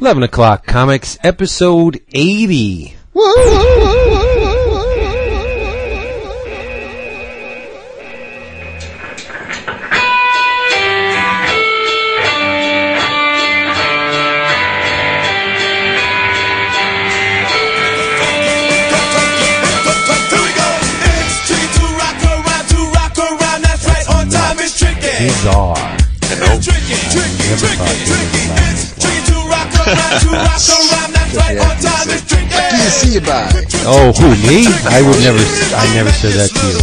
11 o'clock comics episode 80. You see about it? Oh, who, me? I would never, I never said that to you.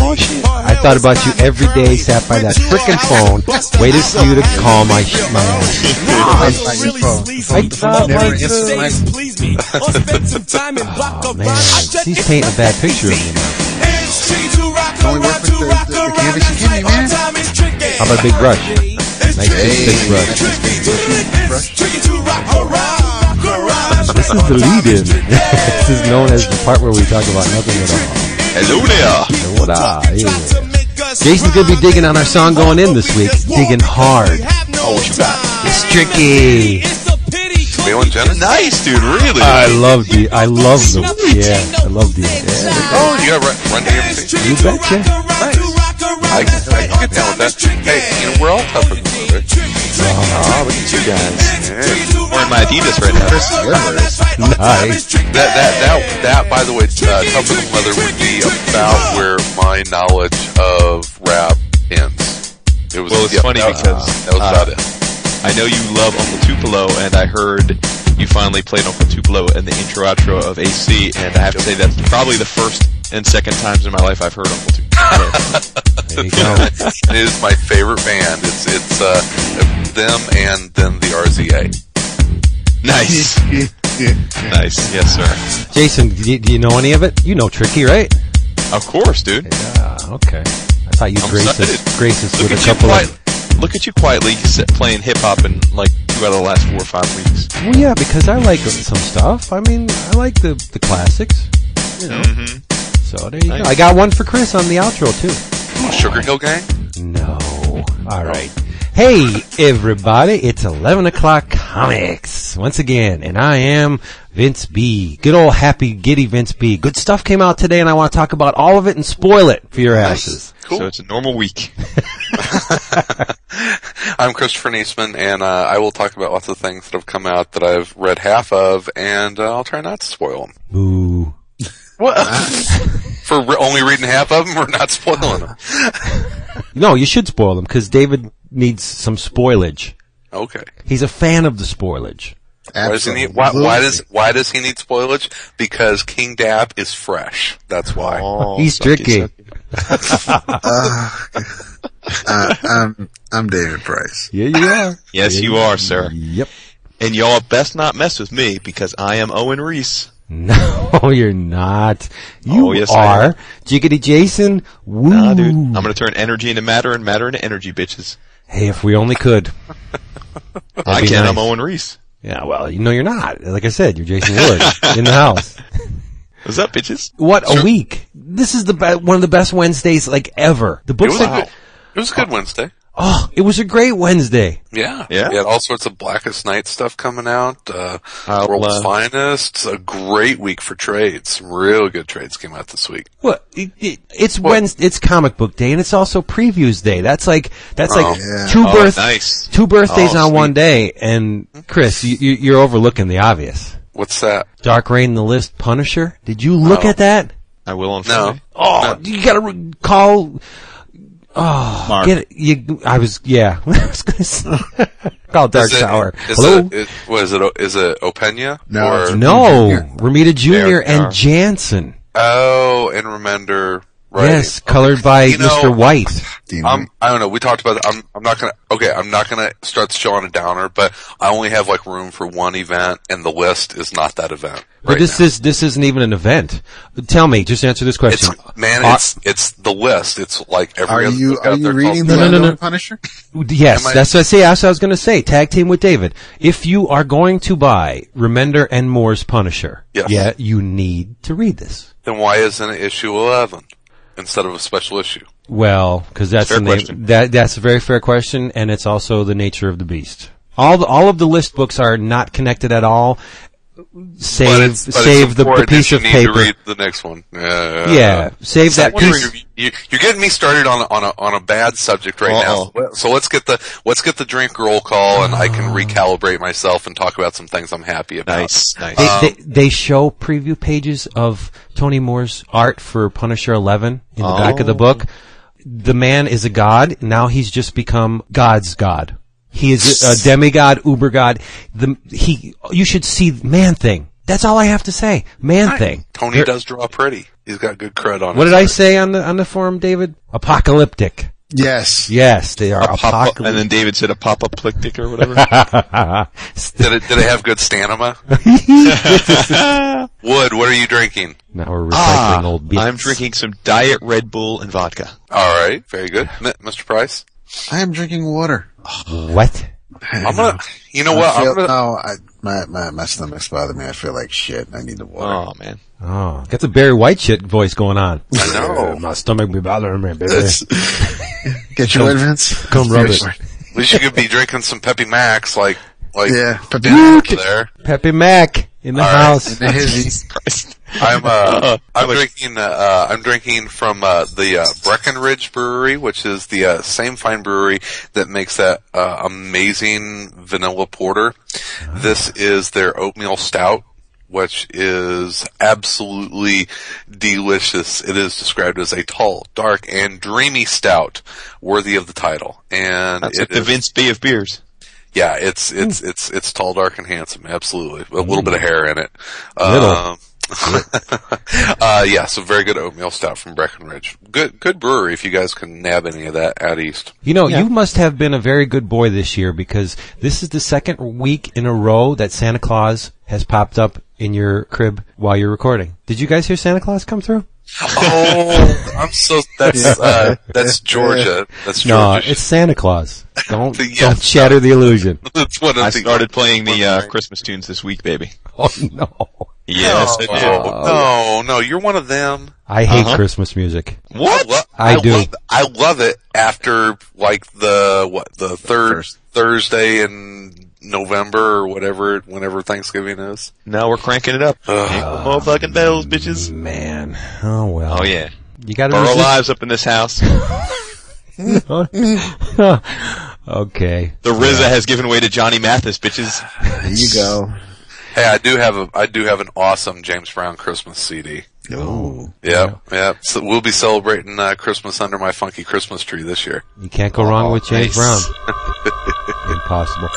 Oh shit. I thought about you every day, sat by that frickin' phone, waited for you to call my, sh- my I thought phone. I thought Never like, answered my uh, Please me. Or spend some time and rock oh around. man, I said she's painting a bad picture of me now. It's tricky to rock Only work around, with to the- the- the canvas you That's give me, man. time is tricky. How about a big brush? It's Nice tricky. big brush. Tricky to This is the lead-in. this is known as the part where we talk about nothing at all. Hello there. What ah, up? Yeah. Jason's gonna be digging on our song going in this week. Digging hard. Oh, what you got? It's tricky. Feeling Jenna? Nice, dude. Really? I love the. I love the. Yeah, I love the. Yeah. oh, you got run, run DMC. You betcha. I, I can get down with that. Hey, you know, we're all tougher than each other. Oh, look at you guys. Yeah. Wearing my Adidas right now. Nice. That, that, that, that, by the way, uh, tougher than leather would be about where my knowledge of rap ends. It was, Well, it's yeah, funny that was- because, that was uh, about it. I know you love Uncle Tupelo, and I heard you finally played Uncle Tupelo in the intro outro of AC, and I have to say that's probably the first and second times in my life I've heard Uncle Tupelo. There you go. it is my favorite band. It's it's uh, them and then the RZA. nice, nice, yes, sir. Jason, do you, do you know any of it? You know Tricky, right? Of course, dude. Yeah. Okay. I thought you'd I'm us, excited. grace us Look with a at you couple quiet. of. Look at you quietly playing hip hop in like two out of the last four or five weeks. Well, yeah, because I like some stuff. I mean, I like the the classics. You know. Mm-hmm. So there you go. I got one for Chris on the outro too. Sugar Hill Gang. No. All right. Hey, everybody. It's 11 o'clock comics once again, and I am Vince B. Good old happy giddy Vince B. Good stuff came out today, and I want to talk about all of it and spoil it for your asses. Cool. So it's a normal week. I'm Christopher Niesman, and uh, I will talk about lots of things that have come out that I've read half of, and uh, I'll try not to spoil them. Boo. For re- only reading half of them, or not spoiling them. No, you should spoil them because David needs some spoilage. Okay. He's a fan of the spoilage. Why does he need? Why, why does Why does he need spoilage? Because King Dab is fresh. That's why. Oh, He's tricky. sucky. Uh, I'm, I'm David Price. Yeah, you are. Yes, you are, sir. Yep. And y'all best not mess with me because I am Owen Reece. No, you're not. Oh, you Oh, yes, I are. am. Jiggity Jason. Woo. Nah, dude. I'm gonna turn energy into matter and matter into energy, bitches. Hey, if we only could. I be can. nice. I'm Owen Reece. Yeah, well, you know you're not. Like I said, you're Jason Wood in the house. What's up, bitches? What a week! This is the be- one of the best Wednesdays like ever. The It books. was a good. It was a good oh. Wednesday. Oh, it was a great Wednesday. Yeah. Yeah? You had all sorts of Blackest Night stuff coming out. Uh, I'll, World's uh, Finest. A great week for trades. Some real good trades came out this week. What? It, it, it's Wednesday. It's comic book day, and it's also previews day. That's like that's Oh. like Yeah. two Oh, birth nice. two birthdays Oh, on one day. And Chris, you, you, you're overlooking the obvious. What's that? Dark Reign, the list, Punisher. Did you look Oh. at that? I will on No. Friday. Oh, you gotta re- call. Oh, Mark. get it. You, I was, yeah. I was gonna say, call Dark Is it- Shower. Is Hello? It, it, what is it? Is it Opena? No, Or, no, Jr. Romita Jr. There, and. Janson. oh, and Remender. Right. Yes, colored by You know, Mr. White. I'm, I don't know. We talked about. I'm. I'm not gonna. Okay, I'm not gonna start the show on a downer, but I only have like room for one event, and the list is not that event. But this now. is this isn't even an event. Tell me, just answer this question. It's man. Are- It's it's the list. It's like every. Are other you are you reading the No, no, no, no. Punisher? Yes, I- that's what I say. That's what I was going to say. Tag team with David. If you are going to buy Remender and Moore's Punisher, Yes. yeah, you need to read this. Then why isn't it issue eleven instead of a special issue? Well, because that's Fair the name. That that's a very fair question, and it's also the nature of the beast. All the, all of the list books are not connected at all. Save But it's, but save the, the piece of you need paper. to read the next one. Yeah, Yeah, save that piece. you- you- You're getting me started on a, on a on a bad subject right Uh-oh. now. So let's get the let's get the drink roll call, and I Oh. can recalibrate myself and talk about some things I'm happy about. Nice, nice. They, Um, they, they show preview pages of Tony Moore's art for Punisher 11 in the back of the Oh. book. The man is a god. Now he's just become God's god. He is a, a demigod, uber god. The, he, you should see Man Thing. That's all I have to say. Man Thing. Tony There- does draw pretty. He's got good cred on. What his did I say on the, on the forum, David? Apocalyptic. Yes. Yes, they are apocalyptic. and then David said a pop-aplictic or whatever. Did it? Did it have good stamina? Wood, what are you drinking? now we're recycling ah, old bits. I'm drinking some Diet Red Bull and vodka. All right, very good, M- Mr. Price. I am drinking water. What? I'm gonna. You know I what? feel, I'm gonna. no, I, my, my, my stomach's bothering me. I feel like shit. I need the water. Oh man. Oh, got the Barry White shit voice going on. I know. My stomach be bothering me, baby. It's- Get your Vince. come rub it. At least you could be drinking some Peppy Max, like like Yeah, Peppy over there. Peppy Mac in the All right. house. The hizzy. I'm uh, I'm much- drinking uh, uh, I'm drinking from uh, the uh, Breckenridge Brewery, which is the uh, same fine brewery that makes that uh, amazing vanilla porter. This is their oatmeal stout, which is absolutely delicious. It is described as a tall, dark, and dreamy stout, worthy of the title. And That's it like the is- Vince B of beers. yeah, it's it's it's it's tall, dark, and handsome. Absolutely, a little bit of hair in it. Little. Um, uh, yeah, so very good oatmeal stout from Breckenridge. Good good brewery. If you guys can nab any of that out east. You know, you must have been a very good boy this year because this is the second week in a row that Santa Claus has popped up in your crib while you're recording. Did you guys hear Santa Claus come through? Oh, I'm so that's uh, that's Georgia. That's No, Georgia. it's Santa Claus. Don't Yes. don't shatter the illusion. that's one of I started playing the uh, Christmas tunes this week, baby. Oh no, Yes, I did. Oh, no, no, you're one of them. I hate Uh-huh. Christmas music. What? lo- I do. Love, I love it after like the what the third First. Thursday in November or whatever, whenever Thanksgiving is. Now we're cranking it up. Ain't no more fucking bells, bitches. Man, oh well. Oh yeah. you got to Burrow lives up in this house. okay. The RZA has given way to Johnny Mathis, bitches. There you go. Hey, I do have a I do have an awesome James Brown Christmas CD. Oh. Yep, yeah. So we'll be celebrating uh, Christmas under my funky Christmas tree this year. You can't go wrong with James nice. Brown. Impossible.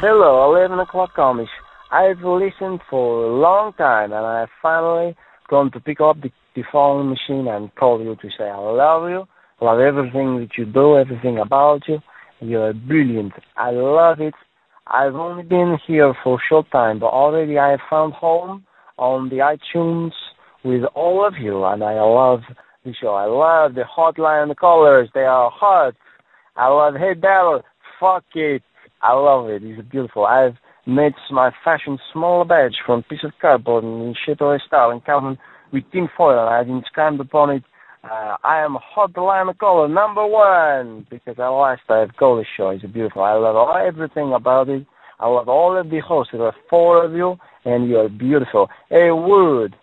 Hello, 11 o'clock comics. I've listened for a long time and I finally going to pick up the, the phone machine and call you to say I love you, love everything that you do, everything about you. You're brilliant. I love it. I've only been here for a short time, but already I have found home on the iTunes with all of you and I love the show. I love the hotline callers. They are hot. I love Hey Battle. Fuck it. I love it. It's beautiful. I've made my fashion small badge from piece of cardboard in Chateau style and covered with tin foil and I've inscribed upon it, uh, I am hotline caller number one because I called the show. It's beautiful. I love everything about it. I love all of the hosts. There are four of you and you are beautiful. Hey Wood,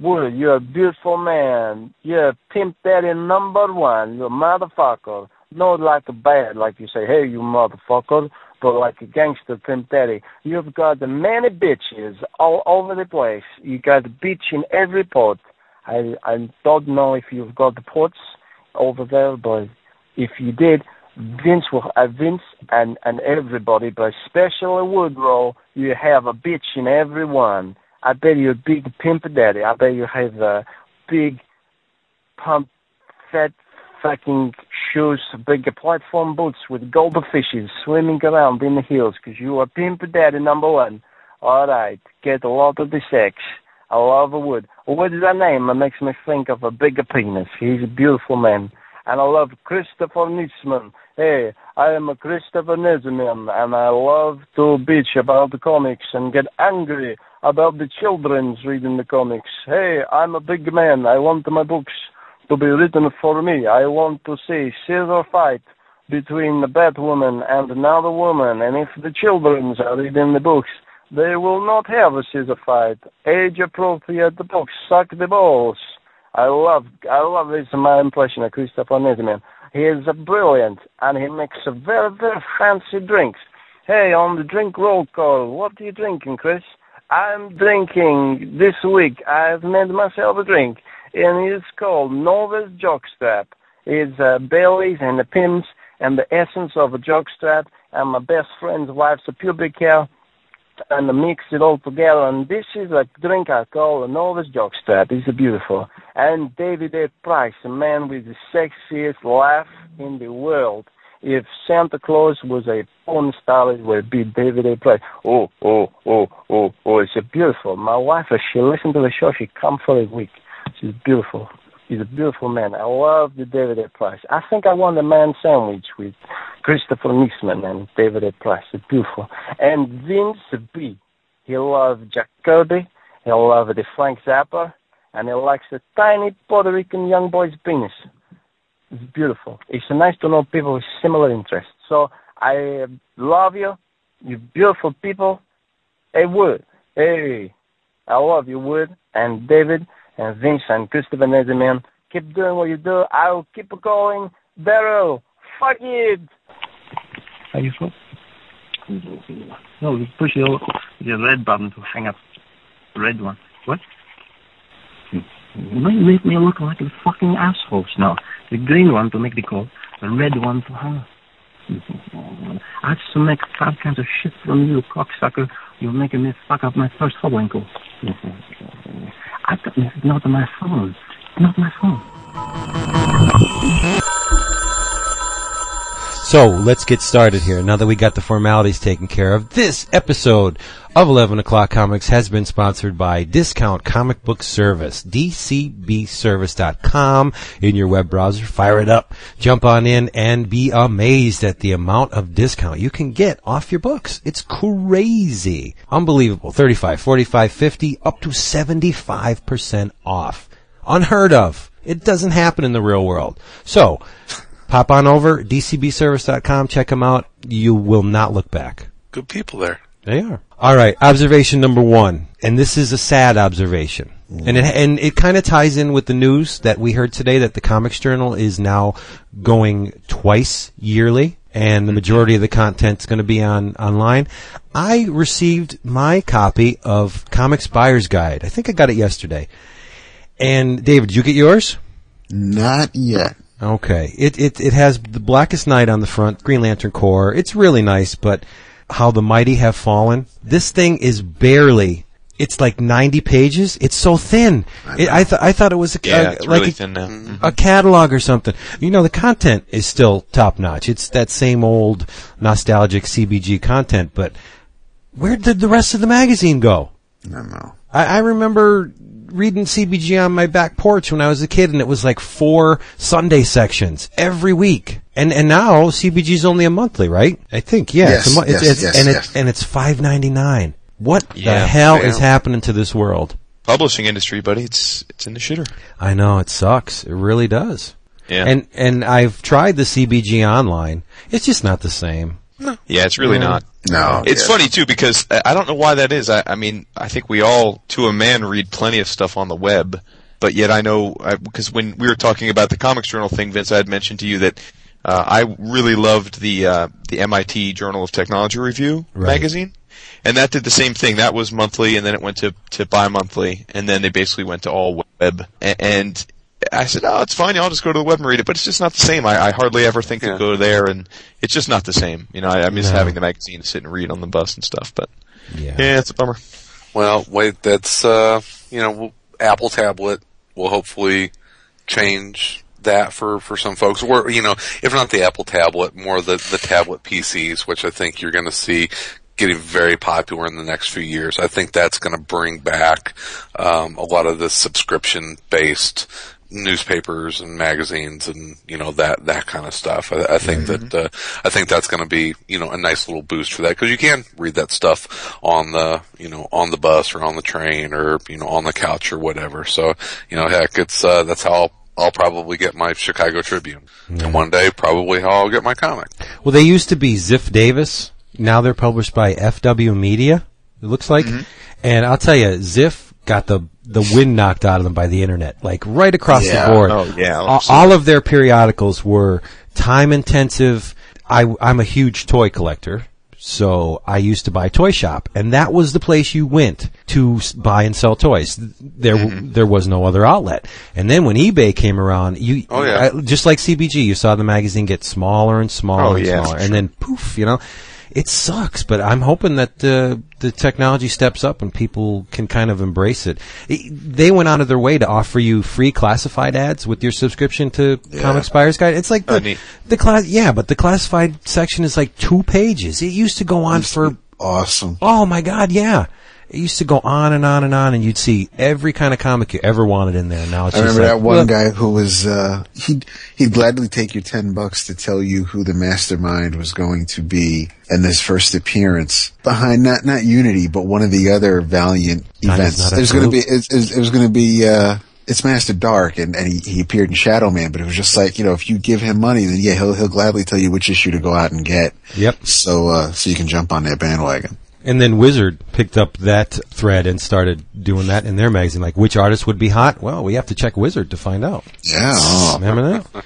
Wood, you're a beautiful man. You're pimp daddy number one. You're a motherfucker. Not like a bad, like you say, hey, you motherfucker, but like a gangster pimp daddy. You've got many bitches all over the place. You got a bitch in every pot. I I don't know if you've got the ports over there, but if you did, Vince will uh, Vince and and everybody, but especially Woodrow, you have a bitch in every one. I bet you're a big pimp daddy. I bet you have a big pump fat fucking shoes, big platform boots with golden fishes swimming around in the hills because you are pimp daddy number one. All right, get a lot of the sex. I love a Wood. What is that name? It makes me think of a bigger penis. He's a beautiful man. And I love Christopher Nitzman. Hey, I am a Christopher Nitzman, and I love to bitch about the comics and get angry about the children's reading the comics. Hey, I'm a big man. I want my books to be written for me. I want to see Caesar fight between the Batwoman and another woman, and if the children are reading the books, they will not have a scissor fight. Age-appropriate books, suck the balls. I love, I love this my impression of Christopher Nesman. He is a brilliant, and he makes very, very fancy drinks. Hey, on the drink roll call, what are you drinking, Chris? I'm drinking this week. I've made myself a drink, and it's called Nova's Jockstrap. It's uh, Bailey's and the Pimm's and the essence of a jockstrap and my best friend's wife's a pubic hair and mix it all together. And this is a drink I call a Nova's Jockstrap. It's beautiful. And David A. Price, a man with the sexiest laugh in the world. If Santa Claus was a porn star, it would be David A. Price. Oh, oh, oh, oh, oh, it's beautiful. My wife, if she listened to the show, she come for a week. She's beautiful. He's a beautiful man. I love the David A. Price. I think I want a man sandwich with Christopher Nisman and David A. Price. It's beautiful. And Vince B. He loves Jack Kirby. He loves the Frank Zappa. And he likes the tiny Puerto Rican young boy's penis. It's beautiful. It's nice to know people with similar interests. So I love you. You beautiful people. Hey, Wood. Hey. I love you, Wood. And David Uh, and Vince and Christopher Nesman. Keep doing what you do. I'll keep going. Daryl, fuck it. How you feel? No, push the, the red button to hang up. Red one. What? You make me look like a fucking asshole now. The green one to make the call, the red one to hang up. I to make five kinds of shit from you, cocksucker. You're making me fuck up my first following call. I is not my phone. It's not my phone. So let's get started here. Now that we got the formalities taken care of, this episode of 11 O'Clock Comics has been sponsored by Discount Comic Book Service, dcbservice.com in your web browser. Fire it up, jump on in, and be amazed at the amount of discount you can get off your books. It's crazy. Unbelievable. 35, 45, 50, up to 75% off. Unheard of. It doesn't happen in the real world. So, pop on over, dcbservice.com, check them out. You will not look back. Good people there. They are. All right, observation number one, and this is a sad observation, and it and it kind of ties in with the news that we heard today that the Comics Journal is now going twice yearly, and the majority of the content's going to be on online. I received my copy of Comics Buyer's Guide. I think I got it yesterday. And David, did you get yours? Not yet. Okay. It, it, it has the Blackest Night on the front, Green Lantern Corps. It's really nice, but how the mighty have fallen. This thing is barely, it's like 90 pages. It's so thin. It, I, th- I thought it was a, Yeah, a- it's like really a, thin now. Mhm. a catalog or something. You know, the content is still top notch. It's that same old nostalgic CBG content, but where did the rest of the magazine go? I don't know. I, I remember reading CBG on my back porch when I was a kid, and it was like four Sunday sections every week. And and now CBG's only a monthly, right? I think, yeah. Yes, it's a, mo- yes, it's, yes, and yes. it's and it's five ninety nine. What the Yeah. hell is happening to this world? Publishing industry, buddy, it's it's in the shitter. I know it sucks. It really does. Yeah. And and I've tried the CBG online. It's just not the same. Yeah, it's really not. No. It's yeah. funny too because I I don't know why that is. I, I mean, I think we all, to a man, read plenty of stuff on the web, but yet I know because when we were talking about the Comics Journal thing, Vince, I had mentioned to you that uh, I really loved the uh, the MIT Journal of Technology Review Right. magazine, and that did the same thing. That was monthly, and then it went to to bi-monthly, and then they basically went to all web. A- And I said, "Oh, it's fine. I'll just go to the web and read it." But it's just not the same. I, I hardly ever think Yeah. to go there, and it's just not the same. You know, I, I miss No. having the magazine to sit and read on the bus and stuff. But Yeah. yeah, it's a bummer. Well, wait, that's, uh, you know, Apple tablet will hopefully change that for, for some folks. Or, you know, if not the Apple tablet, more the, the tablet PCs, which I think you're going to see getting very popular in the next few years. I think that's going to bring back, um, a lot of the subscription based newspapers and magazines and you know that that kind of stuff. I, I think that uh, I think that's going to be you know a nice little boost for that because you can read that stuff on the you know on the bus or on the train or you know on the couch or whatever. So you know heck, it's uh, that's how I'll probably get my Chicago Tribune, and one day probably I'll get my comic. Well, they used to be Ziff Davis. Now they're published by FW Media. It looks like, and I'll tell you, Ziff got the the wind knocked out of them by the internet, like right across Yeah. the board. Oh, yeah, all, all of their periodicals were time intensive. I, I'm a huge toy collector. So I used to buy Toy Shop, and that was the place you went to buy and sell toys. There, Mm-hmm. there was no other outlet. And then when eBay came around, you, Oh, yeah. I- just like CBG, you saw the magazine get smaller and smaller Oh, and yeah, smaller, and then poof, you know, it sucks. But I'm hoping that uh, the technology steps up and people can kind of embrace it. I- They went out of their way to offer you free classified ads with your subscription to Comics Buyer's Guide. It's like the, the class, yeah, but the classified section is like two pages. It used to go on for Awesome. Oh my God, yeah. It used to go on and on and on, and you'd see every kind of comic you ever wanted in there. Now it's just I remember like, that one look, guy who was uh he'd he'd gladly take your ten bucks to tell you who the mastermind was going to be in this first appearance behind not not Unity but one of the other Valiant events. There's going to be it, it, it was going to be uh it's Master Darque and, and he, he appeared in Shadowman, but it was just like, you know, if you give him money, then yeah, he'll he'll gladly tell you which issue to go out and get. Yep. So uh so you can jump on that bandwagon. And then Wizard picked up that thread and started doing that in their magazine. Like, which artist would be hot? Well, we have to check Wizard to find out. Yeah. Remember that?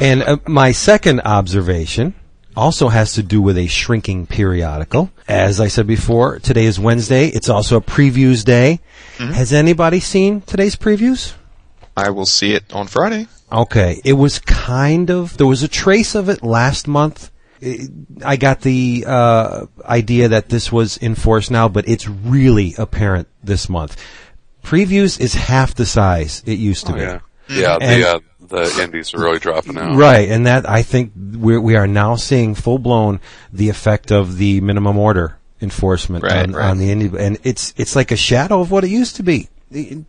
and uh, my second observation also has to do with a shrinking periodical. As I said before, today is Wednesday. It's also a previews day. Has anybody seen today's previews? I will see it on Friday. Okay, it was kind of there was a trace of it last month. I- I got the uh, idea that this was in force now, but it's really apparent this month. Previews is half the size it used to Oh, be. yeah, yeah. And- The uh, the indies are really dropping out. Right, and that I think we're, we are now seeing full blown the effect of the minimum order enforcement Right, on, right. on the indie, and it's it's like a shadow of what it used to be.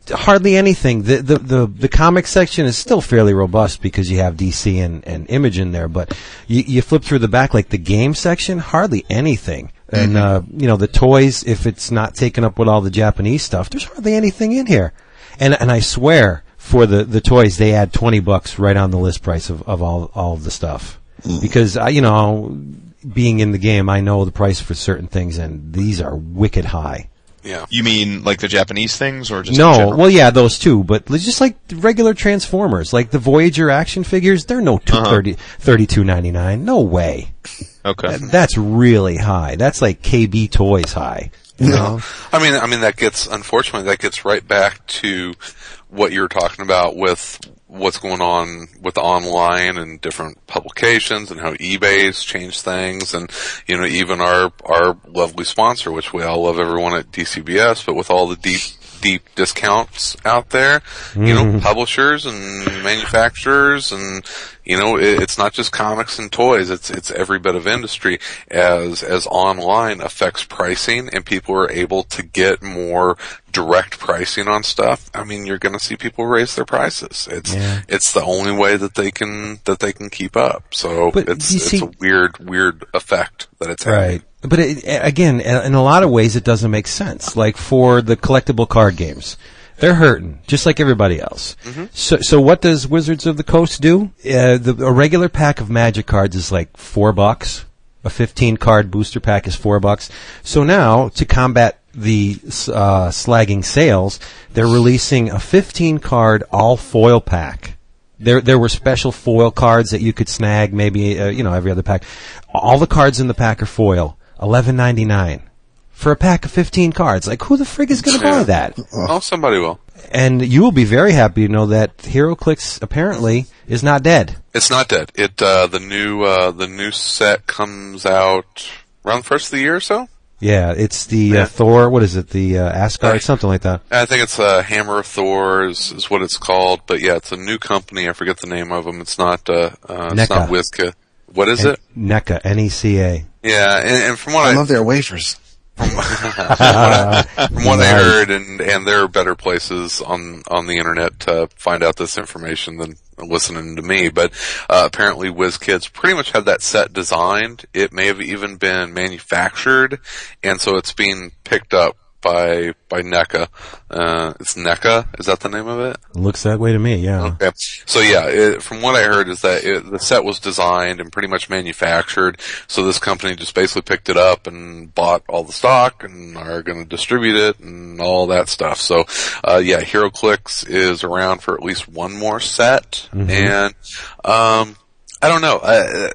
Hardly anything. The, the the the comic section is still fairly robust because you have DC and, and Image in there, but you, you flip through the back like the game section, hardly anything. And mm-hmm. uh, you know the toys, if it's not taken up with all the Japanese stuff, there's hardly anything in here. And and I swear for the, the toys they add twenty bucks right on the list price of, of all all of the stuff mm. because I you know being in the game I know the price for certain things and these are wicked high. Yeah. You mean like the Japanese things, or just No, well yeah those two, but just like regular Transformers, like the Voyager action figures, they're no two Uh-huh. thirty thirty two ninety nine. No way. okay. That's really high. That's like KB Toys high. You know? I mean, I mean that gets unfortunately that gets right back to what you're talking about with what's going on with online and different publications and how eBay's changed things and you know even our our lovely sponsor, which we all love everyone at DCBS, but with all the deep deep discounts out there, you know, hmm. publishers and manufacturers and you know it, it's not just comics and toys it's it's every bit of industry as as online affects pricing and people are able to get more direct pricing on stuff i mean you're going to see people raise their prices it's Yeah. it's the only way that they can that they can keep up so But it's see- a weird weird effect that it's having Right. But it, again, in a lot of ways, it doesn't make sense. Like for the collectible card games, they're hurting just like everybody else. So, so what does Wizards of the Coast do? Uh, the a regular pack of Magic cards is like four bucks. A fifteen card booster pack is four bucks. So now, to combat the uh, slagging sales, they're releasing a fifteen card all foil pack. There, there were special foil cards that you could snag, maybe uh, you know every other pack. All the cards in the pack are foil, eleven ninety nine for a pack of fifteen cards. Like, who the frig is going to buy that? oh somebody will And you will be very happy to know that HeroClix apparently is not dead. it's not dead it uh the new uh the new set comes out around the first of the year or so Yeah, it's the Yeah. uh, Thor. What is it? The uh, Asgard, Uh, something like that. I think it's uh, Hammer of Thor is, is what it's called, but yeah, it's a new company. I forget the name of them. It's not uh, uh it's NECA. not Wizka. What is it? NECA, N E C A. Yeah, and, and from what I I, love their wafers. from what I heard, and and there are better places on on the internet to find out this information than listening to me. But uh, apparently, WizKids pretty much had that set designed. It may have even been manufactured, and so it's being picked up by by NECA. Uh, it's NECA. Is that the name of it? Looks that way to me. Yeah. Okay. So yeah, it, from what I heard is that it, the set was designed and pretty much manufactured. So this company just basically picked it up and bought all the stock and are going to distribute it and all that stuff. So, uh, yeah, HeroClix is around for at least one more set. And, um, I don't know. Uh,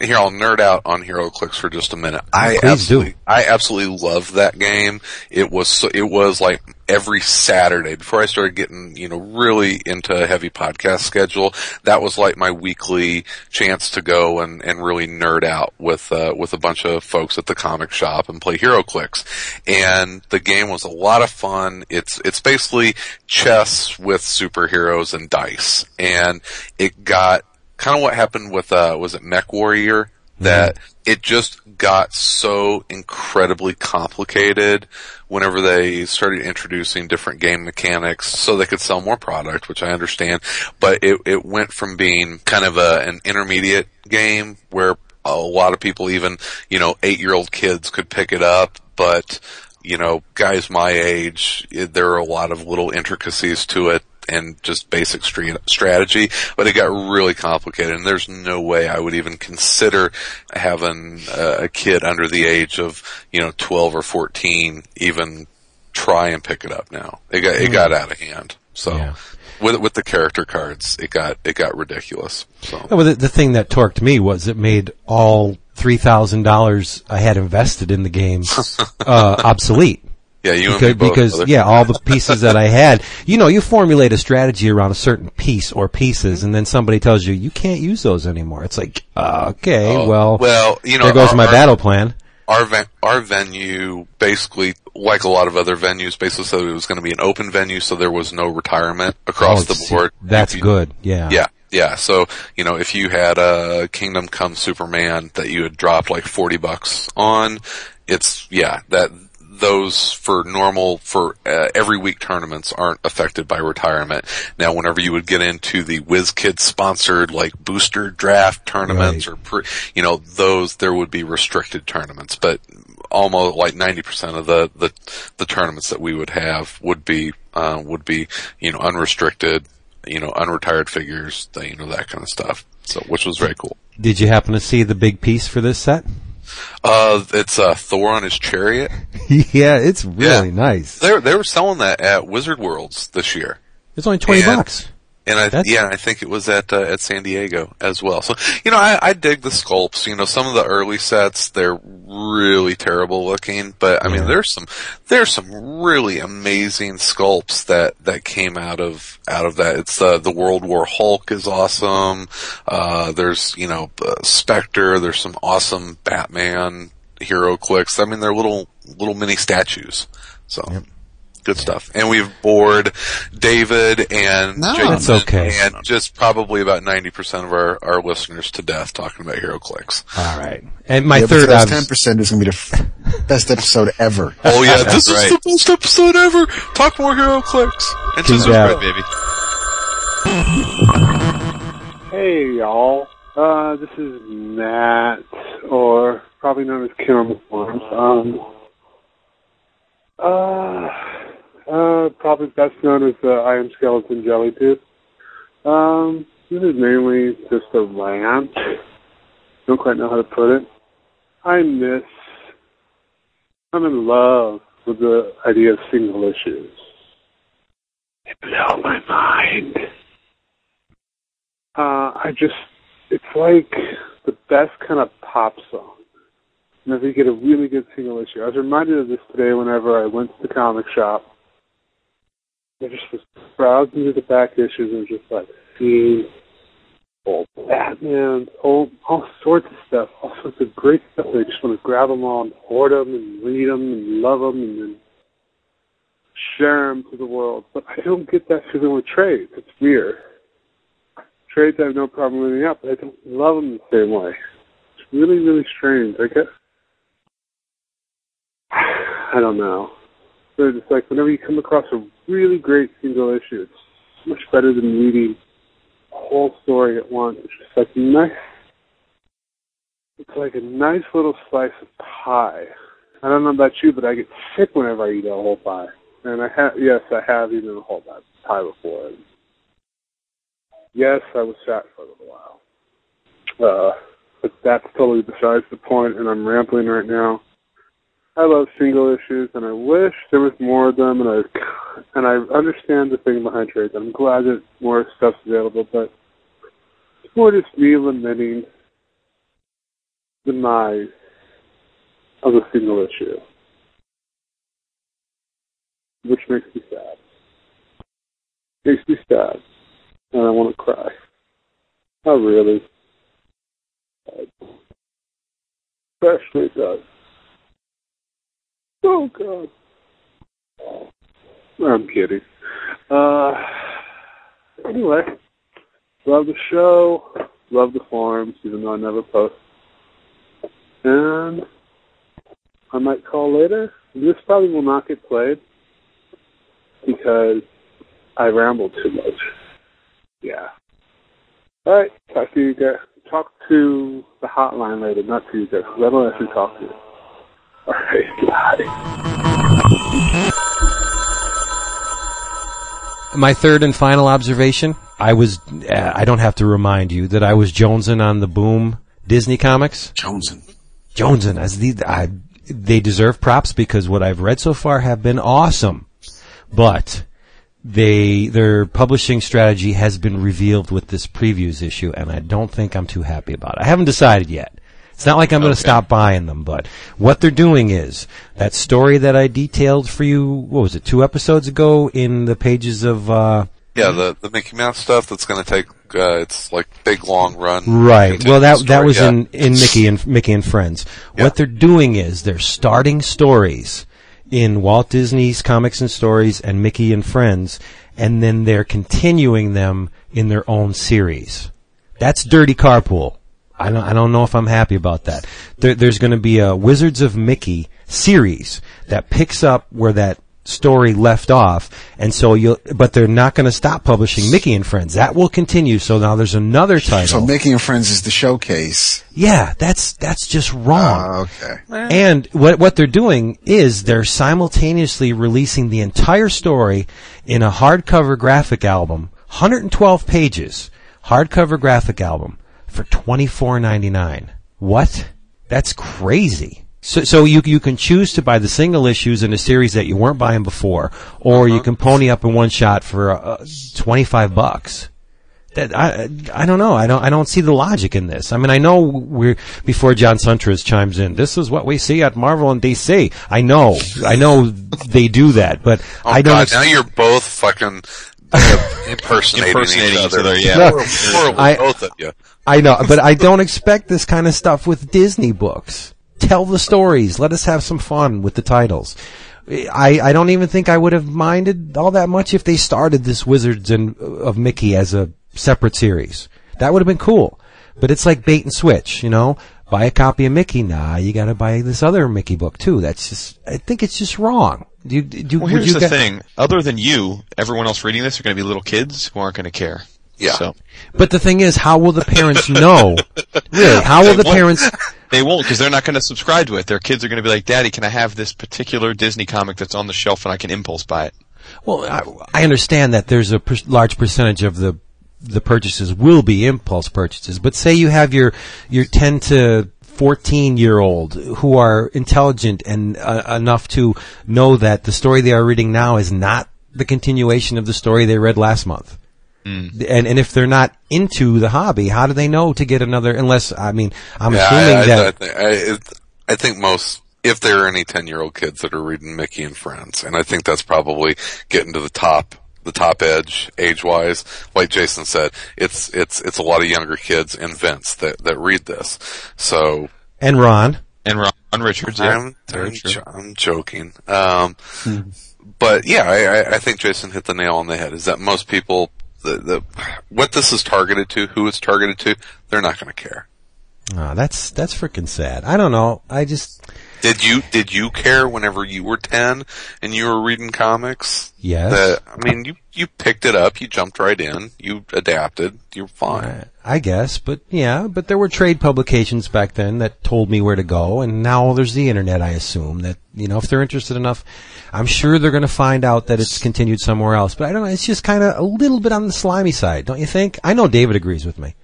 here I'll nerd out on HeroClix for just a minute. I Please absolutely, do. I absolutely love that game. It was so, it was like every Saturday before I started getting you know really into a heavy podcast schedule. That was like my weekly chance to go and and really nerd out with uh, with a bunch of folks at the comic shop and play HeroClix. And the game was a lot of fun. It's it's basically chess with superheroes and dice, and it got kind of what happened with uh was it MechWarrior? That it just got so incredibly complicated whenever they started introducing different game mechanics so they could sell more product, which I understand, but it it went from being kind of a an intermediate game where a lot of people even, you know, 8-year-old kids could pick it up, but you know, guys my age, it, there are a lot of little intricacies to it and just basic strategy, but it got really complicated and there's no way I would even consider having a, a kid under the age of, you know, 12 or 14 even try and pick it up now. It got, it got out of hand. So Yeah. with, with the character cards, it got, it got ridiculous. So. Well, the, the thing that torqued me was it made all three thousand dollars I had invested in the game uh, obsolete. Yeah, you Because, both. because brother. yeah, all the pieces that I had, you know, you formulate a strategy around a certain piece or pieces, and then somebody tells you you can't use those anymore. It's like, uh, okay, Oh, well, well, you know, there goes our- my battle plan. our our venue basically like a lot of other venues basically said it was going to be an open venue so there was no retirement across Oh, the board That's you- good. Yeah. yeah yeah so you know if you had a kingdom come superman that you had dropped like 40 bucks on it's yeah that those for normal for uh, every week tournaments aren't affected by retirement. Now, whenever you would get into the WizKids sponsored like booster draft tournaments Right. or pre, you know those there would be restricted tournaments, but almost like 90% of the, the, the tournaments that we would have would be, uh, would be, you know, unrestricted, you know, unretired figures, you know, that kind of stuff. So, which was very cool. Did you happen to see the big piece for this set? Uh, it's, uh, Thor on his chariot. yeah, it's really Yeah. nice. They were, they were selling that at Wizard Worlds this year. It's only twenty And- bucks. And I, That's- yeah, I think it was at uh, at San Diego as well. So you know, I, I dig the sculpts. You know, some of the early sets they're really terrible looking, but I mean, Yeah. there's some there's some really amazing sculpts that that came out of out of that. It's uh, the World War Hulk is awesome. Uh, there's you know uh, Spectre. There's some awesome Batman HeroClix. I mean, they're little little mini statues. So. Good stuff. And we've bored David and No. Jason That's okay. and just probably about 90% of our, our listeners to death talking about HeroClix. All right. And my Yeah, third because obs- ten percent is going to be the f- best episode ever. Oh yeah, this right. is the best episode ever! Talk more HeroClix! And Keep just that. Baby. Hey y'all, uh, this is Matt, or probably known as Kim on the. Um, uh, uh, probably best known as the Iron Skeleton Jellytooth. Um, this is mainly just a rant. Don't quite know how to put it. I miss, I'm in love with the idea of single issues. They blow my mind uh, I just, it's like the best kind of pop song. Whenever you get a really good single issue. I was reminded of this today whenever I went to the comic shop. I just was browsing through the back issues and just like seeing old Batman, old, all sorts of stuff, all sorts of great stuff. I just want to grab them all and hoard them and read them and love them and then share them to the world. But I don't get that feeling with trades. It's weird trades I have no problem reading up, but I don't love them the same way. It's really, really strange. I guess I don't know. So it's like whenever you come across a really great single issue, it's much better than reading a whole story at once. It's just like nice. It's like a nice little slice of pie. I don't know about you, but I get sick whenever I eat a whole pie. And I have, yes, I have eaten a whole pie, before. And yes, I was fat for a little while. Uh, but that's totally besides the point, and I'm rambling right now. I love single issues, and I wish there was more of them, and I and I understand the thing behind trades. I'm glad that more stuff's available, but it's more just me lamenting the demise of a single issue, which makes me sad. Makes me sad, and I want to cry. Oh, really? Especially does. Oh God. I'm kidding. Uh, anyway, love the show, love the forums, even though I never post. And I might call later. This probably will not get played because I rambled too much. Yeah. All right. Talk to you guys. Talk to the hotline later, not to you guys. I don't actually talk to you. My third and final observation: I was. Uh, I don't have to remind you that I was jonesing on the boom Disney comics. Joneson. Jonesing as the I, they deserve props because what I've read so far have been awesome, but they their publishing strategy has been revealed with this previews issue, and I don't think I'm too happy about it. I haven't decided yet. It's not like I'm going to Okay. stop buying them, but what they're doing is that story that I detailed for you. What was it? Two episodes ago in the pages of. Uh, Yeah, the the Mickey Mouse stuff that's going to take uh, it's like big long run. Right. Well, that continuous that was yeah. in in Mickey and Mickey and Friends. Yeah. What they're doing is they're starting stories in Walt Disney's Comics and Stories and Mickey and Friends, and then they're continuing them in their own series. That's dirty carpool. I don't I don't know if I'm happy about that. There, there's going to be a Wizards of Mickey series that picks up where that story left off, and so you'll. But they're not going to stop publishing Mickey and Friends. That will continue. So now there's another title. So Mickey and Friends is the showcase. Yeah, that's that's just wrong. Oh, okay. And what what they're doing is they're simultaneously releasing the entire story in a hardcover graphic album, 112 pages, hardcover graphic album for 24.99. What? That's crazy. So, so you you can choose to buy the single issues in a series that you weren't buying before, or you can pony up in one shot for uh, 25 bucks that I I don't know. I don't I don't see the logic in this. I mean, I know we're before John Suntress chimes in. This is what we see at Marvel and DC. I know, I know they do that, but Oh I don't. God! ex- now you're both fucking impersonating, Impersonating each each other. other, yeah. No, Horrible, horrible, I- both of you. I know, but I don't expect this kind of stuff with Disney books. Tell the stories. Let us have some fun with the titles. I, I don't even think I would have minded all that much if they started this Wizards and uh, of Mickey as a separate series. That would have been cool. But it's like bait and switch, you know? Buy a copy of Mickey. Nah, you gotta buy this other Mickey book too. That's just, I think it's just wrong. Do do, Well, would here's you the thing. Other than you, everyone else reading this are going to be little kids who aren't going to care. Yeah. So But the thing is, how will the parents know? Really, how will They the won't. parents, they won't because they're not going to subscribe to it. Their kids are going to be like, "Daddy, can I have this particular Disney comic that's on the shelf and I can impulse buy it?" Well, I, I understand that there's a per- large percentage of the the purchases will be impulse purchases, but say you have your your 10 to 14 year old who are intelligent and uh, enough to know that the story they are reading now is not the continuation of the story they read last month. And and if they're not into the hobby, how do they know to get another? Unless I mean, I'm Yeah, assuming I, I, that I, think, I, it, I think most, if there are any ten-year-old kids that are reading Mickey and Friends, and I think that's probably getting to the top, the top edge age-wise. Like Jason said, it's it's it's a lot of younger kids and Vince that that read this. So and Ron. And Ron Richards, yeah, I'm I'm, true. jo- I'm joking. Um, but yeah, I, I- I think Jason hit the nail on the head. Is that most people, the, the what this is targeted to, who it's targeted to, they're not going to care. Oh, that's that's freaking sad. I don't know. I just Did you did you care whenever you were ten and you were reading comics? yes. That I mean, you you picked it up, you jumped right in, you adapted, you're fine. I guess, but yeah, but there were trade publications back then that told me where to go, and now there's the internet. I assume that you know if they're interested enough, I'm sure they're going to find out that it's continued somewhere else. But I don't know. It's just kind of a little bit on the slimy side, don't you think? I know David agrees with me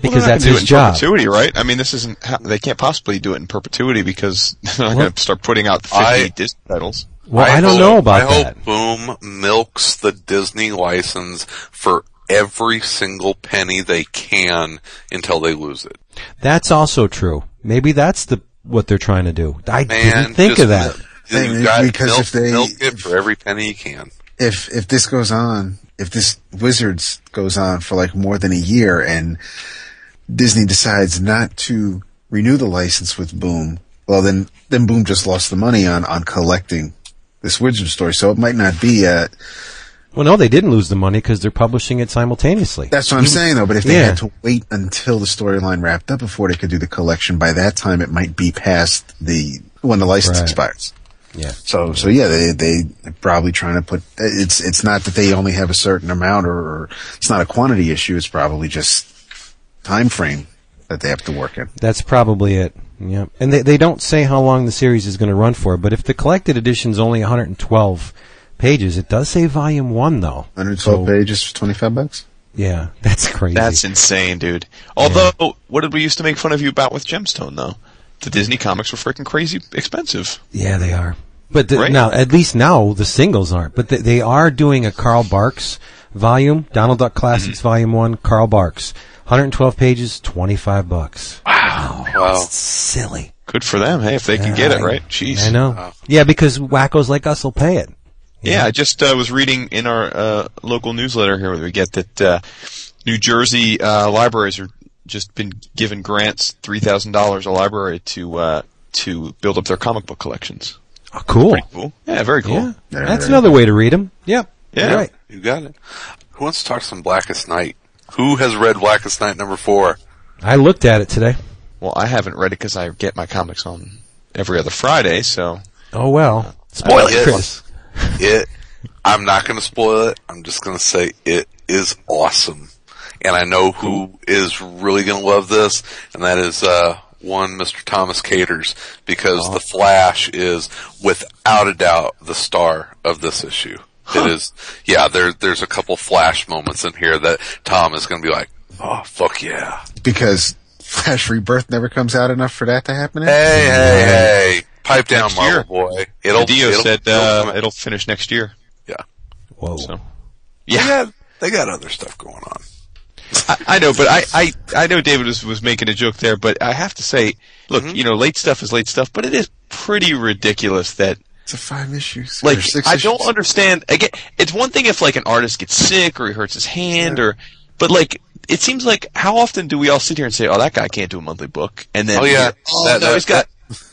because they're that's gonna his job. Perpetuity, right? I mean, this isn't. How, they can't possibly do it in perpetuity because they're not Well- going to start putting out 50 I- Disney titles. Well, I, don't hope- know about I that. hope Boom milks the Disney license for every single penny they can until they lose it. That's also true. Maybe that's the what they're trying to do. I Man, didn't think of that. Mil- You got because milk, if they- milk it for every penny you can. if if this goes on, if this Wizards goes on for like more than a year, and Disney decides not to renew the license with Boom, well then then Boom just lost the money on on collecting this Wizard story. So it might not be. Uh, Well, no, they didn't lose the money because they're publishing it simultaneously. that's what I'm saying though. But if they Yeah. had to wait until the storyline wrapped up before they could do the collection, by that time it might be past the when the license Right. expires. Yeah. So, so yeah, they they are probably trying to put it's it's not that they only have a certain amount or, or it's not a quantity issue. It's probably just time frame that they have to work in. That's probably it. Yeah. And they, they don't say how long the series is going to run for, but if the collected edition is only 112 pages, it does say volume 1 though. 112 So, pages for 25 bucks. Yeah, that's crazy. That's insane, dude. Although, what did we used to make fun of you about with Gemstone, though? The Disney comics were freaking crazy expensive. yeah, they are. But the, Right. now, at least now the singles aren't. But they, they are doing a Carl Barks volume, Donald Duck Classics Mm-hmm. Volume 1, Carl Barks. 112 pages, 25 bucks. Wow. That's silly. Good for them. Hey, if they can get it, right? Jeez. I know. Yeah, because wackos like us will pay it. Yeah, I just uh, was reading in our uh, local newsletter here where we get that uh, New Jersey uh, libraries are just been given grants three thousand dollars a library to uh, to build up their comic book collections. Oh, cool. Pretty cool. Yeah, very cool. Yeah, that's another way to read them. Yep. Yeah. You're right. You got it. Who wants to talk some Blackest Night? Who has read Blackest Night number four? I looked at it today. Well, I haven't read it because I get my comics on every other Friday. So Oh well. Spoil it, Chris. It. I'm not going to spoil it. I'm just going to say it is awesome, and I know who is really going to love this, and that is uh, one Mr. Thomas Caters because the Flash is without a doubt the star of this issue. It is, yeah. There, there's a couple Flash moments in here that Tom is going to be like, "Oh fuck yeah!" Because Flash Rebirth never comes out enough for that to happen. Hey, hey, hey! Pipe down, Next Marvel year. boy. It'll. Dio it'll- said it'll uh, it'll finish next year. yeah. Whoa. So They yeah, got, they got other stuff going on. I, I know, but I, I, I know David was, was making a joke there, but I have to say, look, Mm-hmm. you know, late stuff is late stuff, but it is pretty ridiculous that It's a five issues. like six I issues. don't understand. Again, it's one thing if like an artist gets sick or he hurts his hand or, but like it seems like how often do we all sit here and say, "Oh, that guy can't do a monthly book," and then Oh, yeah. oh That- no, that- he's got.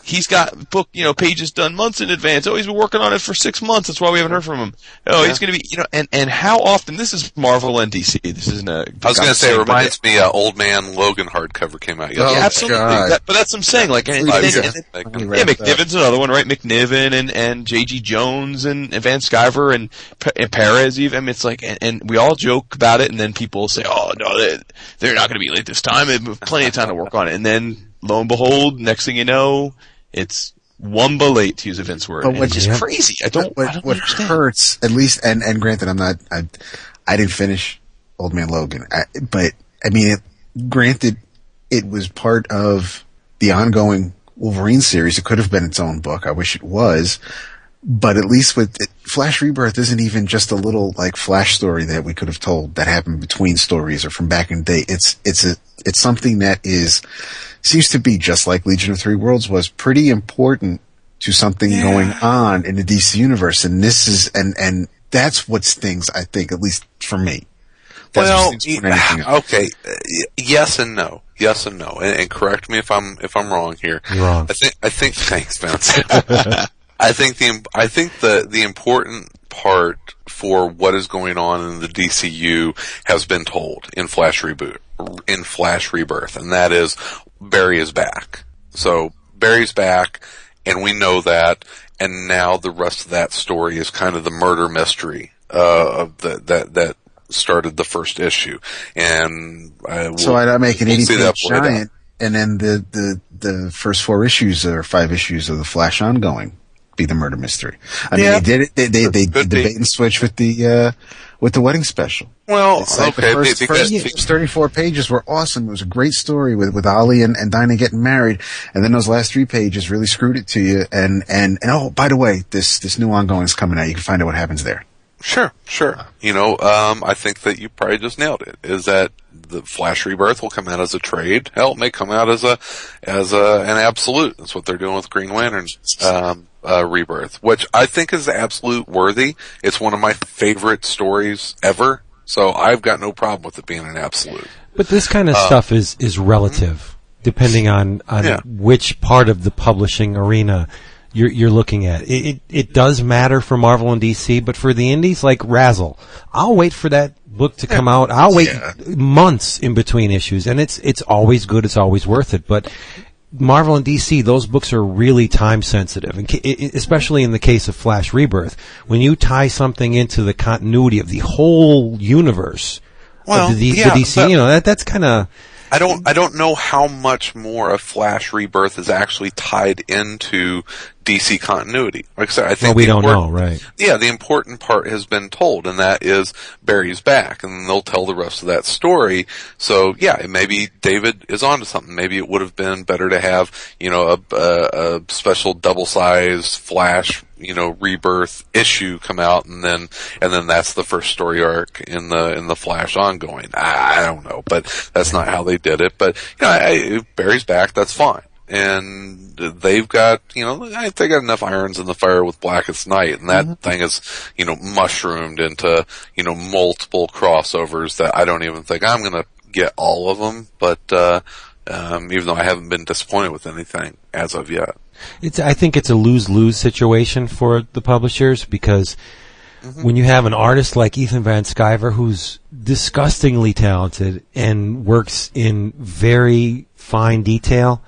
He's got book, you know, pages done months in advance. Oh, he's been working on it for six months. That's why we haven't heard from him. Oh, he's going to be, you know, and and how often? This is Marvel and DC. This isn't a. I was going to say, it reminds me, uh, Old Man Logan hardcover came out Oh, yesterday. yeah, absolutely. God. That, but that's what I'm saying. Like, and, Five and, years. and- Like, yeah, wrapped. McNiven's another one, right? McNiven and and J.G. Jones and, and Van Sciver and, Pe- and Perez. Even I mean, it's like, and, and we all joke about it, and then people say, "Oh no, they, they're not going to be late this time. They have plenty of time to work on it." And then lo and behold, next thing you know, it's wumba late to use a Vince word. But And what- it's just Yeah. crazy. I don't, what, I don't what hurts, at least, and, and granted, I'm not, I, I didn't finish Old Man Logan, I, but I mean, it, granted, it was part of the ongoing Wolverine series. It could have been its own book. I wish it was, but at least with it, Flash Rebirth isn't even just a little like Flash story that we could have told that happened between stories or from back in the day. It's, it's a, it's something that is, seems to be just like Legion of Three Worlds was pretty important to something going on in the DC universe. And this is, and, and that's what stings, I think, at least for me. That's well, what stings more than anything else. okay, yes and no, yes and no, and, and correct me if I'm if I'm wrong here. You're wrong. I think I think thanks, Vince. I think the I think the the important part for what is going on in the DCU has been told in Flash reboot in Flash Rebirth, and that is Barry is back. So Barry's back, and we know that. And now the rest of that story is kind of the murder mystery uh, of the, that that started the first issue, and I will, So I'd make an we'll 80 see that page giant, and then the, the, the first four issues or five issues of the Flash ongoing be the murder mystery. I mean, they did it. They they, they did the bait and switch with the uh, with the wedding special. Well, It's like okay, the first, because, first, first 34 pages were awesome. It was a great story with, with Ollie and, and Dinah getting married. And then those last three pages really screwed it to you. And, and, and oh, by the way, this, this new ongoing is coming out. You can find out what happens there. Sure, sure. You know, um, I think that you probably just nailed it. Is that the Flash Rebirth will come out as a trade? Hell, it may come out as a as a an absolute. That's what they're doing with Green Lantern um, uh, Rebirth, which I think is absolute worthy. It's one of my favorite stories ever. So I've got no problem with it being an absolute. But this kind of stuff is is relative, depending on on Yeah. which part of the publishing arena you're you're looking at. It, it it does matter for Marvel and DC, but for the indies like Razzle, I'll wait for that book to come out. I'll wait Yeah. months in between issues, and it's it's always good. It's always worth it, but. Marvel and DC, those books are really time sensitive, and ca- i- i- especially in the case of Flash Rebirth. When you tie something into the continuity of the whole universe, Well, of the, yeah, the DC, you know, that that's kind of I don't I don't know how much more of Flash Rebirth is actually tied into DC continuity. Like I said, I think well, we don't know, right? Yeah, the important part has been told, and that is Barry's back, and they'll tell the rest of that story. So yeah, maybe David is onto something. Maybe it would have been better to have you know a, a, a special double size Flash you know rebirth issue come out, and then and then that's the first story arc in the in the Flash ongoing. I, I don't know, but that's not how they did it. But you know, I, Barry's back. That's fine and they've got you know they got enough irons in the fire with Blackest Night, and that Mm-hmm. thing is you know mushroomed into you know multiple crossovers that I don't even think I'm gonna get all of them, but uh, um, even though I haven't been disappointed with anything as of yet. It's I think it's a lose lose situation for the publishers because when you have an artist like Ethan Van Sciver who's disgustingly talented and works in very fine detail,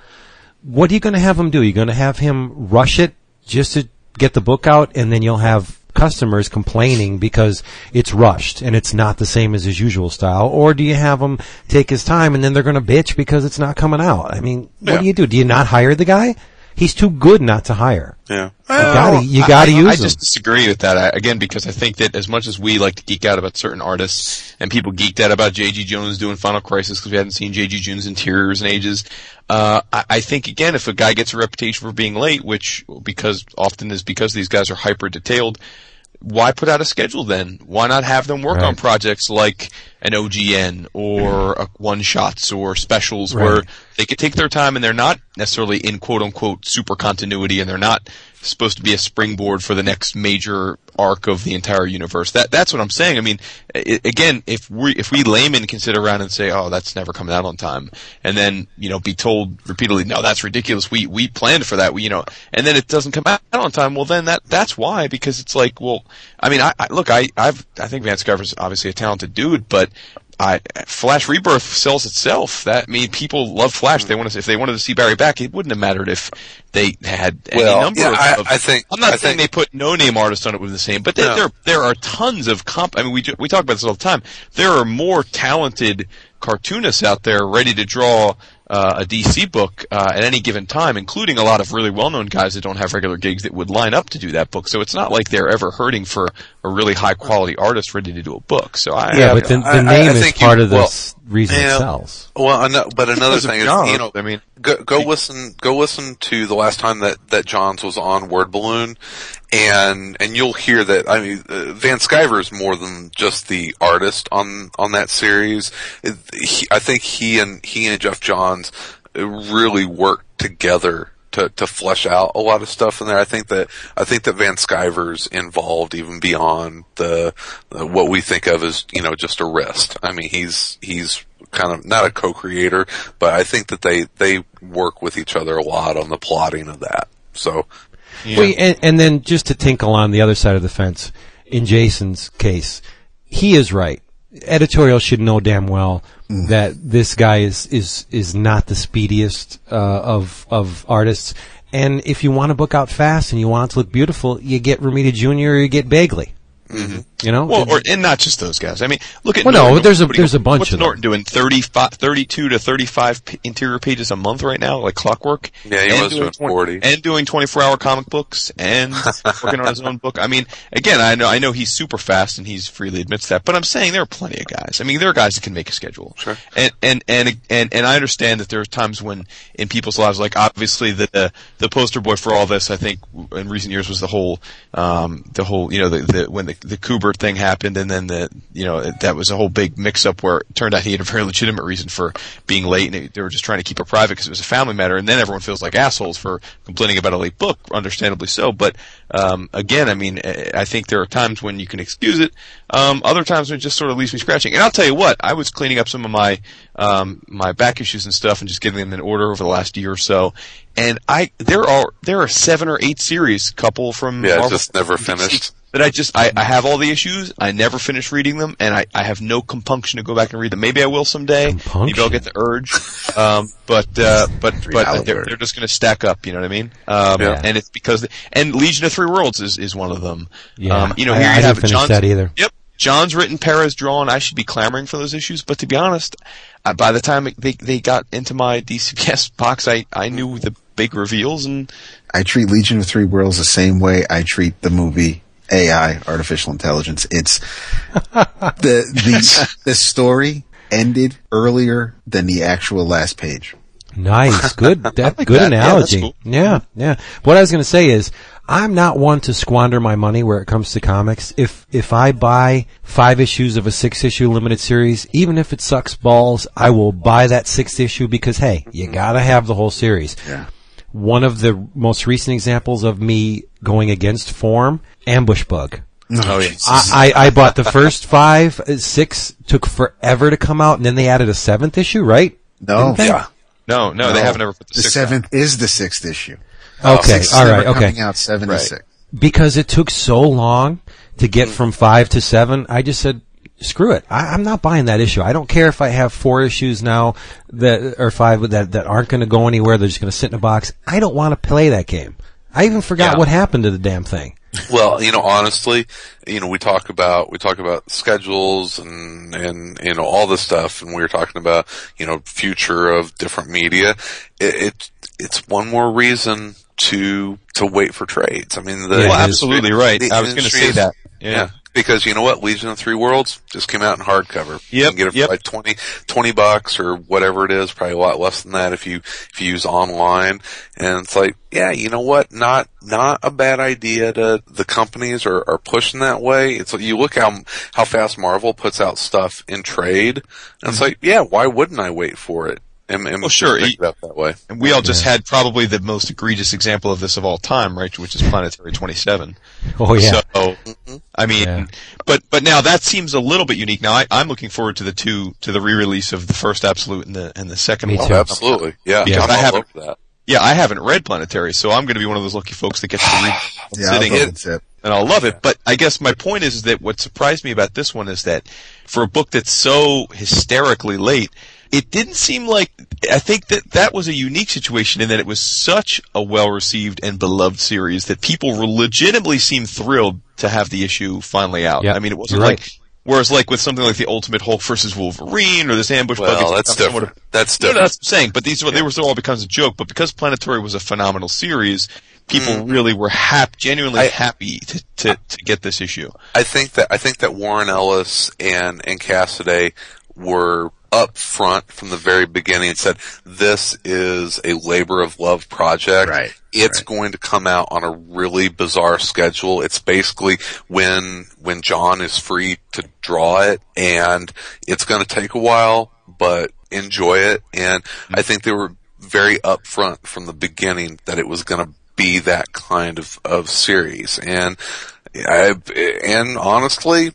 what are you going to have him do? You're going to have him rush it just to get the book out, and then you'll have customers complaining because it's rushed and it's not the same as his usual style, or do you have him take his time and then they're going to bitch because it's not coming out? I mean, what Yeah. do you do? Do you not hire the guy? He's too good not to hire. Yeah. You gotta, you gotta I, use I him. just disagree with that I, again because I think that as much as we like to geek out about certain artists and people geeked out about J.G. Jones doing Final Crisis because we hadn't seen J.G. Jones interiors in ages, uh, I, I think again if a guy gets a reputation for being late, which because often is because these guys are hyper detailed, why put out a schedule then? Why not have them work Right. on projects like an OGN or a one shots or specials Right. where they could take their time and they're not necessarily in quote unquote super continuity and they're not supposed to be a springboard for the next major arc of the entire universe. That that's what I'm saying. I mean, again, if we if we laymen can sit around and say, "Oh, that's never coming out on time," and then you know be told repeatedly, "No, that's ridiculous. We we planned for that." We you know, and then it doesn't come out on time. Well, then that that's why because it's like, well, I mean, I, I look, I I've I think Van Sciver's obviously a talented dude, but I Flash Rebirth sells itself. That I mean, people love Flash. They want to if they wanted to see Barry back, it wouldn't have mattered if they had any Well, number yeah, of, I- I think- I'm not I saying think- they put no name artists on it with the same, but there No. there there are tons of comp. I mean, we we talk about this all the time. There are more talented cartoonists out there ready to draw uh, a DC book uh, at any given time, including a lot of really well-known guys that don't have regular gigs that would line up to do that book. So it's not like they're ever hurting for a really high-quality artist ready to do a book. So I yeah, I- but the, the I- I- name I is think you- part of this. well, s- reason yeah. it sells. Well, ano- but another thing is, you know, I mean, go, go listen, go listen to the last time that, that Johns was on Word Balloon, and, and you'll hear that, I mean, uh, Van Sciver is more than just the artist on, on that series. It- he, I think he and, he and Geoff Johns really worked together to, to flesh out a lot of stuff in there. I think that, I think that Van Sciver's involved even beyond the, the, what we think of as, you know, just a wrist. I mean, he's, he's kind of, not a co-creator, but I think that they, they work with each other a lot on the plotting of that. So, Well, and, and then just to tinkle on the other side of the fence, in Jason's case, he is right. Editorial should know damn well that this guy is is is not the speediest uh, of of artists. And if you want to book out fast and you want it to look beautiful, you get Romita Jr. or you get Bagley. You know, Well, or and not just those guys. I mean, look at Well, no, there's a- What do there's a bunch what's of them. Norton doing 35, 32 to thirty five p- interior pages a month right now, like clockwork. Yeah, he And was doing 40. and doing twenty four hour comic books and working on his own book. I mean, again, I know I know he's super fast and he's freely admits that, but I'm saying there are plenty of guys. I mean, there are guys that can make a schedule. Sure. And and and and and I understand that there are times when in people's lives, like obviously the the, the poster boy for all this, I think in recent years was the whole um the whole you know the, the when the the Thing happened and then the you know that was a whole big mix up where it turned out he had a very legitimate reason for being late and they were just trying to keep it private because it was a family matter and then everyone feels like assholes for complaining about a late book, understandably so. But um again, I mean, I I think there are times when you can excuse it. Um, other times when it just sort of leaves me scratching. And I'll tell you what, I was cleaning up some of my um, my back issues and stuff and just getting them in order over the last year or so. And I there are there are seven or eight series, couple from Yeah, Marvel just never finished. That I just I, I have all the issues. I never finish reading them, and I, I have no compunction to go back and read them. Maybe I will someday. Maybe I'll get the urge. Um, but uh, but but they're, they're just going to stack up. You know what I mean? Um, Yeah. And it's because and Legion of Three Worlds is, is one of them. Yeah. Um, you know, here I you didn't have finish Johns, that either. Yep. Johns written, Perez drawn. I should be clamoring for those issues, but to be honest, uh, by the time they they got into my DCBS box, I I knew the big reveals and I treat Legion of Three Worlds the same way I treat the movie AI, artificial intelligence. It's the the the story ended earlier than the actual last page. Nice, good, that, like good that. Yeah, analogy. cool. Yeah, yeah. What I was going to say is, I'm not one to squander my money where it comes to comics. If if I buy five issues of a six issue limited series, even if it sucks balls, I will buy that sixth issue because hey, you gotta have the whole series. Yeah. One of the most recent examples of me going against form, Ambush Bug. oh yeah, I, I, I bought the first five, uh, six took forever to come out, and then they added a seventh issue, right? No, yeah. no, no, they haven't ever put the, The sixth out. seventh is the sixth issue. Okay, Six is all never right, okay. Coming out seven Right. to six. because it took so long to get from five to seven, I just said, screw it. I, I'm not buying that issue. I don't care if I have four issues now that, or five that, that aren't going to go anywhere. They're just going to sit in a box. I don't want to play that game. I even forgot Yeah. what happened to the damn thing. Well, you know, honestly, you know, we talk about we talk about schedules and and you know all this stuff, and we were talking about you know future of different media. It, it it's one more reason to to wait for trades. I mean, the Yeah, Well, it is. absolutely right. the I was going to say that. Yeah. Yeah. Because you know what? Legion of Three Worlds just came out in hardcover. You Yep, can get it for yep. like 20, 20 bucks or whatever it is, probably a lot less than that if you, if you use online. And it's like, yeah, you know what? Not, not a bad idea to, the companies are, are pushing that way. It's like, you look how, how fast Marvel puts out stuff in trade. And it's mm-hmm. like, yeah, why wouldn't I wait for it? And, and Well, sure, Think you- about that way. And we all just had probably the most egregious example of this of all time, right? Which is Planetary 27. Oh yeah. So, mm-hmm. I mean, Yeah. but but now that seems a little bit unique. Now I, I'm looking forward to the two to the re-release of the first Absolute and the and the second Me one. too. Absolutely. Yeah. Because I'm I haven't- over that. Yeah, I haven't read Planetary, so I'm going to be one of those lucky folks that gets to read Yeah, sitting go in with Zip. and I'll love it. But I guess my point is, is that what surprised me about this one is that for a book that's so hysterically late, it didn't seem like I think that that was a unique situation in that it was such a well received and beloved series that people legitimately seemed thrilled to have the issue finally out. Yeah, I mean, it wasn't you're like. right. Whereas, like with something like the Ultimate Hulk versus Wolverine or this ambush bug, Well, it's that's become somewhat different. That's no, no, different. that's what I'm saying. But these were, they were all becomes a joke. But because Planetary was a phenomenal series, people mm. really were hap- genuinely I- happy to, to, to get this issue. I think that I think that Warren Ellis and and Cassaday were up front from the very beginning and said this is a labor of love project. Right, It's right. going to come out on a really bizarre schedule. It's basically when when John is free to draw it and it's going to take a while, but enjoy it. And hmm. I think they were very upfront from the beginning that it was going to be that kind of, of series. And I, and honestly,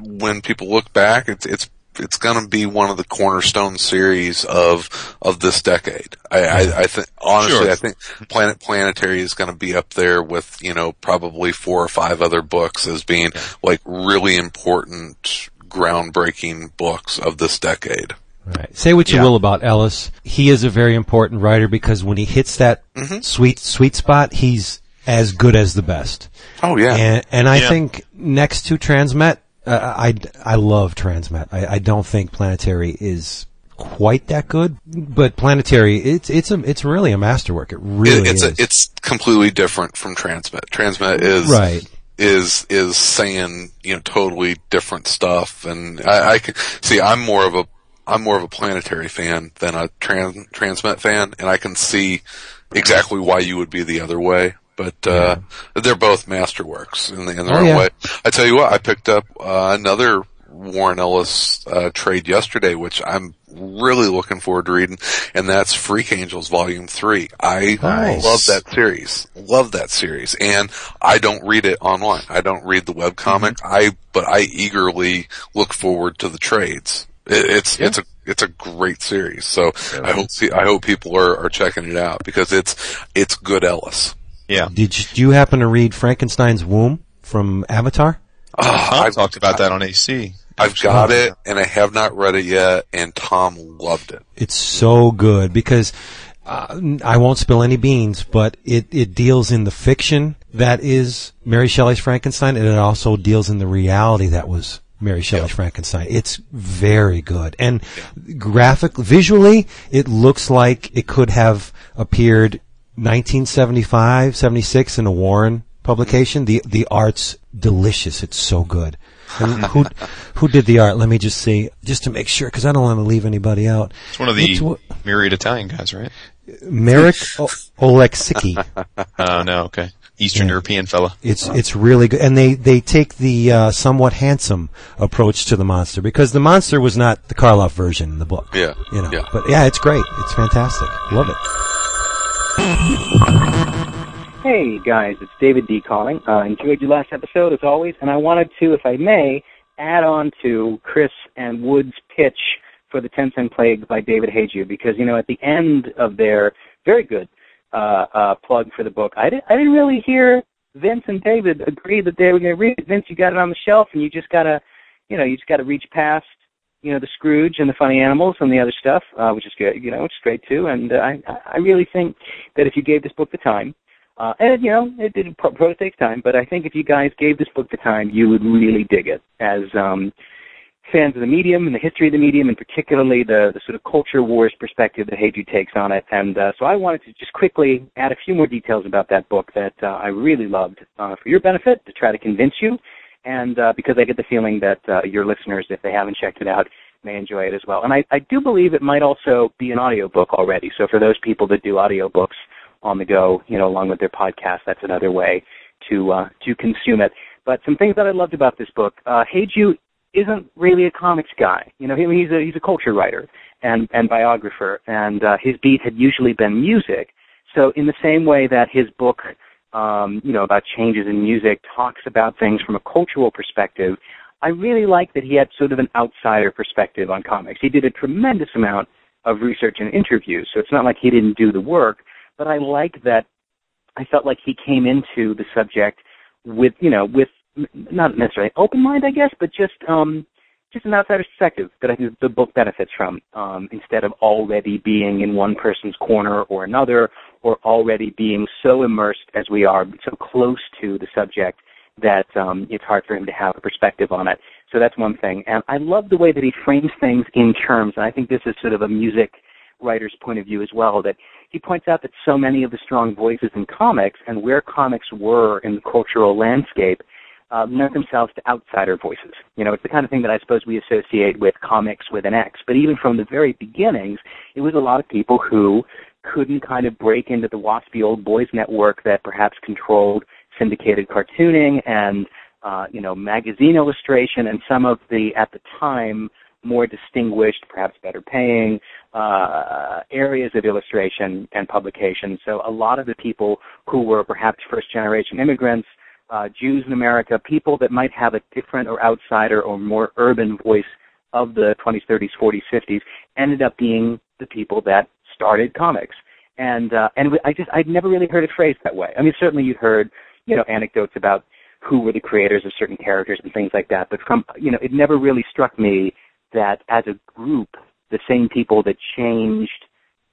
when people look back, it's, it's, it's going to be one of the cornerstone series of of this decade. I, I, I think honestly, Sure. I think Planet Planetary is going to be up there with you know probably four or five other books as being like really important, groundbreaking books of this decade. Right. Say what you Yeah. will about Ellis. He is a very important writer because when he hits that Mm-hmm. sweet sweet spot, he's as good as the best. Oh yeah, And and I Yeah. think next to Transmet, Uh, I, I love Transmet. I, I don't think Planetary is quite that good, but Planetary it's it's a it's really a masterwork. It really It- it's is. a, it's completely different from Transmet. Transmet is right. is is saying you know totally different stuff, and I, I can see I'm more of a I'm more of a planetary fan than a trans, transmet fan, and I can see exactly why you would be the other way. But uh, they're both masterworks in, the, in their Oh, own yeah. way. I tell you what, I picked up uh, another Warren Ellis uh, trade yesterday, which I'm really looking forward to reading, and that's Freak Angels Volume Three. I Nice. love that series, love that series, and I don't read it online. I don't read the web comic. I but I eagerly look forward to the trades. It, it's it's a it's a great series. So I hope pe- I hope people are, are checking it out because it's it's good Ellis. Yeah. Did you, do you happen to read Frankenstein's Womb from Avatar? Tom I've, talked about that on AC. I've got it, and I have not read it yet. And Tom loved it. It's so good because uh, I won't spill any beans, but it, it deals in the fiction that is Mary Shelley's Frankenstein, and it also deals in the reality that was Mary Shelley's Frankenstein. It's very good. And graphic, visually, it looks like it could have appeared 1975, 76 in a Warren publication. The, the art's delicious. It's so good. And who, who did the art? Let me just see, just to make sure, because I don't want to leave anybody out. It's one of It's the wha- myriad Italian guys, right? Marek o- Oleksicki. Oh, no, okay. Eastern Yeah. European fella. It's it's really good, and they they take the uh, somewhat handsome approach to the monster because the monster was not the Karloff version in the book. Yeah, you know. yeah. But yeah, it's great. It's fantastic. Love it. Hey guys, it's David D calling. Uh, enjoyed your last episode as always, and I wanted to, if I may, add on to Chris and Wood's pitch for the Ten Cent Plague by David Hajdu because you know at the end of their very good uh, uh, plug for the book, I didn't I didn't really hear Vince and David agree that they were going to read it. Vince, you got it on the shelf, and you just gotta, you know, you just gotta reach past you know, the Scrooge and the funny animals and the other stuff, uh, which is good, you know, which is great too. And uh, I, I really think that if you gave this book the time, uh, and you know, it did pro- takes time, but I think if you guys gave this book the time, you would really dig it as um, fans of the medium and the history of the medium, and particularly the, the sort of culture wars perspective that Hajdu takes on it. And uh, so I wanted to just quickly add a few more details about that book that uh, I really loved uh, for your benefit to try to convince you, and uh, because I get the feeling that uh, your listeners, if they haven't checked it out, may enjoy it as well. And I, I do believe it might also be an audiobook already. So for those people that do audiobooks on the go, you know, along with their podcast, that's another way to uh, to consume it. But some things that I loved about this book, uh, Hajdu isn't really a comics guy. You know, he, he's a he's a culture writer and and biographer, and uh, his beat had usually been music. So in the same way that his book, um, you know, about changes in music talks about things from a cultural perspective, I really like that he had sort of an outsider perspective on comics. He did a tremendous amount of research and interviews, so it's not like he didn't do the work, but I like that I felt like he came into the subject with, you know, with not necessarily open mind, I guess, but just um just an outsider perspective that I think the book benefits from, um, instead of already being in one person's corner or another, or already being so immersed as we are, so close to the subject that um, it's hard for him to have a perspective on it. So that's one thing. And I love the way that he frames things in terms, and I think this is sort of a music writer's point of view as well, that he points out that so many of the strong voices in comics and where comics were in the cultural landscape uh, lent themselves to outsider voices. You know, it's the kind of thing that I suppose we associate with comics with an X. But even from the very beginnings, it was a lot of people who couldn't kind of break into the waspy old boys network that perhaps controlled syndicated cartooning and uh, you know magazine illustration and some of the at the time more distinguished, perhaps better paying uh, areas of illustration and publication. So a lot of the people who were perhaps first generation immigrants, uh, Jews in America, people that might have a different or outsider or more urban voice of the 20s, 30s, 40s, 50s, ended up being the people that started comics. And uh, and I just I'd never really heard it phrased that way. I mean, certainly you heard you know anecdotes about who were the creators of certain characters and things like that, but from you know it never really struck me that as a group, the same people that changed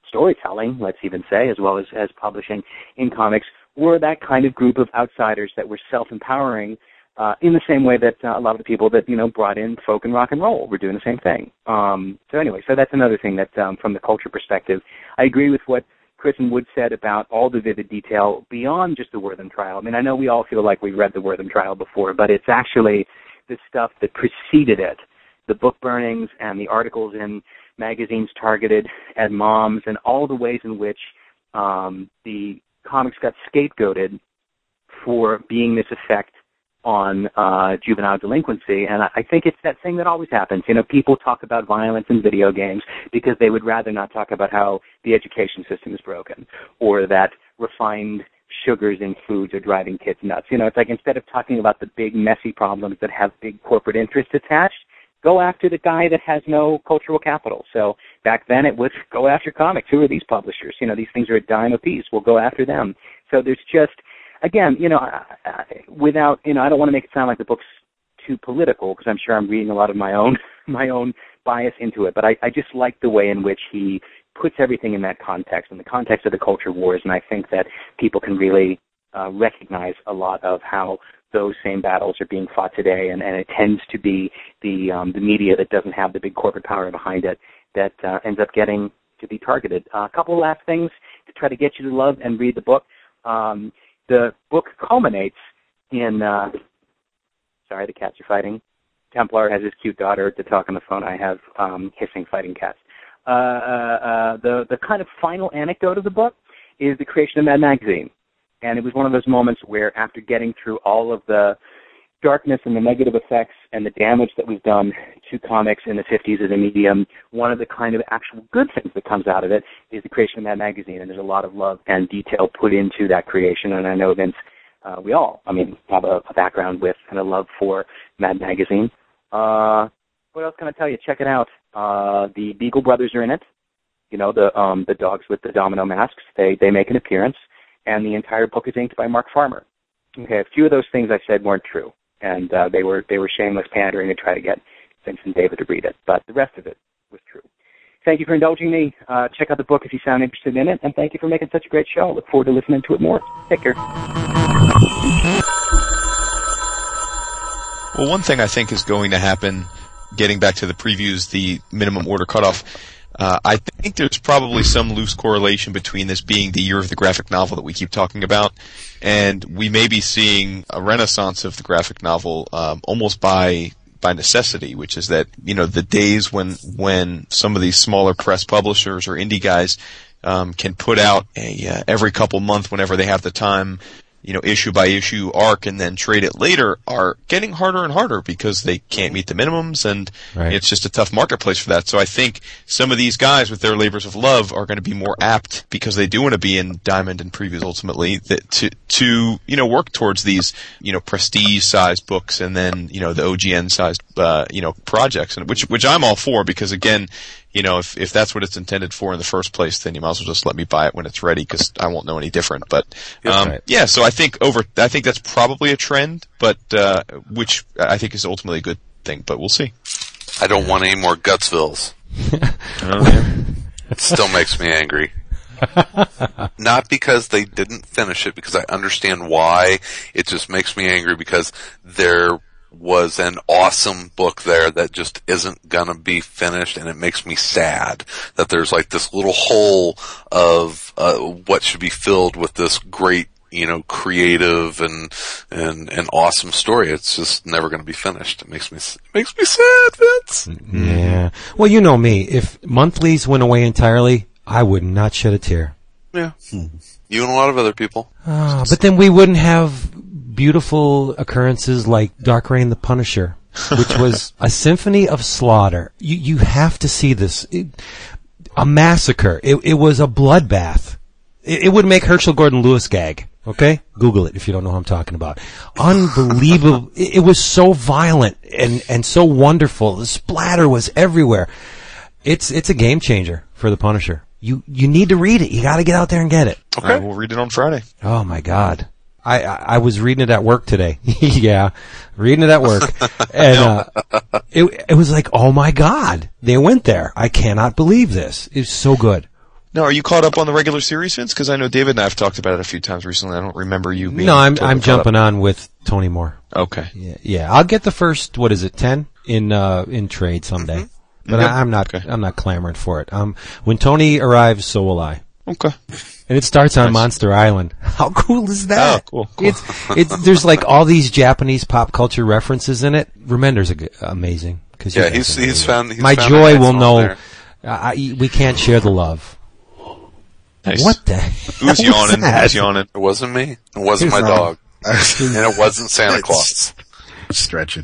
storytelling, let's even say, as well as, as publishing in comics, were that kind of group of outsiders that were self-empowering Uh, in the same way that uh, a lot of the people that you know brought in folk and rock and roll were doing the same thing. Um, so anyway, so that's another thing that um, from the culture perspective, I agree with what Chris and Wood said about all the vivid detail beyond just the Wertham trial. I mean, I know we all feel like we've read the Wertham trial before, but it's actually the stuff that preceded it, the book burnings and the articles in magazines targeted at moms, and all the ways in which um, the comics got scapegoated for being this effect on uh, juvenile delinquency. And I, I think it's that thing that always happens. You know, people talk about violence in video games because they would rather not talk about how the education system is broken or that refined sugars in foods are driving kids nuts. You know, it's like instead of talking about the big messy problems that have big corporate interests attached, go after the guy that has no cultural capital. So back then it was go after comics. Who are these publishers? You know, these things are a dime a piece. We'll go after them. So there's just, again, you know, I, I, without, you know, I don't want to make it sound like the book's too political because I'm sure I'm reading a lot of my own, my own bias into it. But I, I just like the way in which he puts everything in that context, in the context of the culture wars, and I think that people can really uh, recognize a lot of how those same battles are being fought today, and, and it tends to be the um, the media that doesn't have the big corporate power behind it that uh, ends up getting to be targeted. Uh, a couple of last things to try to get you to love and read the book. Um, the book culminates in. Uh, sorry, the cats are fighting. Templar has his cute daughter to talk on the phone. I have um, hissing fighting cats. Uh, uh, uh, the the kind of final anecdote of the book is the creation of Mad Magazine, and it was one of those moments where, after getting through all of the darkness and the negative effects and the damage that was done to comics in the 50s as a medium, one of the kind of actual good things that comes out of it is the creation of Mad Magazine, and there's a lot of love and detail put into that creation, and I know Vince, uh, we all, I mean, have a, a background with and a love for Mad Magazine. Uh, what else can I tell you? Check it out. Uh, the Beagle brothers are in it. You know, the um, the dogs with the domino masks. They they make an appearance, and the entire book is inked by Mark Farmer. Okay, a few of those things I said weren't true, and uh, they were they were shameless pandering to try to get Vince and David to read it. But the rest of it was true. Thank you for indulging me. Uh, check out the book if you sound interested in it, and thank you for making such a great show. Look forward to listening to it more. Take care. Well, one thing I think is going to happen, getting back to the previews, the minimum order cutoff, uh, I think there's probably some loose correlation between this being the year of the graphic novel that we keep talking about, and we may be seeing a renaissance of the graphic novel um, almost by by necessity, which is that you know the days when when some of these smaller press publishers or indie guys um, can put out a uh, every couple month whenever they have the time you know, issue by issue arc and then trade it later are getting harder and harder because they can't meet the minimums and Right. it's just a tough marketplace for that. So I think some of these guys with their labors of love are going to be more apt because they do want to be in Diamond and previews ultimately that to, to, you know, work towards these, you know, prestige sized books and then, you know, the OGN sized, uh, you know, projects and which, which I'm all for because again, you know, if, if that's what it's intended for in the first place, then you might as well just let me buy it when it's ready because I won't know any different. But um, Right. yeah, so I think over, I think that's probably a trend, but uh, which I think is ultimately a good thing. But we'll see. I don't want any more Gutsvilles. It still makes me angry. Not because they didn't finish it, because I understand why. It just makes me angry because there was an awesome book there that just isn't gonna be finished, and it makes me sad that there's like this little hole of uh, what should be filled with this great, you know, creative and and and awesome story. It's just never gonna be finished. It makes me it makes me sad, Vince. Yeah. Well, you know me. If monthlies went away entirely, I would not shed a tear. Yeah. You and a lot of other people. Ah, but then we wouldn't have beautiful occurrences like Dark Reign the Punisher, which was a symphony of slaughter. You you have to see this. It- a massacre. It, it was a bloodbath. It, it would make Herschell Gordon Lewis gag. Okay? Google it if you don't know what I'm talking about. Unbelievable. it, it was so violent and, and so wonderful. The splatter was everywhere. It's, it's a game changer for the Punisher. You, you need to read it. You gotta get out there and get it. All right, we'll read it on Friday. Oh my God. I, I, I was reading it at work today. yeah. Reading it at work. and, uh, it, it was like, oh my God. They went there. I cannot believe this. It's so good. Now, are you caught up on the regular series, Vince? Because I know David and I have talked about it a few times recently. I don't remember you being. No, I'm totally I'm jumping on with Tony Moore. Okay. Yeah, yeah. I'll get the first. What is it? Ten in uh, in trade someday. But Okay. I, I'm not. Okay. I'm not clamoring for it. Um, when Tony arrives, so will I. Okay. And it starts on Nice. Monster Island. How cool is that? Oh, cool, cool. It's it's there's like all these Japanese pop culture references in it. Remender's a g amazing because Yeah, he's he's found. He's my found joy nice will know. there. I, we can't share the love. Nice. What the? Who's hell was yawning? that? Who's yawning? It wasn't me. It wasn't my It's dog, and it wasn't Santa Claus. Stretching.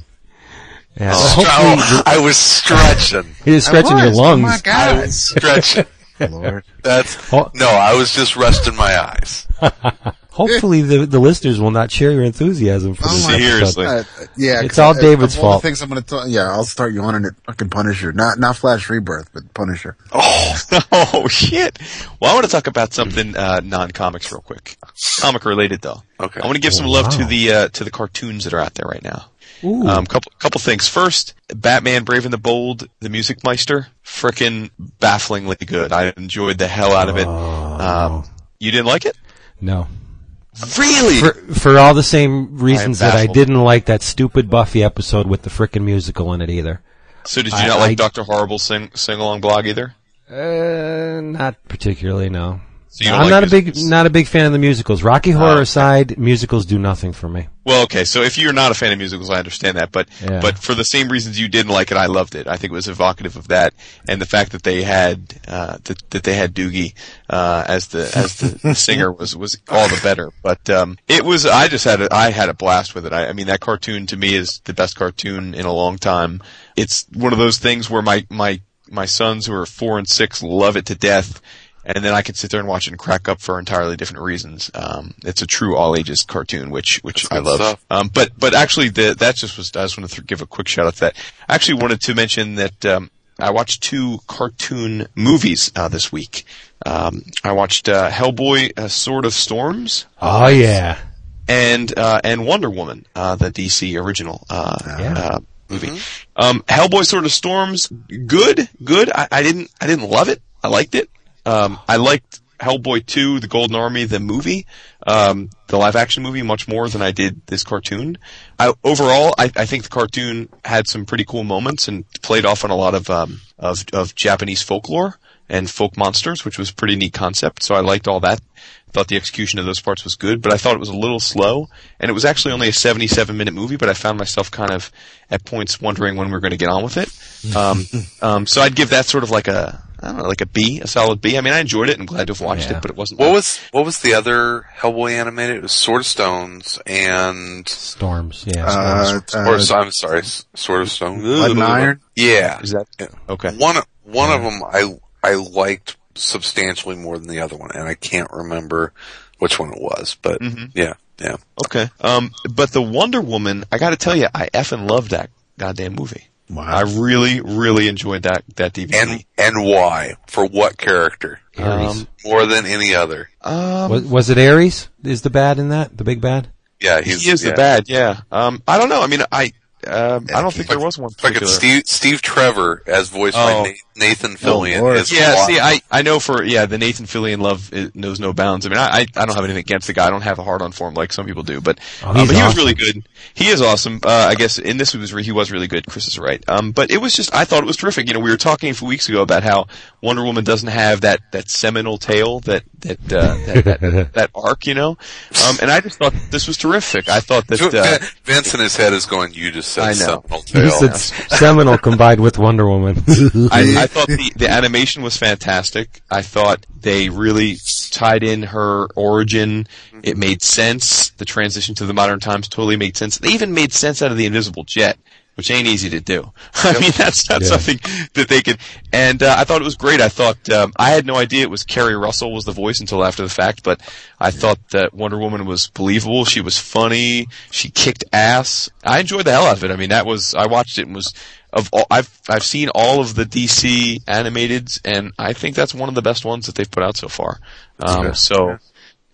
Yeah, Oh, hopefully I was stretching. it is stretching your was. Oh lungs. my I was stretching. Lord. That's Oh. no. I was just resting my eyes. Hopefully the the listeners will not share your enthusiasm for Oh this my Seriously. Uh, yeah, it's all uh, David's of all fault. The things I'm gonna talk. Yeah, I'll start you yawning at fucking Punisher. Not not Flash Rebirth, but Punisher. Oh shit! Well, I want to talk about something uh, non-comics real quick, comic related though. Okay. I want to give some Oh, love to the uh, to the cartoons that are out there right now. Ooh. Um, couple couple things. First, Batman: Brave and the Bold, the Music Meister, frickin' bafflingly good. I enjoyed the hell out of it. Um, you didn't like it? no. Really? For for all the same reasons that I didn't like that stupid Buffy episode with the frickin' musical in it either. so did you I- not like I- Doctor Horrible sing sing along blog either? Uh, not particularly. No. So I'm like not a big not a big fan of the musicals. Rocky Horror okay. aside, musicals do nothing for me. Well, okay. So if you're not a fan of musicals, I understand that. But Yeah. but for the same reasons you didn't like it, I loved it. I think it was evocative of that, and the fact that they had uh, that, that they had Doogie uh, as the as the singer was was all the better. But um, it was. I just had a, I had a blast with it. I, I mean, that cartoon to me is the best cartoon in a long time. It's one of those things where my my my sons who are four and six love it to death. And then I can sit there and watch it and crack up for entirely different reasons. Um, it's a true all ages cartoon, which which That's I love. stuff. Um, but but actually, the, that just was. I just want to th- give a quick shout out to that. I actually wanted to mention that um, I watched two cartoon movies uh, this week. Um, I watched uh, Hellboy: uh, Sword of Storms Oh yeah. and uh, and Wonder Woman, uh, the DC original uh, Yeah. uh, movie. Um, Hellboy: Sword of Storms, good, good. I, I didn't I didn't love it. I liked it. Um, I liked Hellboy 2, The Golden Army, the movie, um, the live action movie, much more than I did this cartoon. I, overall, I, I think the cartoon had some pretty cool moments and played off on a lot of um, of, of Japanese folklore and folk monsters, which was a pretty neat concept. So I liked all that. Thought the execution of those parts was good, but I thought it was a little slow. And it was actually only a 77 minute movie, but I found myself kind of at points wondering when we were going to get on with it. Um, um, so I'd give that sort of like a, I don't know, like a B, a solid B. I mean, I enjoyed it and glad to have watched Yeah. it, but it wasn't. What was what was the other Hellboy animated? It was Sword of Stones and Storms. Yeah. Uh, storms. uh, or s- I'm sorry, Sword of Stone. Blood and Iron. Yeah, Is that okay? one one of them I I liked substantially more than the other one, and I can't remember which one it was, but Mhm. yeah, yeah. Okay. Um, but the Wonder Woman, I got to tell you, I effing loved that goddamn movie. Wow. I really, really enjoyed that that DVD. And and why? For what character? Ares. um, More than any other. um, was, was it Ares? Is the bad in that? The big bad? Yeah, he's he is yeah. the bad, yeah. Um, I don't know. I mean, I, um, I don't think there was one Fucking particular. Steve Steve Trevor as voiced Oh. by Na- Nathan Fillion. Lord. is Yeah, a see, I, I know for yeah the Nathan Fillion love is, knows no bounds. I mean, I, I I don't have anything against the guy. I don't have a hard on for him like some people do, but Oh, uh, he's but he was really good. He is awesome. Uh, I guess in this he was he was really good. Chris is right. Um, but it was just I thought it was terrific. You know, we were talking a few weeks ago about how Wonder Woman doesn't have that that seminal tale that that uh, that, that, that arc. You know, um, and I just thought this was terrific. I thought that. Uh, Vince in his head is going. You just said I know. Seminole He Tale. said Seminole combined with Wonder Woman. I, I thought the, the animation was fantastic. I thought they really tied in her origin. It made sense. The transition to the modern times totally made sense. They even made sense out of the invisible jet, which ain't easy to do. I mean, that's not Yeah. something that they could. And uh, I thought it was great. I thought um, I had no idea it was Keri Russell was the voice until after the fact, but I thought that Wonder Woman was believable. She was funny. She kicked ass. I enjoyed the hell out of it. I mean, that was I watched it and was of all, I've I've seen all of the DC animated, and I think that's one of the best ones that they've put out so far. Um, so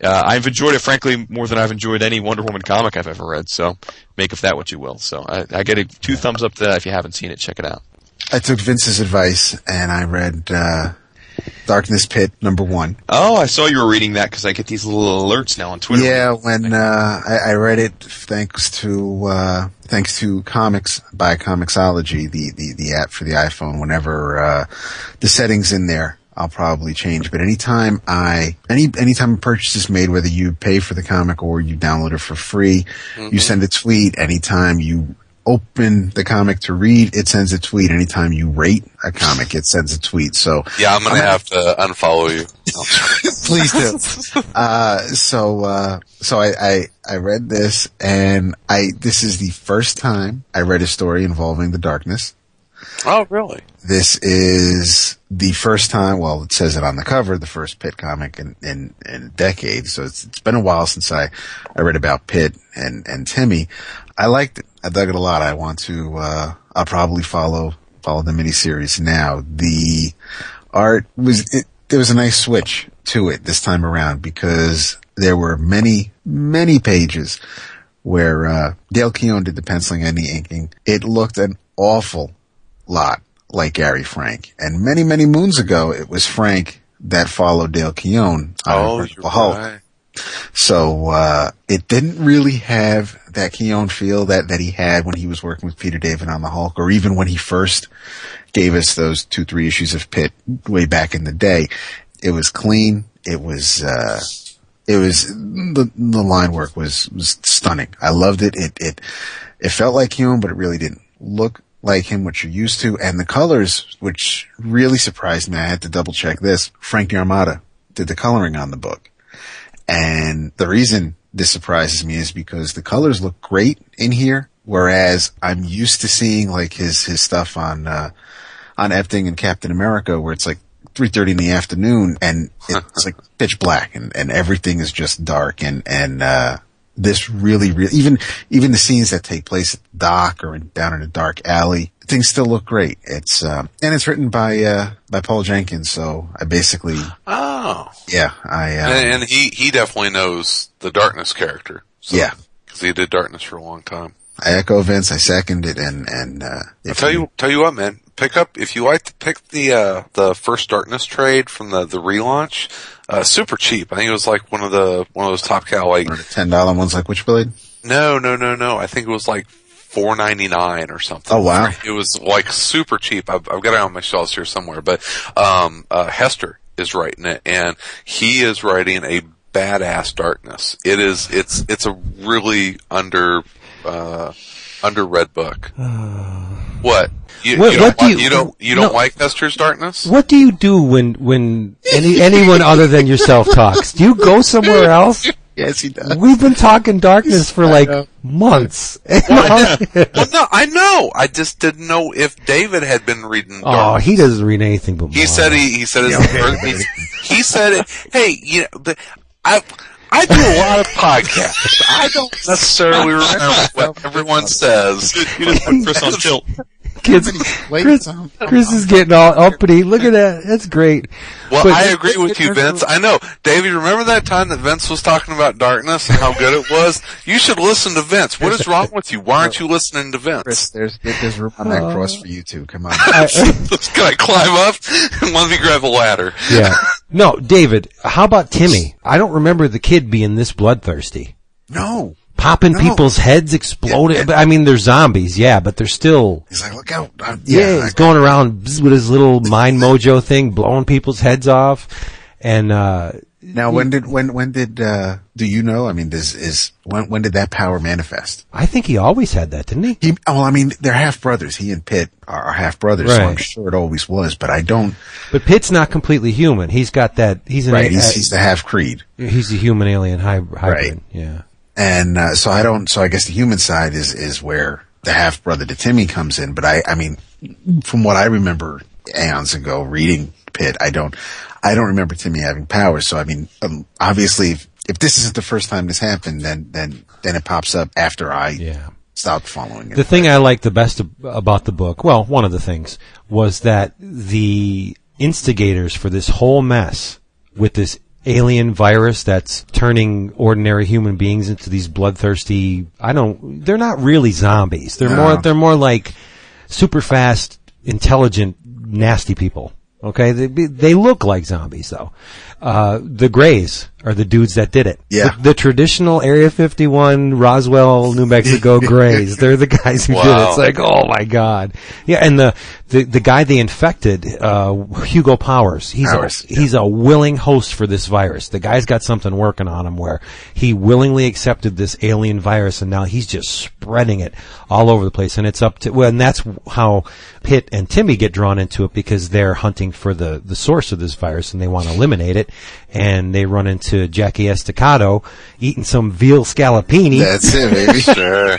uh, I've enjoyed it, frankly, more than I've enjoyed any Wonder Woman comic I've ever read. So make of that what you will. So I, I get a two thumbs up to that. If you haven't seen it, check it out. I took Vince's advice and I read uh, Darkness Pitt number one. Oh, I saw you were reading that because I get these little alerts now on Twitter. Yeah, when uh, I, I read it thanks to uh, thanks to Comics by Comixology, the, the, the app for the iPhone. Whenever uh, the settings in there, I'll probably change. But anytime I any anytime a purchase is made, whether you pay for the comic or you download it for free, you send a tweet. Anytime you open the comic to read, it sends a tweet. Anytime you rate a comic, it sends a tweet. So Yeah, I'm gonna have to unfollow you. please do. Uh, so, uh, so I, I, I read this and I, this is the first time I read a story involving the darkness. Oh, really? This is the first time, well, it says it on the cover, the first Pitt comic in, in, in decades. So it's, it's been a while since I, I read about Pitt and, and Timmy. I liked it. I dug it a lot. I want to, uh, I'll probably follow, follow the miniseries now. The art was, it, there was a nice switch to it this time around because there were many, many pages where, uh, Dale Keown did the penciling and the inking. It looked an awful lot like Gary Frank. And many, many moons ago, it was Frank that followed Dale Keown on Oh, Incredible you're Hulk. right. So uh, it didn't really have that Keown feel that that he had when he was working with Peter David on the Hulk, or even when he first gave us those two three issues of Pitt way back in the day. It was clean. It was. Uh, it was the the line work was was stunning. I loved it. It it it felt like Keown, but it really didn't look like him, which you're used to. And the colors, which really surprised me. I had to double check this. Frank D'Armata did the coloring on the book. And the reason this surprises me is because the colors look great in here, whereas I'm used to seeing like his, his stuff on, uh, on Epting and Captain America where it's like 3.30 in the afternoon and it's like pitch black and, and everything is just dark and, and, uh, this really, really, even, even the scenes that take place at the dock or in, down in a dark alley, things still look great. It's, um, and it's written by, uh, by Paul Jenkins. So I basically, Oh, yeah, I, uh, and, and he he definitely knows the darkness character. So, Yeah. because he did darkness for a long time. I echo Vince. I second it, and and uh, I'll if tell you, tell you what, man. Pick up if you like to pick the uh, the first darkness trade from the the relaunch. Uh, super cheap. I think it was like one of the one of those top cow like ten dollar ones like Witchblade. no no no no. I think it was like four ninety nine or something. Oh, wow. It was like super cheap. I've, I've got it on my shelves here somewhere. But um, uh, Hester is writing it, and he is writing a badass darkness. It is it's it's a really under uh, underread book. Uh, what? You, What- you what don't do like, you- don't you don't no. like Hester's darkness? What do you do when when any anyone other than yourself talks? Do you go somewhere else? Yes, he does. We've been talking darkness for like months. well, no, I know. I just didn't know if David had been reading. oh, Darkness. he doesn't read anything but. He Marvel. said he he said his Yeah, he, he said it. Hey, you know, the, I I do a lot of podcasts. I don't necessarily remember what everyone says. You just put Chris on tilt. Kids, Chris, Chris is getting all uppity. Look at that. That's great. Well, But- I agree with you, Vince. I know, Davey, Remember that time that Vince was talking about darkness and how good it was? You should listen to Vince. What is wrong with you? Why aren't you listening to Chris, Vince? there's there's room on that cross for you too. Come on. Can I climb up and let me grab a ladder? Yeah. No, David, how about Timmy? I don't remember the kid being this bloodthirsty. no, Popping No. people's heads, exploding. Yeah, yeah. I mean, they're zombies, yeah, but they're still. he's like, look out. Uh, Yeah, yeah, he's going around with his little mind mojo thing, blowing people's heads off. And, uh, now when did when when did uh do you know? I mean, this is when when did that power manifest? I think he always had that, didn't he? He well, I mean, they're half brothers. He and Pitt are, half brothers, so I'm sure it always was. But I don't. But Pitt's not completely human. He's got that, he's an, Right, he's, a- he's the half creed. he's a human alien hy- hybrid. Right. Yeah. And uh, so I don't. So I guess the human side is is where the half brother to Timmy comes in. But I, I mean, from what I remember aeons ago reading Pitt, I don't, I don't remember Timmy having powers. So I mean, um, obviously, if, if this isn't the first time this happened, then then then it pops up after I Yeah. stopped following it. The thing I liked the best about the book, well, one of the things, was that the instigators for this whole mess with this alien virus that's turning ordinary human beings into these bloodthirsty, I don't, they're not really zombies. They're more they're more like super fast, intelligent, nasty people. Okay, they they look like zombies though. Uh, the Greys are the dudes that did it. Yeah. the, the traditional Area 51 Roswell, New Mexico Greys. They're the guys who did it. It's like, oh my god, yeah. And the the, the guy they infected, uh, Hugo Powers. He's Powers, a, he's a willing host for this virus. The guy's got something working on him where he willingly accepted this alien virus and now he's just spreading it all over the place. And it's up to, well, and that's how Pitt and Timmy get drawn into it because they're hunting for the, the source of this virus and they want to eliminate it. And they run into Jackie Estacado eating some veal scallopini. That's it, baby. Sure.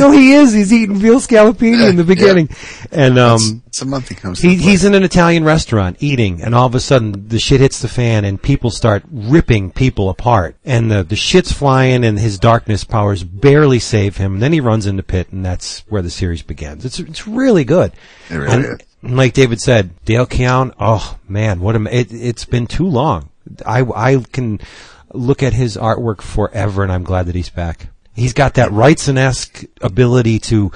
no, he is. He's eating veal scallopini in the Yeah. beginning. And, um, it's a month he comes. he, to he's in an Italian restaurant eating, and all of a sudden the shit hits the fan, and people start ripping people apart, and the the shit's flying, and his darkness powers barely save him. And then he runs into Pitt, and that's where the series begins. It's it's really good. It really and, is. Like David said, Dale Keown. Oh man, what a it, it's been too long. I I can look at his artwork forever, and I'm glad that he's back. He's got that Wrightson-esque ability to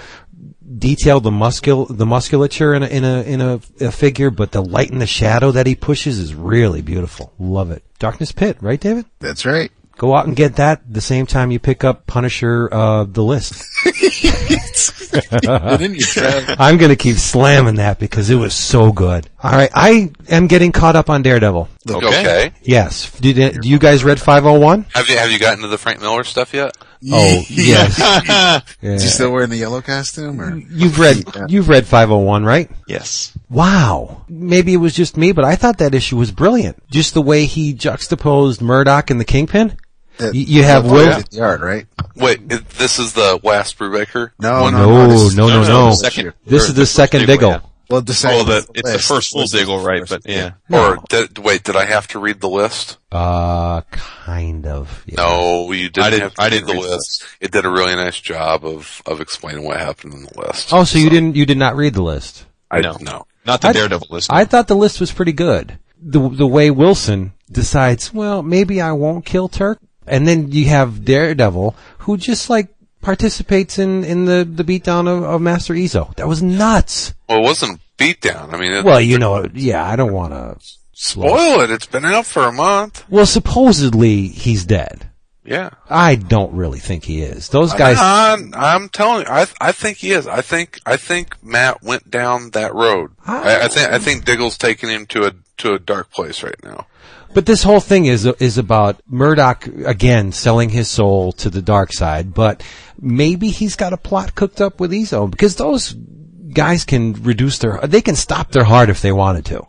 detail the muscul the musculature in a in a in a, a figure, but the light and the shadow that he pushes is really beautiful. Love it. Darkness Pitt, right, David? That's right. Go out and get that the same time you pick up Punisher, uh, the list. Didn't you, Trev? I'm gonna keep slamming that because it was so good. All right, I am getting caught up on Daredevil. Okay. Yes. Did, do you guys read 501? Have you have you gotten to the Frank Miller stuff yet? Oh, yes. Yeah. Is he still wearing the yellow costume? Or You've read Yeah. you've read 501, right? Yes. Wow. Maybe it was just me, but I thought that issue was brilliant. Just the way he juxtaposed Murdock and the Kingpin. You, you have Will. yeah, the art, right? Wait, this is the West Brubaker. No, one? no, No, this is- no, no, no. Second. This is the first second diggle. Yeah. Well, the second. Well, the, it's the first full List diggle, right? first- But yeah. Or did, wait, did I have to read the list? Uh, kind of. Yeah. No, you didn't I didn't- have to I read didn't the read the list. It did a really nice job of of explaining what happened in the list. Oh, so you didn't, you did not read the list. I No. no. Not the I- Daredevil list. I thought the list was pretty good. The, the way Wilson decides, well, maybe I won't kill Turk. And then you have Daredevil, who just like participates in, in the, the beatdown of, of Master Izo. That was nuts. Well, it wasn't beatdown. I mean, it, Well, you know, yeah, I don't want to spoil it. It's been out for a month. Well, supposedly he's dead. Yeah. I don't really think he is. Those guys. I'm, I'm telling you, I I think he is. I think I think Matt went down that road. Ah. I, I think I think Diggle's taking him to a to a dark place right now. But this whole thing is is about Murdock again selling his soul to the dark side. But maybe he's got a plot cooked up with Izo because those guys can reduce their. They can stop their heart if they wanted to.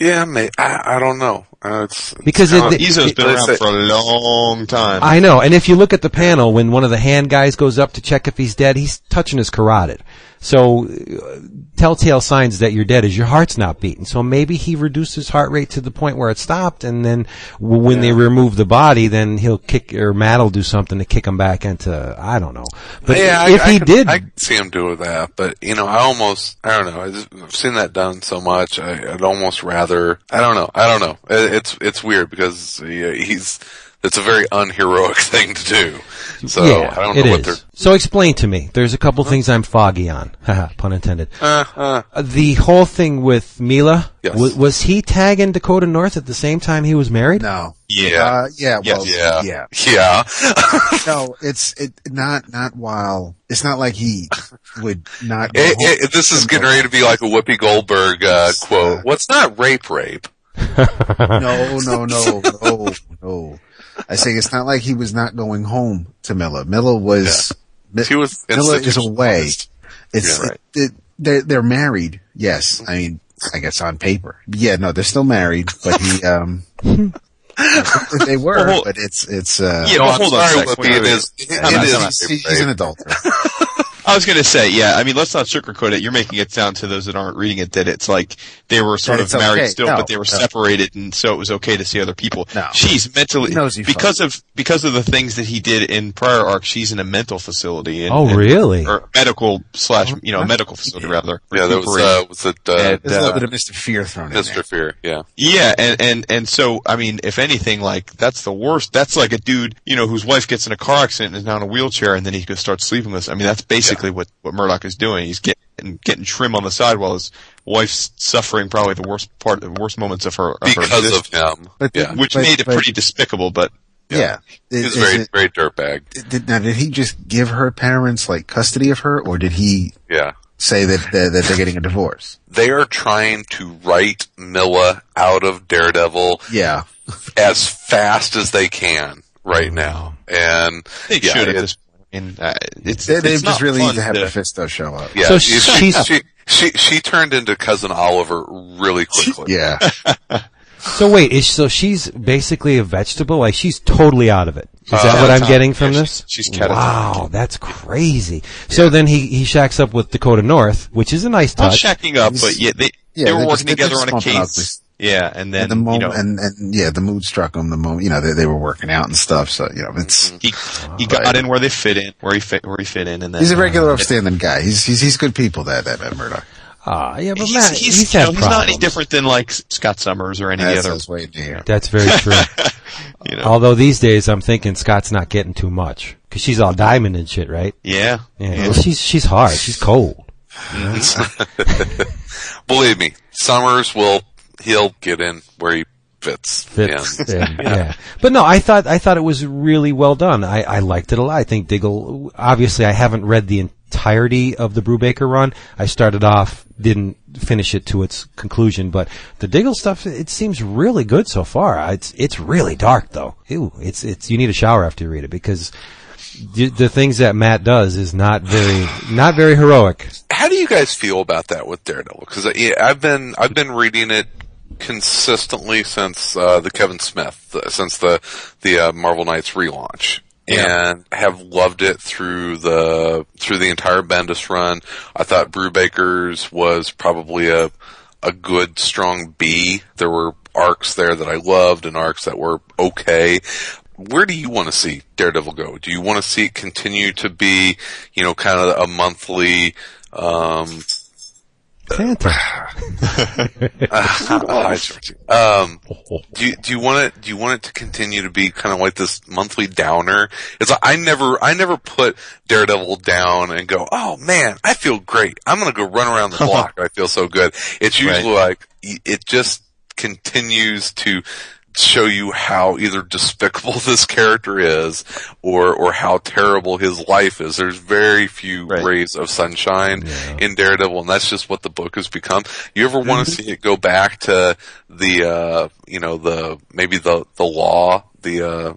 Yeah, may, I I don't know. Uh, it's Because it's it- kinda- it- Izo's been they around say- for a long time. I know. And if you look at the panel when one of the hand guys goes up to check if he's dead, he's touching his carotid. So, uh, telltale signs that you're dead is your heart's not beating. So maybe he reduced his heart rate to the point where it stopped, and then when they remove the body, then he'll kick or Matt will do something to kick him back into I don't know. But yeah, if I, I he did, I see him do that. But you know, I almost, I don't know. I just, I've seen that done so much. I, I'd almost rather, I don't know. I don't know. It, it's it's weird because yeah, he's. It's a very unheroic thing to do. So yeah, I don't it know what is. they're. So explain to me. There's a couple things I'm foggy on. Pun intended. Uh, uh, Uh, the whole thing with Milla, Yes. wa- was he tagging Dakota North at the same time he was married? No. yeah. Uh, yeah. Yes. Well, yeah, yeah. yeah. No, it's it not not while. It's not like he would not. go It- it- this is getting ready to be like a Whoopi Goldberg uh, quote. What's not rape? Rape. no, no, no, no, no. I say it's not like he was not going home to Milla. Milla was. Mi- He was Milla is away. institutionalized. It's Yeah. it, it, they're they're married. Yes, I mean I guess on paper. Yeah, no, they're still married, but he um. they were, Well, but it's it's uh. Yeah, No, but hold on a sorry, sec. Whoopi, it wait, is. It, I'm it not- is he's, he's an rape. Adulterer. I was going to say, yeah. I mean, let's not sugarcoat it. You're making it sound to those that aren't reading it that it's like they were sort of it's married okay. still, No, but they were no. separated, and so it was okay to see other people. No. she's mentally He knows because of because of the things that he did in prior arcs. She's in a mental facility. And, Oh, and- really? or medical slash you know medical facility rather. Yeah, that was uh, was it uh, And, There's a little uh, bit of Mr. Fear thrown in Mr. Fear? Yeah. Yeah, and, and and so I mean, if anything, like that's the worst. That's like a dude, you know, whose wife gets in a car accident and is now in a wheelchair, and then he can start sleeping with. us. I mean, that's basically what what Murdock is doing. He's getting getting trim on the side while his wife's suffering probably the worst part, the worst moments of her of her because of him. But yeah. which but- made it but- pretty despicable. But Yeah. Is- He's very, it- very dirtbag. did, now, did he just give her parents like custody of her, or did he Yeah. say that that, that they're getting a divorce? They are trying to write Milla out of Daredevil Yeah. as fast as they can right now. And they yeah, should at this point. I mean, uh, it's They, they it's just not really fun need to have to- Mephisto show up. yeah, So she, she's- she, she she turned into cousin Oliver really quickly. Yeah. So wait, is, so she's basically a vegetable? Like she's totally out of it. Is Uh, that what I'm getting from Yeah, this? she's- she's catatonic. Wow, that's crazy. So then he he shacks up with Dakota North, which is a nice touch. Not touch. shacking up, but yeah, they Yeah, they were working just- together on a bumping up case. This- Yeah, and then And the you know and, and yeah, the mood struck him. The moment, you know, they, they were working out and stuff. So you know, it's he he got in where they fit in, where he fit where he fit in, and then he's a regular upstanding guy. He's he's he's good people. That that Matt Murdock. Ah, yeah, but he's, Matt, he's, he's, you know, he's not any different than like Scott Summers or any That's, other. that's way near. That's very true. You know, Although these days I'm thinking Scott's not getting too much because she's all diamond and shit, right? yeah, Yeah, yeah. well, she's she's hard. She's cold. Believe me, Summers will he'll get in where he fits. Fits. And- Yeah, yeah. But no, I thought I thought it was really well done. I, I liked it a lot. I think Diggle. Obviously, I haven't read the entirety of the Brubaker run. I started off, didn't finish it to its conclusion, but the Diggle stuff it seems really good so far. It's it's really dark though. Ew, it's it's you need a shower after you read it because. The, the things that Matt does is not very, not very heroic. How do you guys feel about that with Daredevil? Because I've been I've been reading it consistently since uh, the Kevin Smith, uh, since the the uh, Marvel Knights relaunch, and have loved it through the through the entire Bendis run. I thought Brubaker's was probably a a good strong B. There were arcs there that I loved and arcs that were okay. Where do you want to see Daredevil go? Do you want to see it continue to be, you know, kind of a monthly, um, Santa. Georgie. Um, do you, do you want it? Do you want it to continue to be kind of like this monthly downer? It's like I never, I never put Daredevil down and go, oh man, I feel great. I'm gonna go run around the block. I feel so good. It's usually like it just continues to show you how either despicable this character is or or how terrible his life is. There's very few Right. rays of sunshine in Daredevil and that's just what the book has become. You ever want to see it go back to the uh you know the maybe the the law, the uh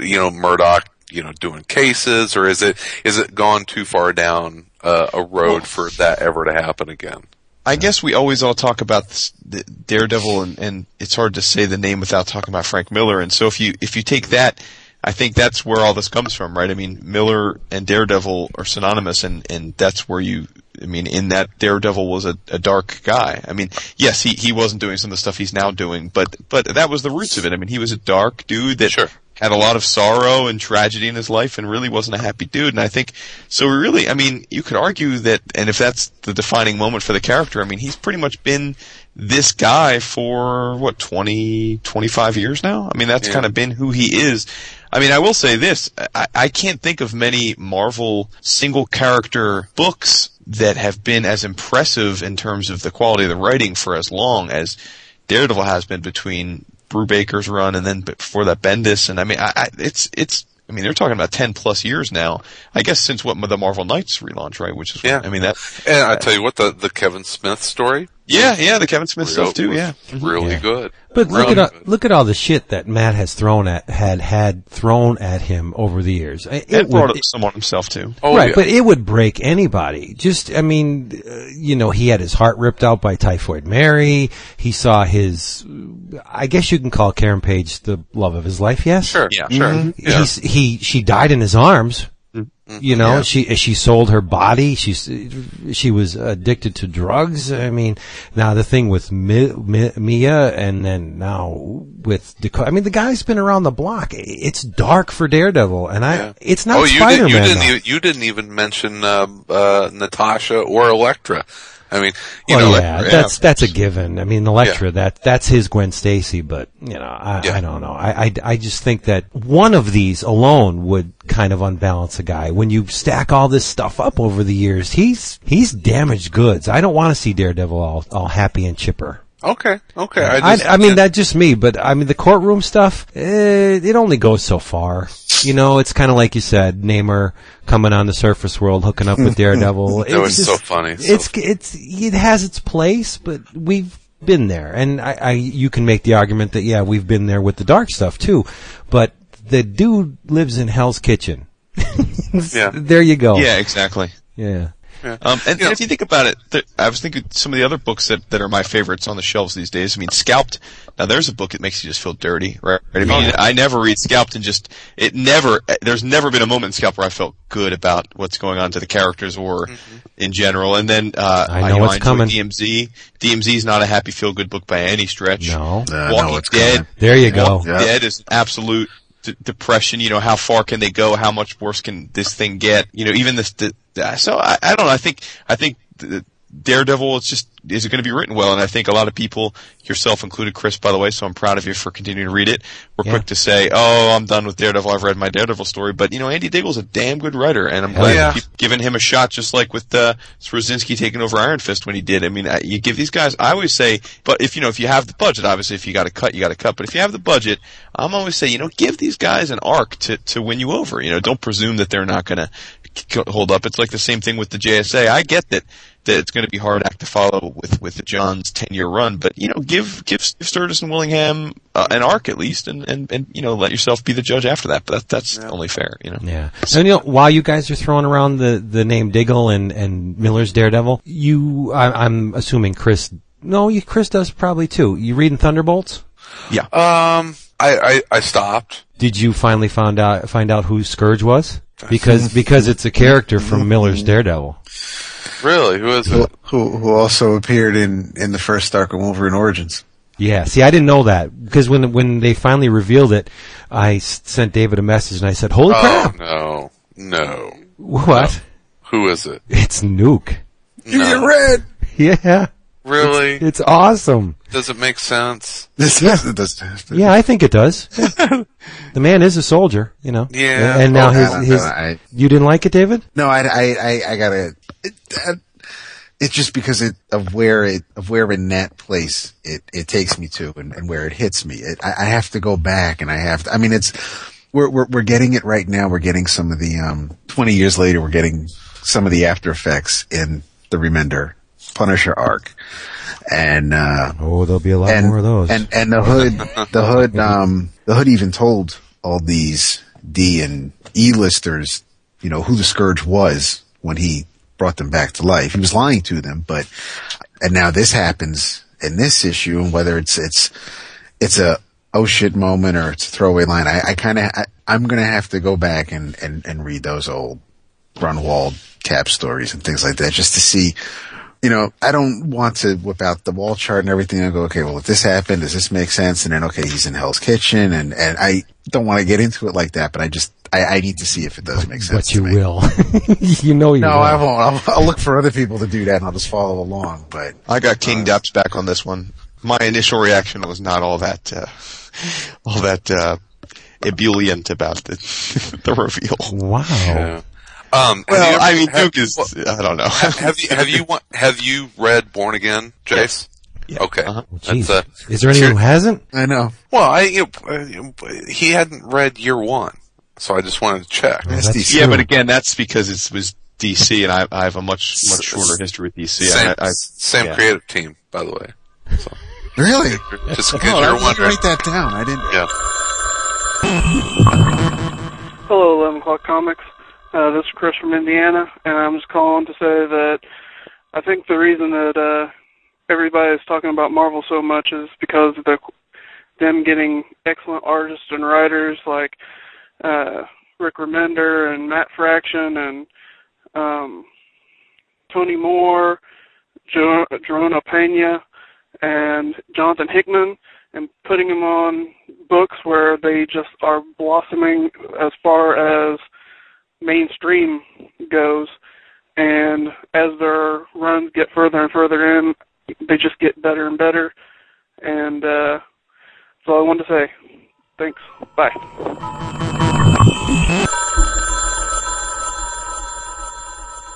you know Murdock, you know doing cases or is it is it gone too far down uh, a road for that ever to happen again? I guess we always all talk about this, Daredevil, and, and it's hard to say the name without talking about Frank Miller. And so if you if you take that, I think that's where all this comes from, right? I mean, Miller and Daredevil are synonymous, and and that's where you. I mean, in that Daredevil was a, a dark guy. I mean, yes, he he wasn't doing some of the stuff he's now doing, but but that was the roots of it. I mean, he was a dark dude that Sure. had a lot of sorrow and tragedy in his life and really wasn't a happy dude. And I think, so we really, I mean, you could argue that, and if that's the defining moment for the character, I mean, he's pretty much been this guy for, what, 20, 25 years now? I mean, that's Yeah. kind of been who he is. I mean, I will say this, I, I can't think of many Marvel single character books that have been as impressive in terms of the quality of the writing for as long as Daredevil has been between Brubaker's run and then before that Bendis and I mean I, I it's it's I mean they're talking about ten plus years now. I guess since what the Marvel Knights relaunch, right? Which is Yeah. I mean that And I tell you what, the the Kevin Smith story, yeah yeah the Kevin Smith real- stuff too yeah really Yeah. good. But look at all, good. look at all the shit that Matt has thrown at had had thrown at him over the years. It and brought would- up someone himself too. Oh, right, yeah. but it would break anybody. Just, I mean, uh, you know, he had his heart ripped out by Typhoid Mary. He saw his, I guess you can call Karen Page the love of his life. Yes, sure, Yeah. sure. Yeah. He's, he she died in his arms. You know, she she sold her body. She's she was addicted to drugs. I mean, now the thing with Mi, Mi, Mia, and then now with Dakota. I mean, the guy's been around the block. It's dark for Daredevil, and I Yeah. it's not oh, you, did, you didn't even, you didn't even mention uh, uh, Natasha or Elektra. I mean, you well, know, yeah, yeah. that's that's a given. I mean, Elektra, that that's his Gwen Stacy, but you know, I, Yeah. I don't know. I, I I just think that one of these alone would kind of unbalance a guy. When you stack all this stuff up over the years, he's he's damaged goods. I don't want to see Daredevil all all happy and chipper. Okay, okay. I, I, just, I mean, that's just me, but I mean, the courtroom stuff, eh, it only goes so far. You know, it's kind of like you said, Namor coming on the surface world, hooking up with Daredevil. That was It's so just- funny. So It's it's it has its place, but we've been there, and I, I you can make the argument that yeah, we've been there with the dark stuff too, but the dude lives in Hell's Kitchen. Yeah. there you go. Yeah, exactly. yeah. Um, and, Yeah. and if you think about it, th- I was thinking some of the other books that, that are my favorites on the shelves these days. I mean, Scalped. Now, there's a book that makes you just feel dirty, right? I mean, Oh, I never read Scalped and just it never. There's never been a moment in Scalped where I felt good about what's going on to the characters or in general. And then uh, I know you what's enjoy coming. DMZ. DMZ is not a happy feel good book by any stretch. No. Uh, no, Walking it's Dead. coming. There you go. Walking Yeah. Dead is absolute d- depression. You know, how far can they go? How much worse can this thing get? You know, even this. The, the, so I, I don't know. I think I think Daredevil is just is it going to be written well, and I think a lot of people, yourself included, Chris, by the way. So I'm proud of you for continuing to read it. We're Yeah. quick to say, "Oh, I'm done with Daredevil. I've read my Daredevil story." But you know, Andy Diggle's a damn good writer, and I'm glad yeah. giving him a shot, just like with uh, taking over Iron Fist when he did. I mean, I, you give these guys. I always say, but if you know, if you have the budget, obviously, if you got to cut, you got to cut. But if you have the budget, I'm always say, you know, give these guys an arc to to win you over. You know, don't presume that they're not going to hold up. It's like the same thing with the JSA. I get that that it's going to be hard act to follow with with the Johns ten year run, but you know, give give Steve Sturges and Willingham uh, an arc at least, and, and and you know, let yourself be the judge after that. But that, that's only fair, you know. Yeah. And you know, while you guys are throwing around the, the name Diggle and, and Miller's Daredevil, you, I, I'm assuming Chris, no, you, Chris does probably too. You reading Thunderbolts? Yeah. Um, I, I, I stopped. Did you finally find out, find out who Scourge was? Because, because it's a character from mm-hmm. Miller's Daredevil. Really? Who is Who, it? who who also appeared in in the first Dark and Wolverine Origins. Yeah. See, I didn't know that because when, when they finally revealed it, I sent David a message and I said, holy Oh crap! no, no. What? Who is it? It's Nuke. No. red. Yeah. Really? It's awesome. Does it make sense? This doesn't does Yeah, I think it does. the man is a soldier, you know. Yeah. And now Oh, his, his know. I- you didn't like it, David? No, I, I, I, I gotta. It, uh, it's just because it, of where it of where in that place it, it takes me to and, and where it hits me. It, I, I have to go back and I have to. I mean, it's we're, we're we're getting it right now. We're getting some of the um twenty years later. We're getting some of the after effects in the Remender Punisher arc, and uh, Oh, there'll be a lot and, more of those. And and the hood, the hood, um, the hood even told all these D and E listers, you know, who the scourge was when he brought them back to life. He was lying to them, but and now this happens in this issue, and whether it's it's it's a oh shit moment or it's a throwaway line, I, I kind of I'm gonna have to go back and and and read those old Gruenwald cap stories and things like that just to see you know, I don't want to whip out the wall chart and everything and go, okay, well, if this happened, does this make sense? And then, okay, he's in Hell's Kitchen and, and I don't want to get into it like that, but I just, I, I need to see if it does make sense. but to you me. will. you know you No, will. I won't. I'll, I'll look for other people to do that and I'll just follow along, but I got King Dep's back on this one. My initial reaction was not all that, uh, all that, uh, ebullient about the, the reveal. Wow. Yeah. Um, Well, ever- I mean, have- Duke is, I don't know. have you have you have you read Born Again, Jace? Yeah. Okay. Uh-huh. Well, geez. uh, Is there anyone who hasn't? I know. well, I you know, uh, he hadn't read Year One, so I just wanted to check. Well, That's that's. Yeah, but again, that's because it was DC, and I, I have a much much shorter history with DC. same I, I, same yeah. creative team, by the way. So Really? just Oh, because I you're didn't wondering. write that down. I didn't. Yeah. Hello, 11 O'Clock Comics. Uh, this is Chris from Indiana, and I'm just calling to say that I think the reason that uh, everybody is talking about Marvel so much is because of the, them getting excellent artists and writers like uh, Rick Remender and Matt Fraction and um, Tony Moore, jo- Jerome Opeña, and Jonathan Hickman, and putting them on books where they just are blossoming as far as mainstream goes. And as their runs get further and further in, they just get better and better. And uh, that's all I wanted to say. Thanks. Bye.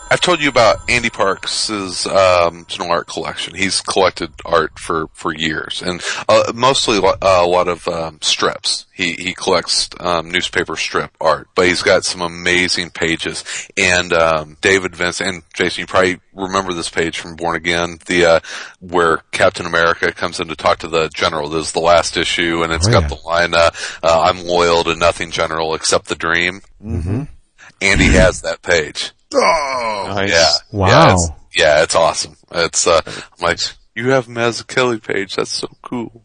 I've told you about Andy Parks' um, general art collection. He's collected art for, for years, and uh, mostly uh, a lot of um, strips. He he collects um, newspaper strip art, but he's got some amazing pages. And um, David Vince and Jason, you probably remember this page from Born Again, the uh, where Captain America comes in to talk to the general. This is the last issue, and it's Oh, got yeah. the line, uh, uh, "I'm loyal to nothing, General, except the dream." Mm-hmm. Andy has that page. Oh, Nice. Yeah. Wow. Yeah, it's, yeah, it's awesome. It's uh, I'm like, you have Mazzucchelli page. That's so cool.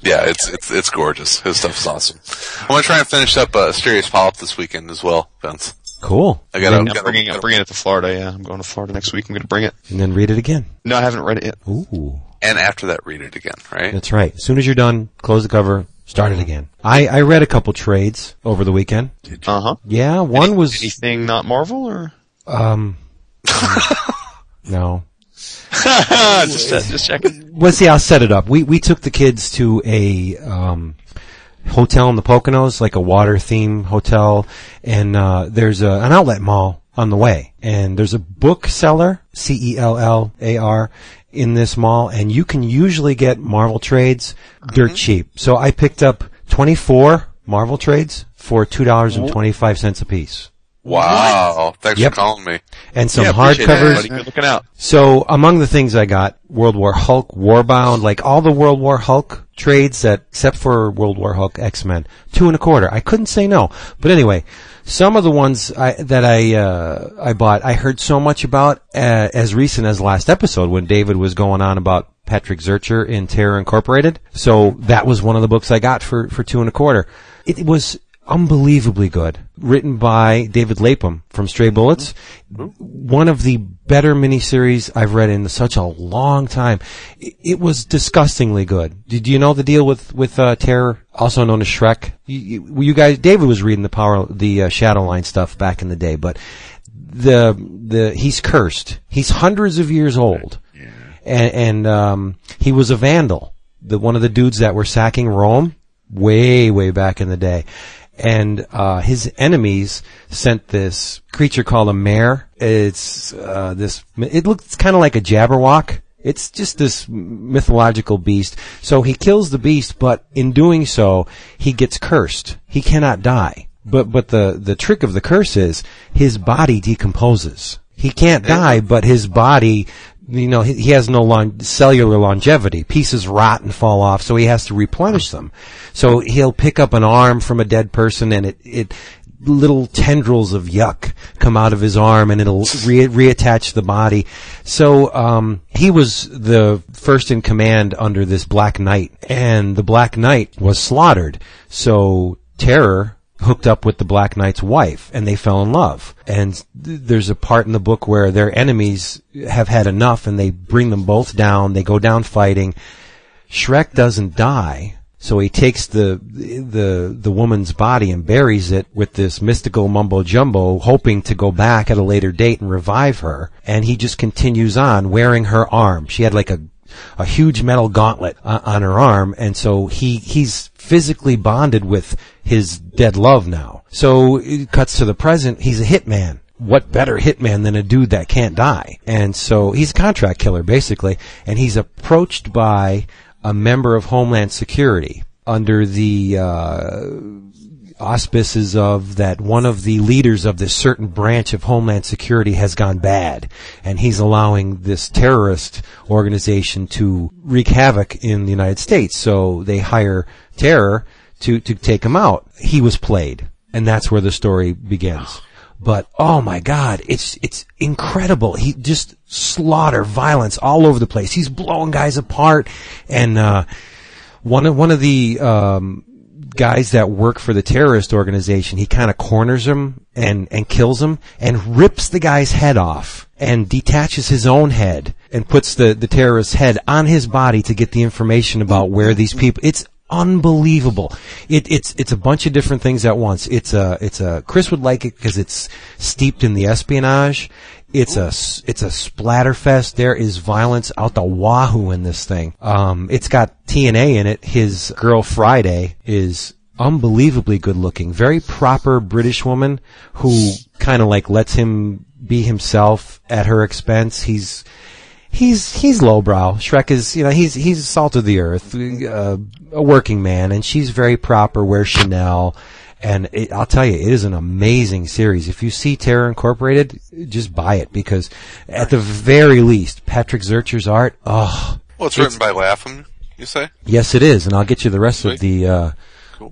yeah, it's it's it's gorgeous. His stuff is awesome. I'm gonna try and finish up uh, Asterios Polyp this weekend as well, Vince. Cool. I gotta, and, I'm gotta- bringing, I'm bringing it to Florida. Yeah, I'm going to Florida next week. I'm going to bring it. and then read it again. No, I haven't read it yet. Ooh. and after that, read it again. Right? That's right. As soon as you're done, close the cover, start it again. I, I read a couple trades over the weekend. Uh huh. Yeah, one was Anything not Marvel or? Um no. just uh, just checking. Well, see, I'll set it up. We we took the kids to a um, hotel in the Poconos, like a water theme hotel, and uh, there's a, an outlet mall on the way, and there's a bookseller, C E L L A R, in this mall, and you can usually get Marvel trades dirt cheap. So I picked up 24 Marvel trades for two dollars and twenty five cents a piece, Wow! Thanks Yep. for calling me. and some Yeah, hardcovers. Good looking out. So among the things I got, World War Hulk, Warbound, like all the World War Hulk trades that, except for World War Hulk X Men, two and a quarter. I couldn't say no. But anyway, some of the ones I, that I uh, I bought, I heard so much about uh, as recent as last episode when David was going on about Patrick Zircher in Terror Incorporated. So that was one of the books I got for for two and a quarter. It was unbelievably good. Written by David Lapham from Stray Bullets. One of the better miniseries I've read in such a long time. It, was disgustingly good. Did you know the deal with with uh, Terror, also known as Shreck? You, you, you guys, David was reading the power, the uh, Shadowline stuff back in the day, but the the he's cursed. He's hundreds of years old, and, and um, he was a vandal. The one of the dudes that were sacking Rome way way back in the day, and uh, his enemies sent this creature called a mare. It's uh, this. It looks kind of like a Jabberwock. It's just this mythological beast. So he kills the beast, but in doing so, he gets cursed. He cannot die. But but the the trick of the curse is his body decomposes. He can't die, but his body, you know, he, he has no lon- cellular longevity. Pieces rot and fall off, so he has to replenish them. So he'll pick up an arm from a dead person, and it it little tendrils of yuck come out of his arm, and it'll re- reattach the body. So um, he was the first in command under this Black Knight, and the Black Knight was slaughtered. So Terror hooked up with the Black Knight's wife, and they fell in love. And th- there's a part in the book where their enemies have had enough, and they bring them both down. They go down fighting. Shreck doesn't die. So he takes the the the woman's body and buries it with this mystical mumbo jumbo, hoping to go back at a later date and revive her. And he just continues on wearing her arm. She had like a a huge metal gauntlet uh, on her arm, and so he he's physically bonded with his dead love now. So it cuts to the present. He's a hitman. What better hitman than a dude that can't die? And so he's a contract killer basically, and he's approached by a member of Homeland Security under the uh, auspices of that one of the leaders of this certain branch of Homeland Security has gone bad, and he's allowing this terrorist organization to wreak havoc in the United States. So they hire Terror to to take him out. He was played, and that's where the story begins. But oh my God, it's it's incredible. He just slaughter, violence all over the place. He's blowing guys apart, and uh, one of one of the um, guys that work for the terrorist organization, he kind of corners him and and kills him and rips the guy's head off and detaches his own head and puts the the terrorist's head on his body to get the information about where these people. It's unbelievable. It, it's it's a bunch of different things at once. It's a it's a Chris would like it because it's steeped in the espionage. It's a s- it's a splatterfest. There is violence out the wahoo in this thing. Um, it's got TNA in it. His girl Friday is unbelievably good looking, very proper British woman who kind of like lets him be himself at her expense. He's he's he's lowbrow. Shreck is you know he's he's salt of the earth, uh, a working man, and she's very proper. Wears Chanel, and it, I'll tell you, it is an amazing series. If you see Terror Incorporated, just buy it because at the very least, Patrick Zircher's art. Oh, Well, it's written by Lapham, you say? yes, it is, and I'll get you the rest of the. Uh,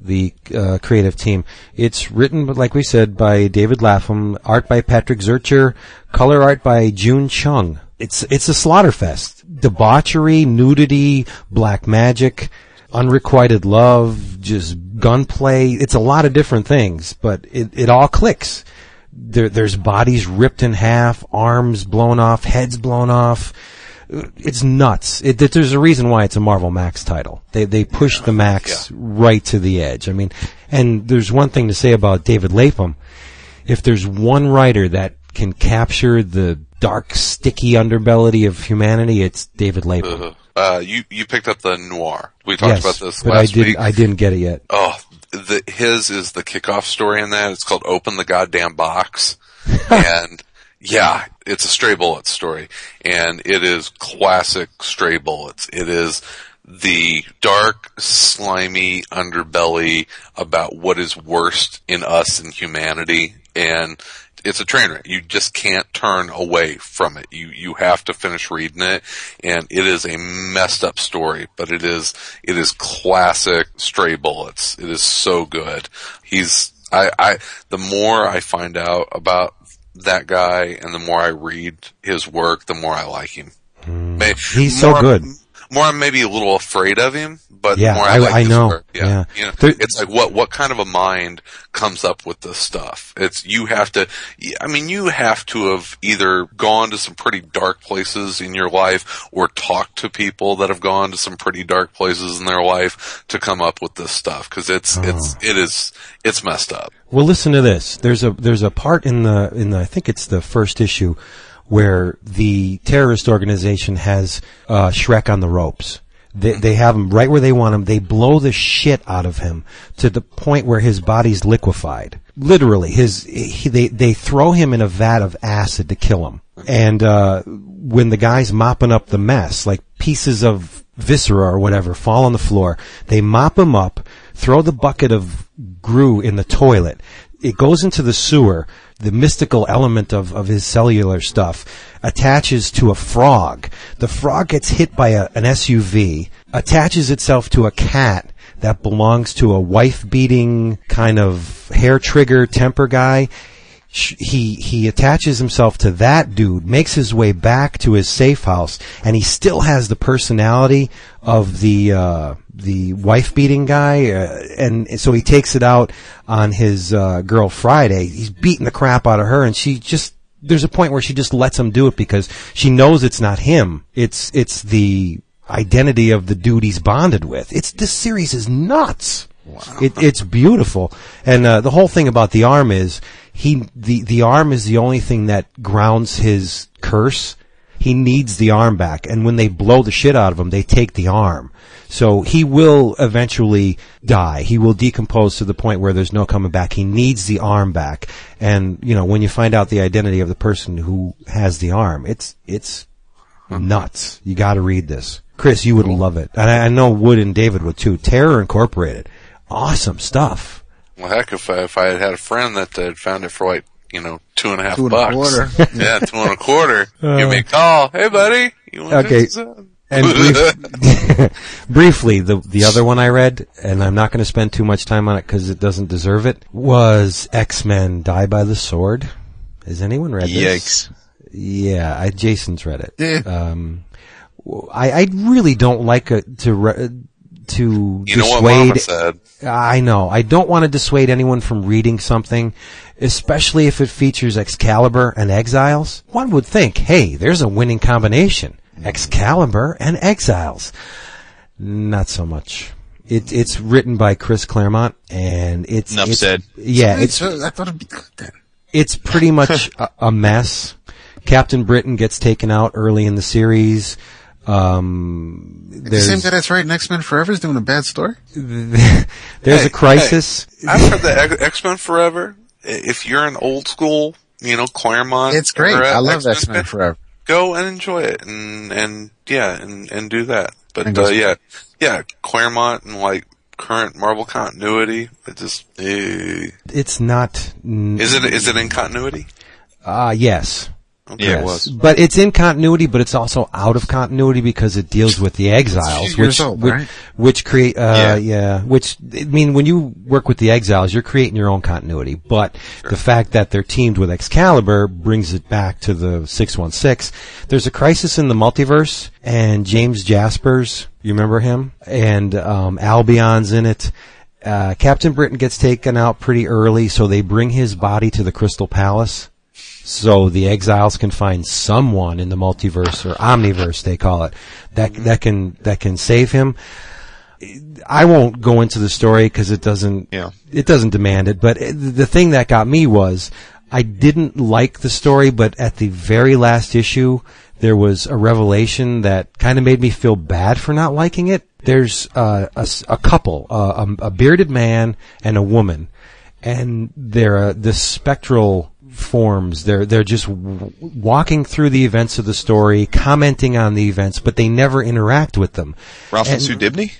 the uh, creative team. It's written, like we said, by David Lapham, art by Patrick Zircher, color art by June Chung. It's it's a slaughterfest. Debauchery, nudity, black magic, unrequited love, just gunplay. It's a lot of different things, but it, it all clicks. There, there's bodies ripped in half, arms blown off, heads blown off. It's nuts. It, it- there's a reason why it's a Marvel Max title. They they push the Max right to the edge. I mean, and there's one thing to say about David Lapham. If there's one writer that can capture the dark, sticky underbelly of humanity, it's David Lapham. Uh, uh, you you picked up the noir. We talked yes, about this but I last didn't. week. I didn't get it yet. Oh, the, his is the kickoff story in that. It's called "Open the Goddamn Box," and yeah, it's a stray bullets story, and it is classic stray bullets. It is the dark, slimy underbelly about what is worst in us and humanity, and it's a train wreck. You just can't turn away from it. You you have to finish reading it, and it is a messed up story, but it is it is classic stray bullets. It is so good. He's I I the more I find out about that guy, and the more I read his work, the more I like him. Hmm. He's so good. More, I'm maybe a little afraid of him, but Yeah, more I, I- like I know. work, yeah, Yeah. you know, There- it's like what what kind of a mind comes up with this stuff? It's you have to. I mean, you have to have either gone to some pretty dark places in your life, or talked to people that have gone to some pretty dark places in their life to come up with this stuff. Because it's oh. it's it is it's messed up. Well, listen to this. There's a there's a part in the in the I think it's the first issue where the terrorist organization has uh, Shreck on the ropes. They they have him right where they want him. They blow the shit out of him to the point where his body's liquefied. Literally, his he, they they throw him in a vat of acid to kill him. And uh, when the guy's mopping up the mess, like pieces of viscera or whatever fall on the floor, they mop him up, throw the bucket of Gru in the toilet. It goes into the sewer. The mystical element of, of his cellular stuff attaches to a frog. The frog gets hit by a, an SUV, attaches itself to a cat that belongs to a wife beating kind of hair trigger temper guy he he attaches himself to that dude, makes his way back to his safe house, and he still has the personality of the uh, the wife beating guy, uh, and so he takes it out on his uh, girl Friday. He's beating the crap out of her, and she just there's a point where she just lets him do it because she knows it's not him. It's it's the identity of the dude he's bonded with. It's this series is nuts. It, it's beautiful, and uh, the whole thing about the arm is he the the arm is the only thing that grounds his curse. He needs the arm back, and when they blow the shit out of him, they take the arm. So he will eventually die. He will decompose to the point where there's no coming back. He needs the arm back, and you know when you find out the identity of the person who has the arm, it's it's nuts. You got to read this, Chris. You would love it, and I, I know Wood and David would too. Terror Incorporated, awesome stuff. Well, heck, if I, if I had had a friend that had found it for like, you know, two and a half Two and a bucks. quarter. yeah, two and a quarter. Give me a call. Hey, buddy. You want Okay. this? And brief, briefly, the the other one I read, and I'm not going to spend too much time on it because it doesn't deserve it, was X Men: Die by the Sword. Has anyone read this? Yikes. Yeah, I, Jason's read it. Yeah. Um, w- I, I really don't like it to re- to You know dissuade. what Mama said? I know. I don't want to dissuade anyone from reading something, especially if it features Excalibur and Exiles. One would think, hey, there's a winning combination. Mm-hmm. Excalibur and Exiles. Not so much. It, it's written by Chris Claremont, and it's Enough it's- said. Yeah, it's I thought it'd be good then. it's pretty much a, a mess. Captain Britain gets taken out early in the series. Um, The same guy that's writing X Men Forever is doing a bad story. there's Hey, a crisis. I've heard the X Men Forever. If you're an old school, you know Claremont, It's great. I love X-Men X Men fan, Forever. Go and enjoy it, and and yeah, and and do that. But And uh, yeah, yeah, Claremont and like current Marvel continuity. It just eh. It's not. is it is it in continuity? Ah, yes. Okay. Yeah, it was. But it's in continuity, but it's also out of continuity because it deals with the exiles, which old, which, right? which create uh Yeah. yeah. which I mean when you work with the exiles, you're creating your own continuity. But the fact that they're teamed with Excalibur brings it back to the 616. There's a crisis in the multiverse and James Jaspers, you remember him? And um Albion's in it. Uh, Captain Britain gets taken out pretty early, so they bring his body to the Crystal Palace so the exiles can find someone in the multiverse or omniverse they call it that that can that can save him. I won't go into the story because it doesn't Yeah. it doesn't demand it but it, the thing that got me was I didn't like the story but at the very last issue there was a revelation that kind of made me feel bad for not liking it. There's uh, a, a couple uh, a, a bearded man and a woman and they're uh, the spectral forms. They're they're just w- walking through the events of the story, commenting on the events, but they never interact with them. Ralph and And- Sue Dibney?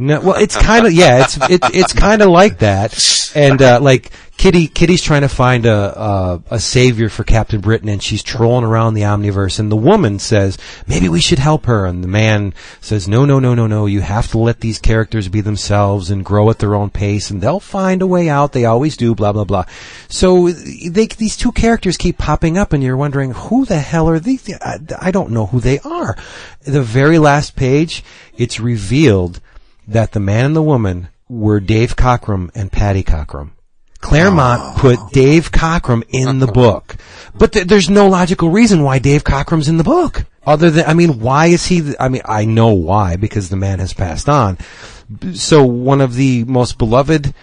No, well, it's kind of yeah, it's it, it's kind of like that, and uh, like Kitty Kitty's trying to find a, a a savior for Captain Britain, and she's trolling around the omniverse, and the woman says maybe we should help her, and the man says no no no no no, you have to let these characters be themselves and grow at their own pace, and they'll find a way out. They always do. Blah blah blah. So they these two characters keep popping up, and you're wondering who the hell are these? I, I don't know who they are. The very last page, it's revealed that the man and the woman were Dave Cockrum and Patty Cockrum. Claremont oh. put Dave Cockrum in the book, but th- there's no logical reason why Dave Cockrum's in the book. Other than, I mean, why is he? th- I mean, I know why because the man has passed on. So one of the most beloved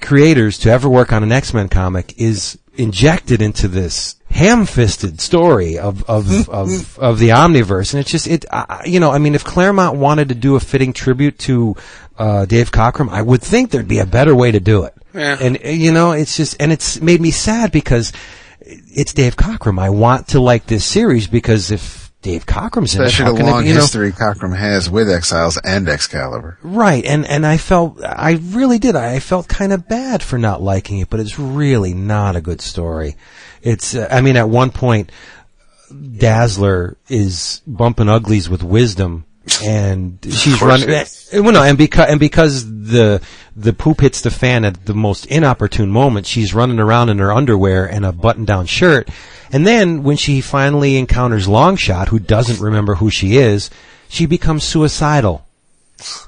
creators to ever work on an X-Men comic is injected into this ham-fisted story of of of, of the Omniverse, and it's just it. I you know, I mean, if Claremont wanted to do a fitting tribute to uh, Dave Cockrum, I would think there'd be a better way to do it. Yeah. And uh, you know, it's just, and it's made me sad because it's Dave Cockrum. I want to like this series because if Dave Cockrum's in it, Especially how the long it, you know, history Cockrum has with Exiles and Excalibur. Right, and and I felt I really did. I felt kind of bad for not liking it, but it's really not a good story. It's uh, I mean at one point Dazzler is bumping uglies with wisdom and she's running is. eh, well no and because and because the the poop hits the fan at the most inopportune moment she's running around in her underwear and a button down shirt and then when she finally encounters Longshot who doesn't remember who she is she becomes suicidal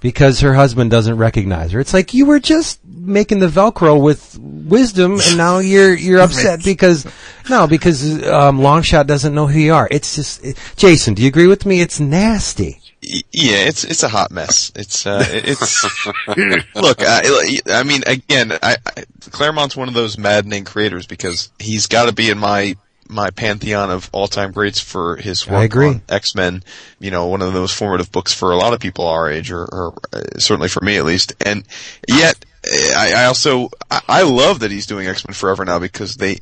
because her husband doesn't recognize her. It's like you were just making the Velcro with wisdom, and now you're you're upset because no, because um, Longshot doesn't know who you are. It's just it, Jason. Do you agree with me? It's nasty. Y- Yeah, it's it's a hot mess. It's uh, it's look. I, I mean, again, I, I, Claremont's one of those maddening creators because he's got to be in my my pantheon of all time greats for his work on X Men. You know, one of the most formative books for a lot of people our age, or, or uh, certainly for me at least. And yet, I, I also I, I love that he's doing X Men Forever now because they.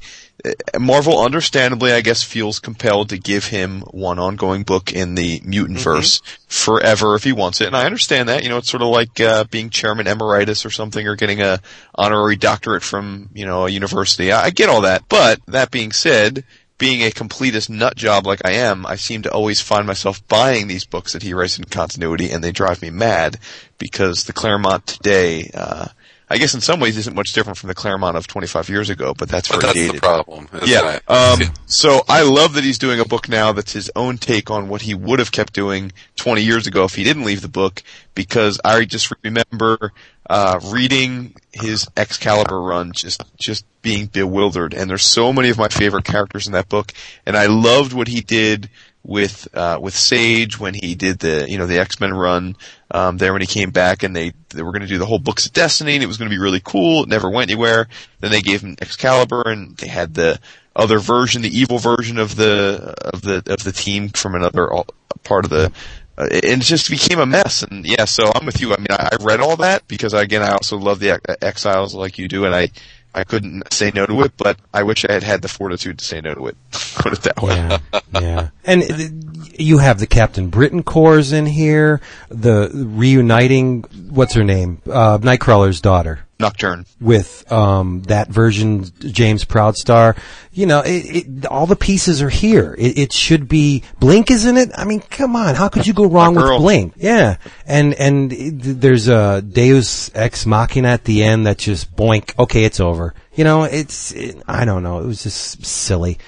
Marvel, understandably, I guess, feels compelled to give him one ongoing book in the mutant verse forever if he wants it, and I understand that. You know, it's sort of like uh, being chairman emeritus or something, or getting a honorary doctorate from you know a university. I, I get all that, but that being said, being a completist nut job like I am, I seem to always find myself buying these books that he writes in continuity, and they drive me mad because the Claremont today. Uh, I guess in some ways isn't much different from the Claremont of 25 years ago, but that's But very that's the problem. Yeah. Um, so I love that he's doing a book now that's his own take on what he would have kept doing 20 years ago if he didn't leave the book, because I just remember uh, reading his Excalibur run, just just being bewildered. And there's so many of my favorite characters in that book, and I loved what he did with uh, with Sage when he did the you know the X Men run um, there when he came back and they they were going to do the whole Books of Destiny and it was going to be really cool. It never went anywhere. Then they gave him Excalibur and they had the other version, the evil version of the of the of the team from another al- part of the. Uh, it it just became a mess, and yeah. So I'm with you. I mean, I, I read all that because again, I also love the Ex- Exiles like you do, and I I couldn't say no to it, but I wish I had had the fortitude to say no to it. Put it that way. Yeah, yeah. And uh, you have the Captain Britain Corps in here, the reuniting, what's her name? Uh, Nightcrawler's daughter. Nocturne. With um, that version, James Proudstar, you know, it, it, all the pieces are here. It, it should be Blink, isn't it? I mean, come on, how could you go wrong with. Blink? Yeah, and and there's a Deus Ex Machina at the end that just boink. Okay, it's over. You know, it's it, I don't know. It was just silly.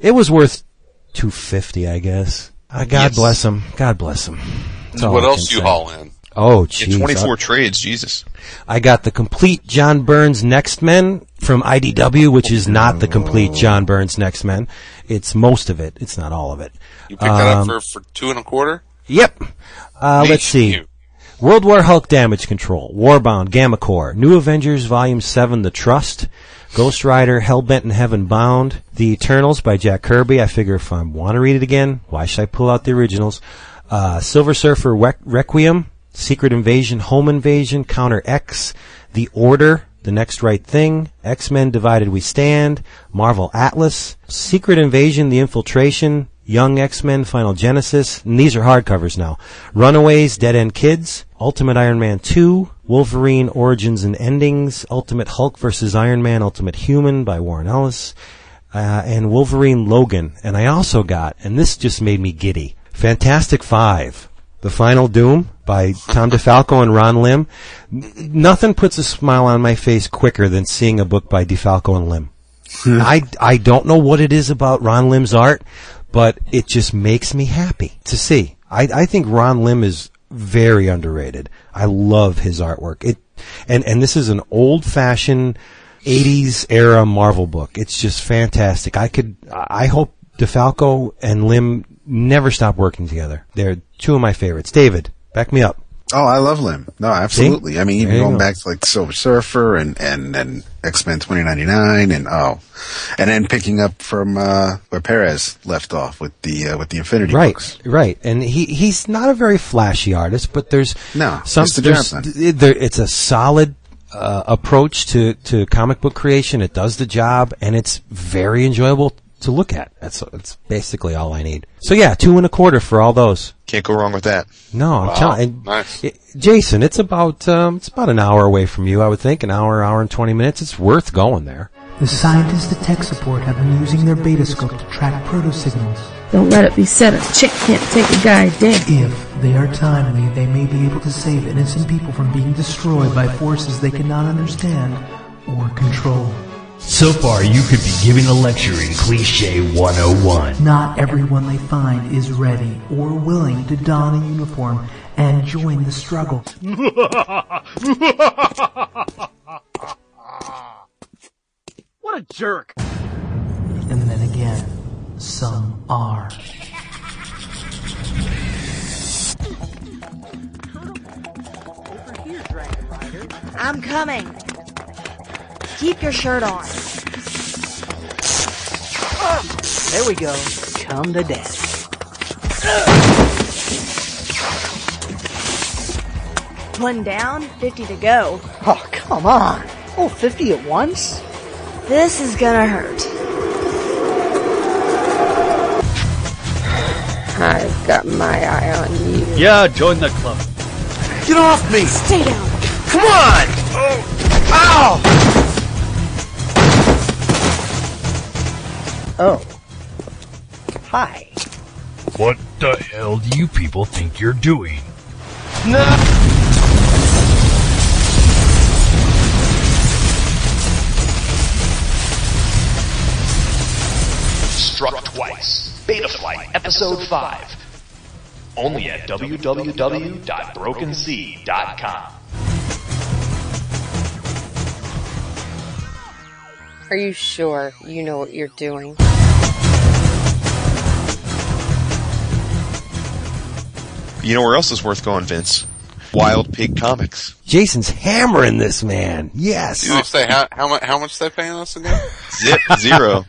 It was worth two fifty, I guess. Uh, God Yes. bless him. God bless him. That's what else you haul in? Oh, In jeez. 24 trades, Jesus. I got the complete John Byrne's Next Men from IDW, which is not the complete John Byrne's Next Men. It's most of it. It's not all of it. You picked that up Um, for, for two and a quarter? Yep. Uh, let's see. you. World War Hulk Damage Control, Warbound, Gamma Corps, New Avengers Volume 7, The Trust, Ghost Rider, Hellbent and Heaven Bound, The Eternals by Jack Kirby. I figure if I want to read it again, why should I pull out the originals? Uh, Silver Surfer Requ- Requiem, Secret Invasion, Home Invasion, Counter X, The Order, The Next Right Thing, X-Men Divided We Stand, Marvel Atlas, Secret Invasion, The Infiltration, Young X-Men, Final Genesis, and these are hardcovers now. Runaways, Dead End Kids, Ultimate Iron Man 2, Wolverine Origins and Endings, Ultimate Hulk vs. Iron Man, Ultimate Human by Warren Ellis, uh, and Wolverine Logan. And I also got, and this just made me giddy, Fantastic Five, The Final Doom by Tom DeFalco and Ron Lim. Nothing puts a smile on my face quicker than seeing a book by DeFalco and Lim. I, I don't know what it is about Ron Lim's art, but it just makes me happy to see. I, I think Ron Lim is very underrated. I love his artwork. It, and, and this is an old fashioned 80s era Marvel book. It's just fantastic. I could, I hope DeFalco and Lim never stop working together. They're two of my favorites. David, back me up. Oh, I love Lim. No, absolutely. I mean, even going go. back to like Silver Surfer and and and X Men twenty ninety nine, and oh, and then picking up from uh, where Perez left off with the uh, with the Infinity right, books. right, and he he's not a very flashy artist, but there's No, some it's there's- job done. th- there, it's a solid uh, approach to to comic book creation. It does the job, and it's very enjoyable to look at. That's that's basically all I need. So yeah, two and a quarter for all those. Can't go wrong with that. No, I'm Wow, telling. nice. it- Jason, it's about um, it's about an hour away from you. I would think an hour, hour and twenty minutes. It's worth going there. The scientists at tech support have been using their beta scope to track proto signals. Don't let it be said a chick can't take a guy down. If they are timely, they may be able to save innocent people from being destroyed by forces they cannot understand or control. So far, you could be giving a lecture in Cliche 101. Not everyone they find is ready or willing to don a uniform and join the struggle. What a jerk! And then again, some are. I'm coming. Keep your shirt on. There we go. Come to death. One down, 50 to go. Oh, come on. Oh, 50 at once? This is gonna hurt. I've got my eye on you. Yeah, join the club. Get off me! Stay down. Come on! Oh! Ow! Oh. Hi. What the hell do you people think you're doing? No! Struck Twice. Beta Flight, Episode 5. Only at www.brokensea.com. Are you sure you know what you're doing? You know where else is worth going, Vince? Wild Pig Comics. Jason's hammering this man. Yes. You say how how much how much they paying us again? Zip zero.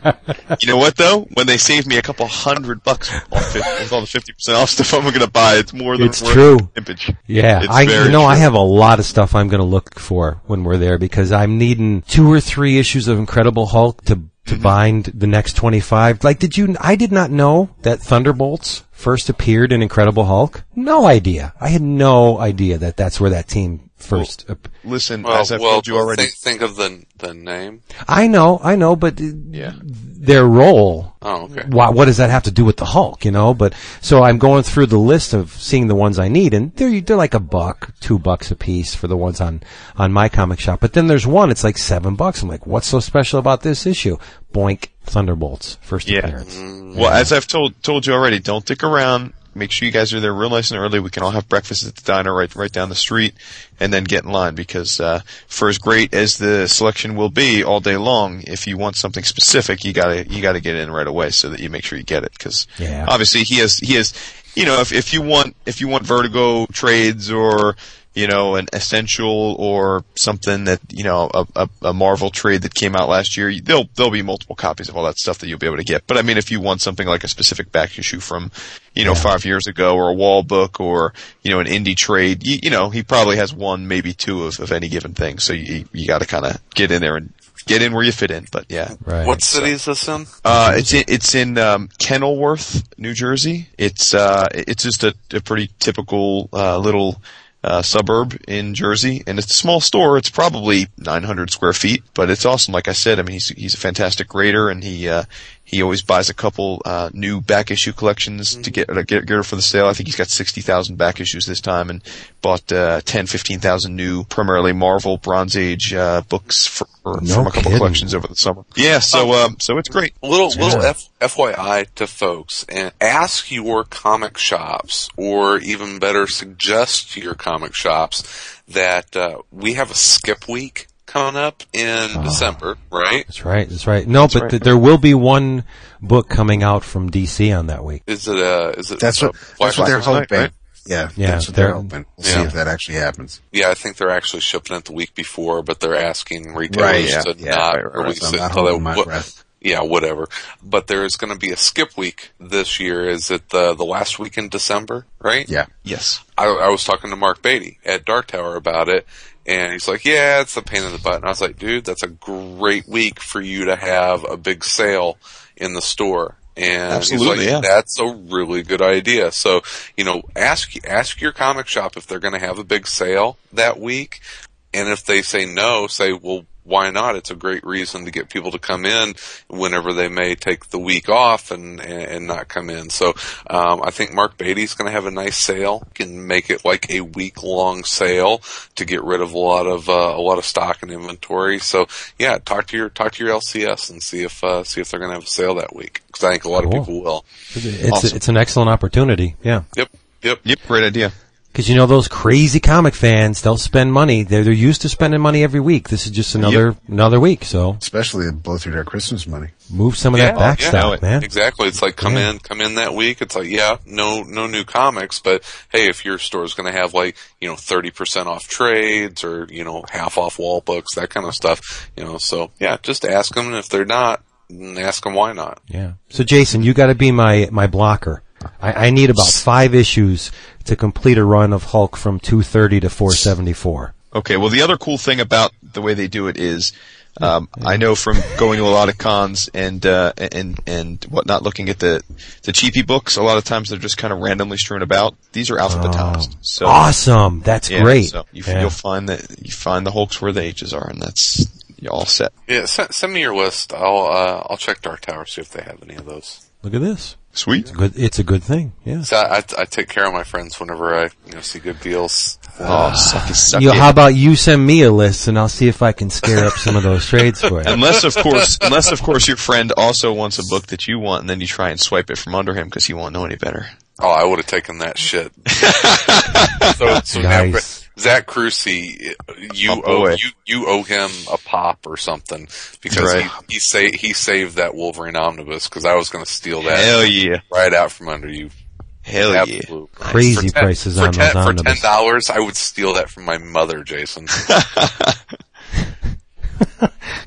you know what though? When they saved me a couple hundred bucks off it, with all the fifty percent off stuff I'm going to buy, it's more than It's worth true. Image. Yeah, It's I you know I have a lot of stuff I'm going to look for when we're there because I'm needing two or three issues of Incredible Hulk to to Mm-hmm. bind the next 25. Like did you I did not know that Thunderbolts first appeared in Incredible Hulk? No idea. I had no idea that that's where that team first ap- Listen, Well, as I've well, told you already. Think, think of the the name. I know, I know, but Yeah. their role. Oh, okay. What, what does that have to do with the Hulk? You know, but so I'm going through the list of seeing the ones I need, and they're they're like a buck, two bucks a piece for the ones on on my comic shop. But then there's one, it's like seven bucks. I'm like, what's so special about this issue? Boink, Thunderbolts, first Yeah. appearance. Mm. Well, as I've told told you already, don't dick around. Make sure you guys are there real nice and early. We can all have breakfast at the diner right right down the street, and then get in line because uh, for as great as the selection will be all day long, if you want something specific, you gotta you gotta get in right away so that you make sure you get it. Because Yeah. obviously he has he has you know if if you want if you want Vertigo trades or you know an essential or something that you know a, a, a Marvel trade that came out last year, there'll there'll be multiple copies of all that stuff that you'll be able to get. But I mean, if you want something like a specific back issue from you know five years ago or a wall book or you know an indie trade, you, you know he probably has one maybe two of, of any given thing. So you you got to kind of get in there and get in where you fit in. But yeah, Right. What city is this in? uh, it's in, it's in um, Kenilworth, New Jersey. It's uh, it's just a, a pretty typical uh, little uh, suburb in Jersey, and it's a small store. It's probably 900 square feet, but it's awesome. Like I said, I mean, he's he's a fantastic grader, and he uh, he always buys a couple uh, new back issue collections to get uh, get, get her for the sale. I think he's got 60,000 back issues this time, and bought uh, 10, 15,000 new, primarily Marvel Bronze Age uh, books for, for, No from a couple kidding. collections over the summer. Yeah, so um, so it's great. Little little Yeah. F, FYI to folks, and ask your comic shops, or even better, suggest to your comic shops that uh, we have a skip week coming up in Ah. December, right? That's right. That's right. No, but right. th- there will be one book coming out from DC on that week. Is it uh is it That's uh, what that's what they're hoping. right? Yeah, Yeah, that's what they're they're- hoping. We'll see if that actually happens. Yeah, I think they're actually shipping it the week before, but they're asking retailers Right, yeah. to Yeah, not right, right, right. release So it until they my what- breath. Yeah, whatever. But there is going to be a skip week this year. Is it the the last week in December? Right? Yeah. Yes. I, I was talking to Mark Beatty at Dark Tower about it, and he's like, "Yeah, it's a pain in the butt." And I was like, "Dude, that's a great week for you to have a big sale in the store." And Absolutely, he's like, yeah. "That's a really good idea." So, you know, ask ask your comic shop if they're going to have a big sale that week, and if they say no, say, "Well." Why not? It's a great reason to get people to come in whenever they may take the week off and and, and not come in. So um, I think Mark Beatty's going to have a nice sale. Can make it like a week long sale to get rid of a lot of uh, a lot of stock and inventory. So yeah, talk to your talk to your LCS and see if uh, see if they're going to have a sale that week because I think a lot Cool. of people will. It's Awesome. it's an excellent opportunity. Yeah. Yep. Yep. Yep. Great idea. Because you know those crazy comic fans, they'll spend money. They're they're used to spending money every week. This is just another another week. So Especially to blow through their Christmas money. move some of that back yeah, stock, man. Exactly. It's like come Yeah. in, come in that week. It's like, yeah, no, no new comics, but hey, if your store's going to have like, you know, 30% off trades or, you know, half off wall books, that kind of stuff, you know, so yeah, just ask them. If they're not, mm, ask them why not. Yeah. So Jason, you got to be my my blocker. I, I need about five issues to complete a run of Hulk from 230 to 474. Okay. Well, the other cool thing about the way they do it is, um, I know from going to a lot of cons and uh, and and whatnot, looking at the the cheapy books, a lot of times they're just kind of randomly strewn about. These are alphabetized. so awesome. That's yeah, great. So you, Yeah. you'll find that you find the Hulks where the H's are, and that's you're all set. Yeah. Send, send me your list. I'll, uh, I'll check Dark Tower, see if they have any of those. Look at this. Sweet. It's a good. It's a good thing. Yeah. So I, I take care of my friends whenever I, you know, see good deals. Oh, sucky, sucky. You, how about you send me a list and I'll see if I can scare up some of those trades for you. Unless of course, unless of course your friend also wants a book that you want, and then you try and swipe it from under him because he won't know any better. Oh, I would have taken that shit. so, so now, Nice. Zach Crucy, you oh, My owe you you owe him a pop or something because Right. he he, sa- he saved that Wolverine omnibus because I was going to steal that Hell yeah! right out from under you. Hell yeah. Crazy For ten- prices for on ten, those For ten dollars, I would steal that from my mother, Jason.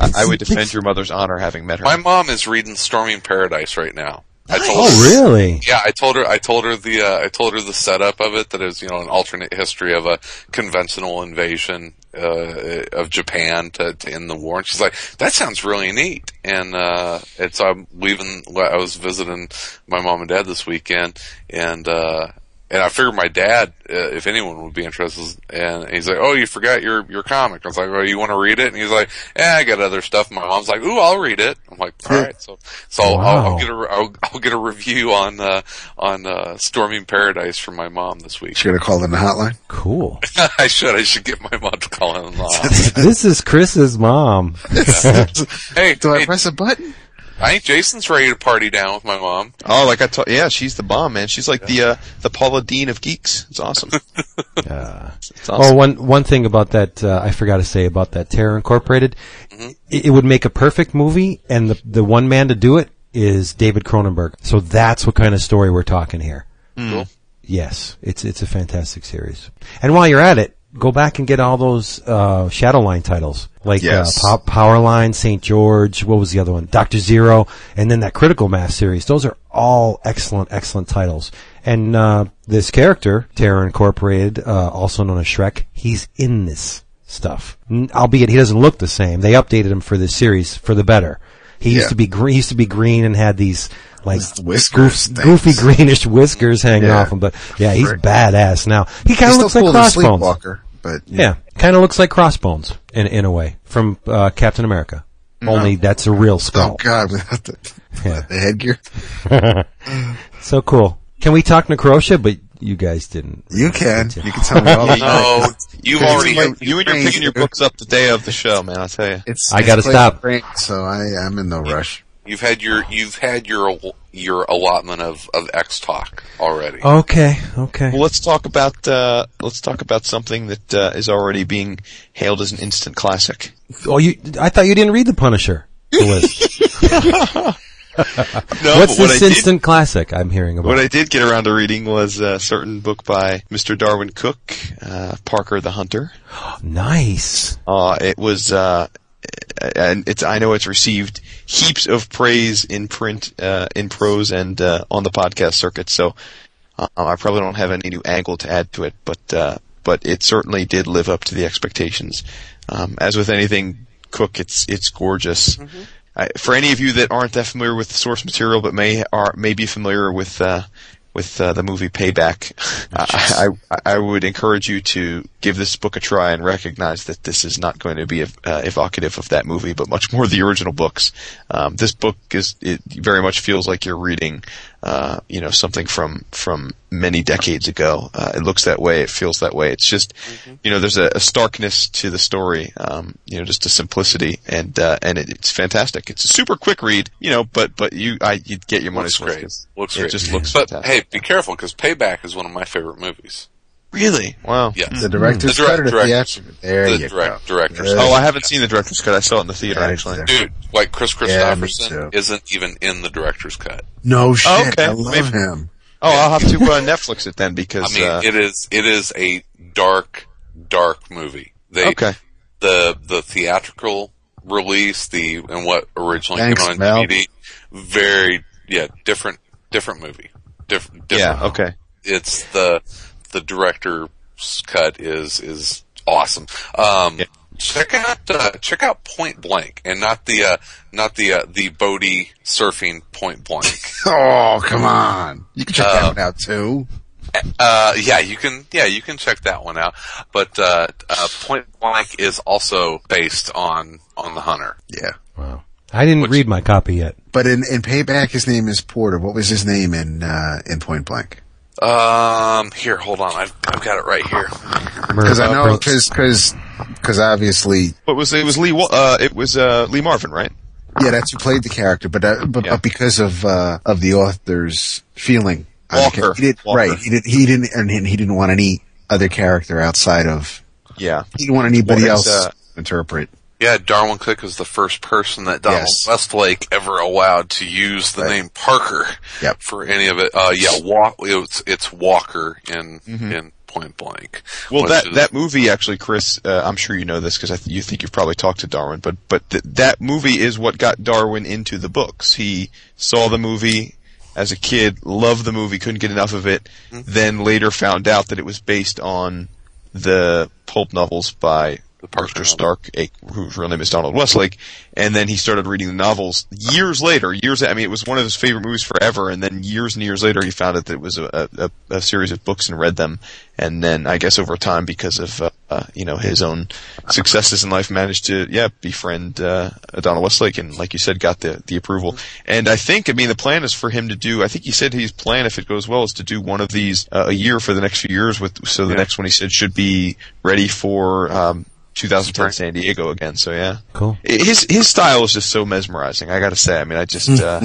I, I would defend your mother's honor having met her. my mom is reading Storming Paradise right now. I told Oh, her, really? Yeah, I told her. I told her the. Uh, I told her the setup of it. That is, you know, an alternate history of a conventional invasion uh, of Japan to, to end the war. And she's like, "That sounds really neat." And uh, and so I'm leaving. I was visiting my mom and dad this weekend, and uh, and I figured my dad, uh, if anyone would be interested, and he's like, "Oh, you forgot your your comic." I was like, "Oh, you want to read it?" And he's like, "Yeah, I got other stuff." My mom's like, "Ooh, I'll read it." I'm like, "All right." So so I'll, I'll get a I'll, I'll get a review on uh, on uh, Storming Paradise from my mom this week. Should have call in the hotline. Cool. I should I should get my mom to call in the hotline. this is Chris's mom. Hey, Do I hey, press a button? I think Jason's ready to party down with my mom. Oh, like I told, yeah, she's the bomb, man. She's like the uh, the Paula Deen of geeks. It's awesome. Uh, It's Oh, awesome. one one thing about that uh, I forgot to say about that Terror Incorporated, Mm-hmm. it, it would make a perfect movie, and the the one man to do it is David Cronenberg. So that's what kind of story we're talking here. Cool. Yes, it's it's a fantastic series. And while you're at it, go back and get all those uh, Shadowline titles, like Yes. uh, Pow- Powerline, Saint George. What was the other one? Doctor Zero, and then that Critical Mass series. Those are all excellent, excellent titles. And uh, this character, Terror Incorporated, uh, also known as Shreck, he's in this stuff. N- Albeit he doesn't look the same. They updated him for this series for the better. He used to be green. He used to be green and had these like Those whiskers goof- goofy greenish whiskers hanging Yeah. off him. But yeah, he's Frick. badass now. He kind of looks like cool as a Crossbones. but Yeah, kind of looks like Crossbones in in a way from uh, Captain America. Only that's a real skull. Oh. God, without the, Yeah. the headgear. so cool. Can we talk Necrosha? But you guys didn't. You can. You can tell me all about No, you've already. it's like- you and you're picking your books up the day of the show, man. I'll tell you. It's, I gotta stop. great, so I I'm in no rush. You've had your you've had your your allotment of of X talk already. Okay, okay. Well, let's talk about uh, let's talk about something that uh, is already being hailed as an instant classic. Oh, you? I thought you didn't read the Punisher. The list. No, What's but what this did- instant classic I'm hearing about? What I did get around to reading was a certain book by Mr. Darwyn Cooke, uh, Parker the Hunter. nice. Uh, it was, uh, and it's, I know it's received heaps of praise in print, uh, in prose and, uh, on the podcast circuit, so, uh, I probably don't have any new angle to add to it, but, uh, but it certainly did live up to the expectations. Um, as with anything Cooke, it's, it's gorgeous. I, for any of you that aren't that familiar with the source material, but may are may be familiar with uh, with uh, the movie Payback, I, I I would encourage you to give this book a try and recognize that this is not going to be uh, evocative of that movie, but much more the original books. Um, this book is it very much feels like you're reading, uh, you know, something from from many decades ago. Uh, it looks that way. It feels that way. It's just, you know, there's a, a starkness to the story. Um, you know, just a simplicity, and uh, and it, it's fantastic. It's a super quick read, you know, but but you I you get your money's Looks worth. great. 'cause Looks it great. just looks But fantastic. hey, be careful because Payback is one of my favorite movies. Really? Wow. Yeah. The director's The direct- cut or the direct- theatrical? There the you direct- go. director's Good. cut. Oh, I haven't seen the director's cut. I saw it in the theater Yeah, actually. it's Dude, like Kris Kristofferson too. isn't even in the director's cut. No shit. Oh, okay. I love Maybe- him. Oh, I'll have to uh, Netflix it then because I mean, uh, it is it is a dark, dark movie. They okay. the the theatrical release, the and what originally Thanks, came on Mel. DVD, very yeah, different different movie. Different, different. Yeah. Okay. It's the the director's cut is is awesome. Um, Yeah. check out uh, check out Point Blank, and not the uh, not the uh, the Bodie surfing Point Blank. Oh, come on. You can check Uh, that one out too. Uh, yeah, you can. Yeah, you can check that one out. But uh, uh, Point Blank is also based on on the Hunter. Yeah. Wow. I didn't Which- read my copy yet. But in, in Payback, his name is Porter. What was his name in uh, in Point Blank? Um, here, hold on. I've I've got it right here. Because I know, Brooks. because because obviously, But it was it was Lee Wa- uh it was uh Lee Marvin, right? yeah, that's who played the character. But uh, but, Yeah. but because of uh, of the author's feeling, Walker. he did, Walker. right? He did he didn't and he didn't want any other character outside of Yeah. he didn't want anybody Well, it's, else uh, to interpret. Yeah, Darwyn Cooke is the first person that Donald Yes. Westlake ever allowed to use the name Parker Yep. for any of it. Uh, yeah, Walk, it's, it's Walker in, Mhm. in Point Blank. Well, that is- that movie actually, Chris. Uh, I'm sure you know this because th- you think you've probably talked to Darwyn, but but th- that movie is what got Darwyn into the books. He saw the movie as a kid, loved the movie, couldn't get enough of it. Then later found out that it was based on the pulp novels by Arthur Stark, a, whose real name is Donald Westlake, and then he started reading the novels years later. Years, I mean, it was one of his favorite movies forever, and then years and years later, he found out that it was a, a, a series of books and read them, and then I guess over time, because of uh, uh, you know his own successes in life, managed to yeah befriend uh, Donald Westlake, and like you said, got the the approval. And I think, I mean, the plan is for him to do. I think he said his plan, if it goes well, is to do one of these uh, a year for the next few years. With so the Yeah. next one he said should be ready for. Um, 2010 San Diego again. So yeah, Cool. his his style is just so mesmerizing. I got to say. I mean, I just uh,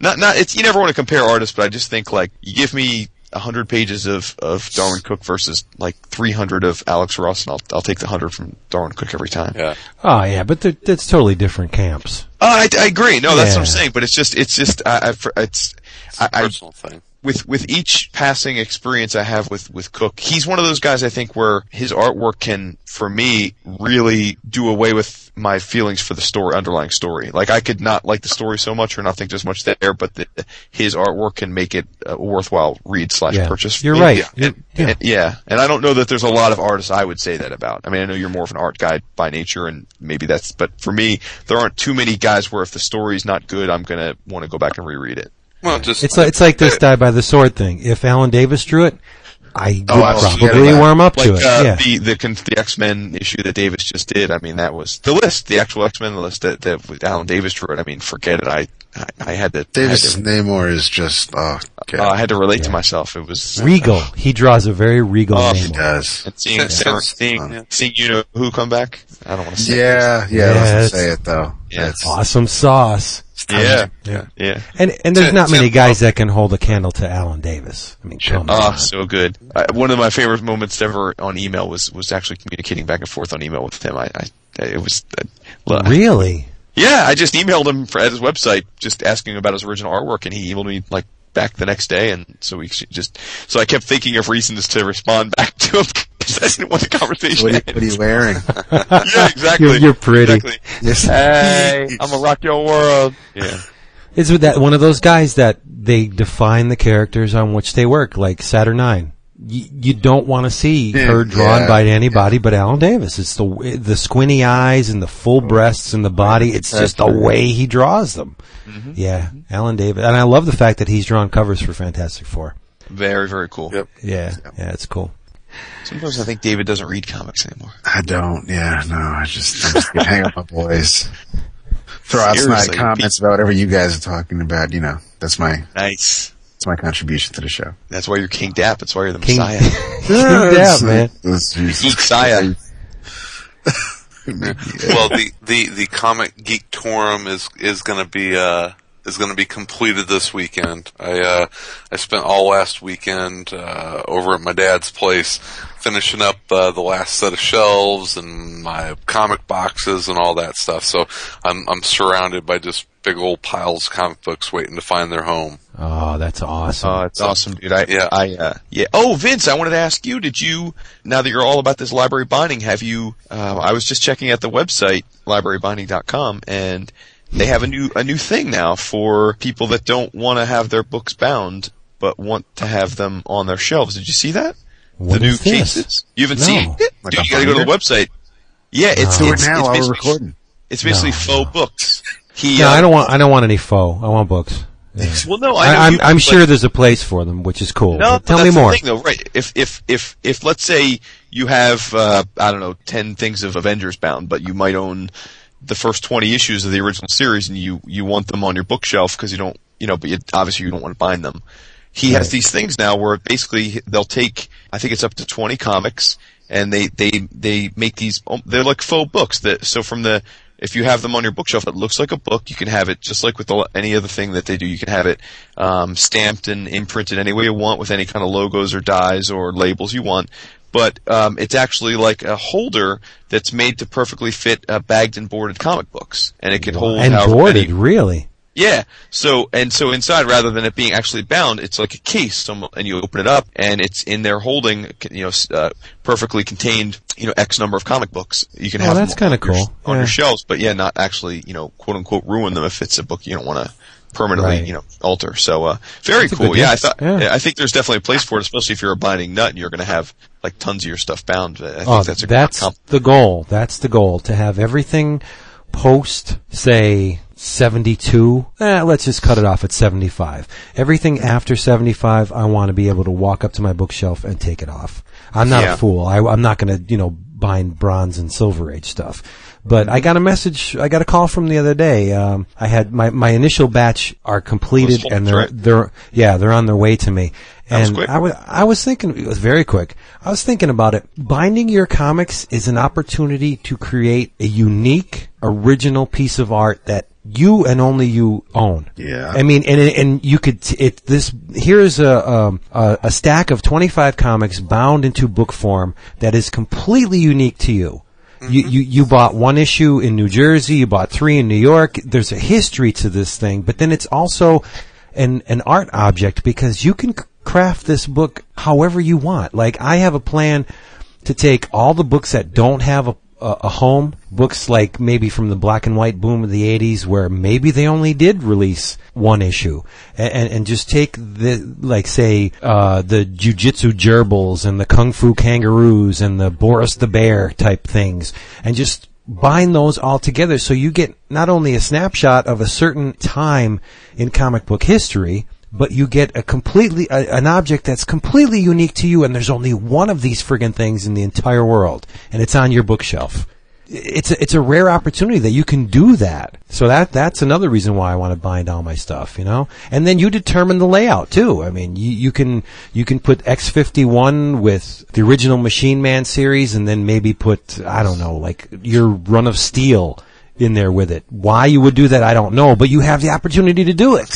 not not. It's you never want to compare artists, but I just think like you give me a hundred pages of of Darwyn Cooke versus like three hundred of Alex Ross, and I'll I'll take the hundred from Darwyn Cooke every time. Yeah. Oh yeah, but that's totally different camps. Oh, I, I agree. No, that's what I'm saying. But it's just, it's just, I, I for- it's, I, I, personal thing. With with each passing experience I have with with Cooke, he's one of those guys I think where his artwork can, for me, really do away with my feelings for the story, underlying story. Like I could not like the story so much or not think there's much there, but the, his artwork can make it a worthwhile read slash Yeah. purchase. You're me. right. Yeah. And, yeah. and- yeah, and I don't know that there's a lot of artists I would say that about. I mean, I know you're more of an art guy by nature, and maybe that's. But for me, there aren't too many guys where if the story's not good, I'm gonna want to go back and reread it. Well, just It's like it's like this die by the sword thing. If Alan Davis drew it, I Oh, would I probably forgetting warm up like, to it. Uh, yeah. The the the X Men issue that Davis just did. I mean, that was the list, the actual X Men list that, that with Alan Davis drew it. I mean, forget it. I I, I had to Davis' I had Namor is just oh uh, I had to relate to myself. It was regal. He draws a very regal Oh, name. he does. And seeing seeing, seeing, seeing you know who come back. I don't want to say. It. Yeah, it. yeah, let's Yes. say it though. Yeah. It's Awesome sauce. Yeah, Yeah. yeah. And and there's Tim- not many Tim- guys that can hold a candle to Alan Davis. I mean, come Oh, on. so good. I, one of my favorite moments ever on email was was actually communicating back and forth on email with him. I, I it was uh, Really? Yeah, I just emailed him for, at his website, just asking about his original artwork, and he emailed me like back the next day, and so we just so I kept thinking of reasons to respond back to him because I didn't want the conversation. what, are you, what are you wearing? yeah, exactly. You're- you're pretty. Exactly. Yes. Hey, I'm gonna rock your world. Yeah. Is that one of those guys that they define the characters on which they work, like Saturnyne? You, you don't want to see her drawn Yeah. by anybody but Alan Davis. It's the the squinty eyes and the full breasts and the body. It's just the way he draws them. Mm-hmm. Yeah, Alan Davis, and I love the fact that he's drawn covers for Fantastic Four. Very, very cool. Yep. Yeah, yeah, it's cool. Sometimes I think David doesn't read comics anymore. I don't. Yeah, no. I just, I'm just gonna hang up my boys. Throw out snide Seriously, comments about whatever you guys are talking about. You know, that's my Nice. that's my contribution to the show. That's why you're King Dap. That's why you're the King, Messiah. King Dap, man. That's Jesus Geek Saya. well, the, the, the comic geek torum is is going to be uh, is going to be completed this weekend. I uh, I spent all last weekend uh, over at my dad's place finishing up uh, the last set of shelves and my comic boxes and all that stuff. So I'm I'm surrounded by just big old piles of comic books waiting to find their home. Oh, that's awesome. Oh, it's awesome, dude. I, Yeah. I, uh, yeah. Oh, Vince, I wanted to ask you, did you, now that you're all about this library binding, have you, uh, I was just checking out the website, librarybinding.com, and they have a new, a new thing now for people that don't want to have their books bound, but want to have them on their shelves. Did you see that? What the new this? cases? You haven't No. seen it? Like Dude, you gotta go to the website. Yeah, it's, Do it it's, now it's while basically, recording. it's basically No, faux no. books. He, No, uh, I don't want. I don't want any faux. I want books. Yeah. well, no, I, know I, I'm you- I'm sure there's a place for them, which is cool. No, tell but me that's the more. thing, though, right? If if if if let's say you have uh, I don't know ten things of Avengers bound, but you might own the first twenty issues of the original series, and you you want them on your bookshelf because you don't you know, but you, obviously you don't want to bind them. He has these things now where basically they'll take I think it's up to twenty comics, and they they they make these um, they're like faux books that so from the if you have them on your bookshelf, it looks like a book. You can have it just like with the, any other thing that they do. You can have it um, stamped and imprinted any way you want with any kind of logos or dies or labels you want. but um, it's actually like a holder that's made to perfectly fit uh, bagged and boarded comic books, and it can hold and boarded, many- really. Yeah. So and so inside, rather than it being actually bound, it's like a case. And you open it up, and it's in there holding, you know, uh, perfectly contained, you know, X number of comic books. You can Oh, have that's kinda your- cool. on Yeah. your shelves, but yeah, not actually, you know, quote unquote, ruin them if it's a book you don't want to permanently, Right. you know, alter. So uh, very That's cool. Yeah, I thought. Yeah. I think there's definitely a place for it, especially if you're a binding nut and you're going to have like tons of your stuff bound. I think oh, that's a that's comp- the goal. That's the goal to have everything post, say, 72. Eh, let's just cut it off at 75. Everything after 75, I want to be able to walk up to my bookshelf and take it off. I'm not Yeah. a fool. I, I'm not going to, you know, bind bronze and silver age stuff. But I got a message, I got a call from the other day. Um, I had my, my initial batch are completed and they're, right? they're, yeah, they're on their way to me. That was and. I was, I was thinking, it was very quick. I was thinking about it. Binding your comics is an opportunity to create a unique, original piece of art that you and only you own. Yeah. I mean, and and you could it this here's a um, a, a stack of 25 comics bound into book form that is completely unique to you. You, you you bought one issue in New Jersey, you bought three in New York. There's a history to this thing, but then it's also an an art object because you can craft this book however you want. Like I have a plan to take all the books that don't have a a, home, books like maybe from the black and white boom of the 80s where maybe they only did release one issue. And, and, and just take the, like say, uh, the jujitsu gerbils and the kung fu kangaroos and the Boris the Bear type things and just bind those all together so you get not only a snapshot of a certain time in comic book history, but you get a completely a, an object that's completely unique to you and there's only one of these friggin' things in the entire world and it's on your bookshelf. It's a, it's a rare opportunity that you can do that. So that that's another reason why I want to bind all my stuff you know? And then you determine the layout too. I mean you, you can you can put X51 with the original Machine Man series and then maybe put I don't know like your run of steel in there with it. Why you would do that I don't know but you have the opportunity to do it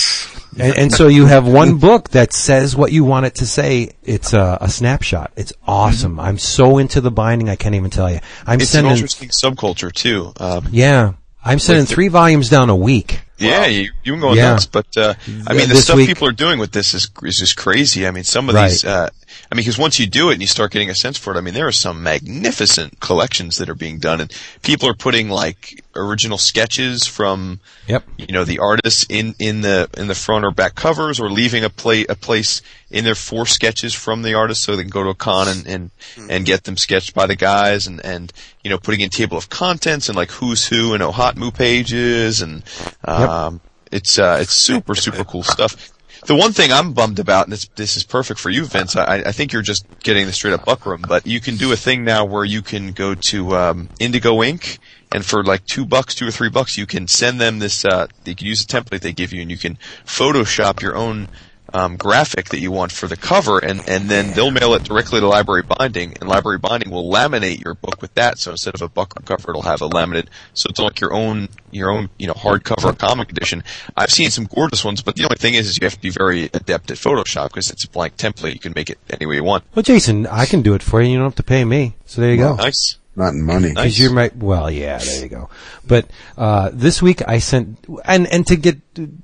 and, and so you have one book that says what you want it to say. It's a, a snapshot. It's awesome. I'm so into the binding. I can't even tell you. I'm it's sending. an interesting subculture too. Um, Yeah, I'm sending the- three volumes down a week. Yeah, you, you can go Yeah. nuts, but uh, I mean, the this stuff week- people are doing with this is is just crazy. I mean, some of Right. these. Uh, I mean, because once you do it and you start getting a sense for it, I mean, there are some magnificent collections that are being done, and people are putting like original sketches from, Yep. you know, the artists in in the in the front or back covers, or leaving a play a place in there for sketches from the artist, so they can go to a con and and, and get them sketched by the guys, and and you know, putting in table of contents and like who's who and OHOTMU pages, and um, it's uh, it's super super cool stuff. The one thing I'm bummed about, and this this is perfect for you, Vince. I, I think you're just getting the straight up buckram, but you can do a thing now where you can go to um, Indigo Inc. and for like two bucks, two or three bucks, you can send them this. Uh, you can use a template they give you, and you can Photoshop your own um, graphic that you want for the cover, and and then they'll mail it directly to Library Binding, and Library Binding will laminate your book with that. So instead of a buckram cover, it'll have a laminated. So it's like your own your own you know hardcover comic edition. I've seen some gorgeous ones, but the only thing is, is you have to be very adept at Photoshop because it's a blank template. You can make it any way you want. Well, Jason, I can do it for you. You don't have to pay me. So there you go. Nice. Not in money. Because you're my well, yeah, there you go. But uh, this week I sent and and to get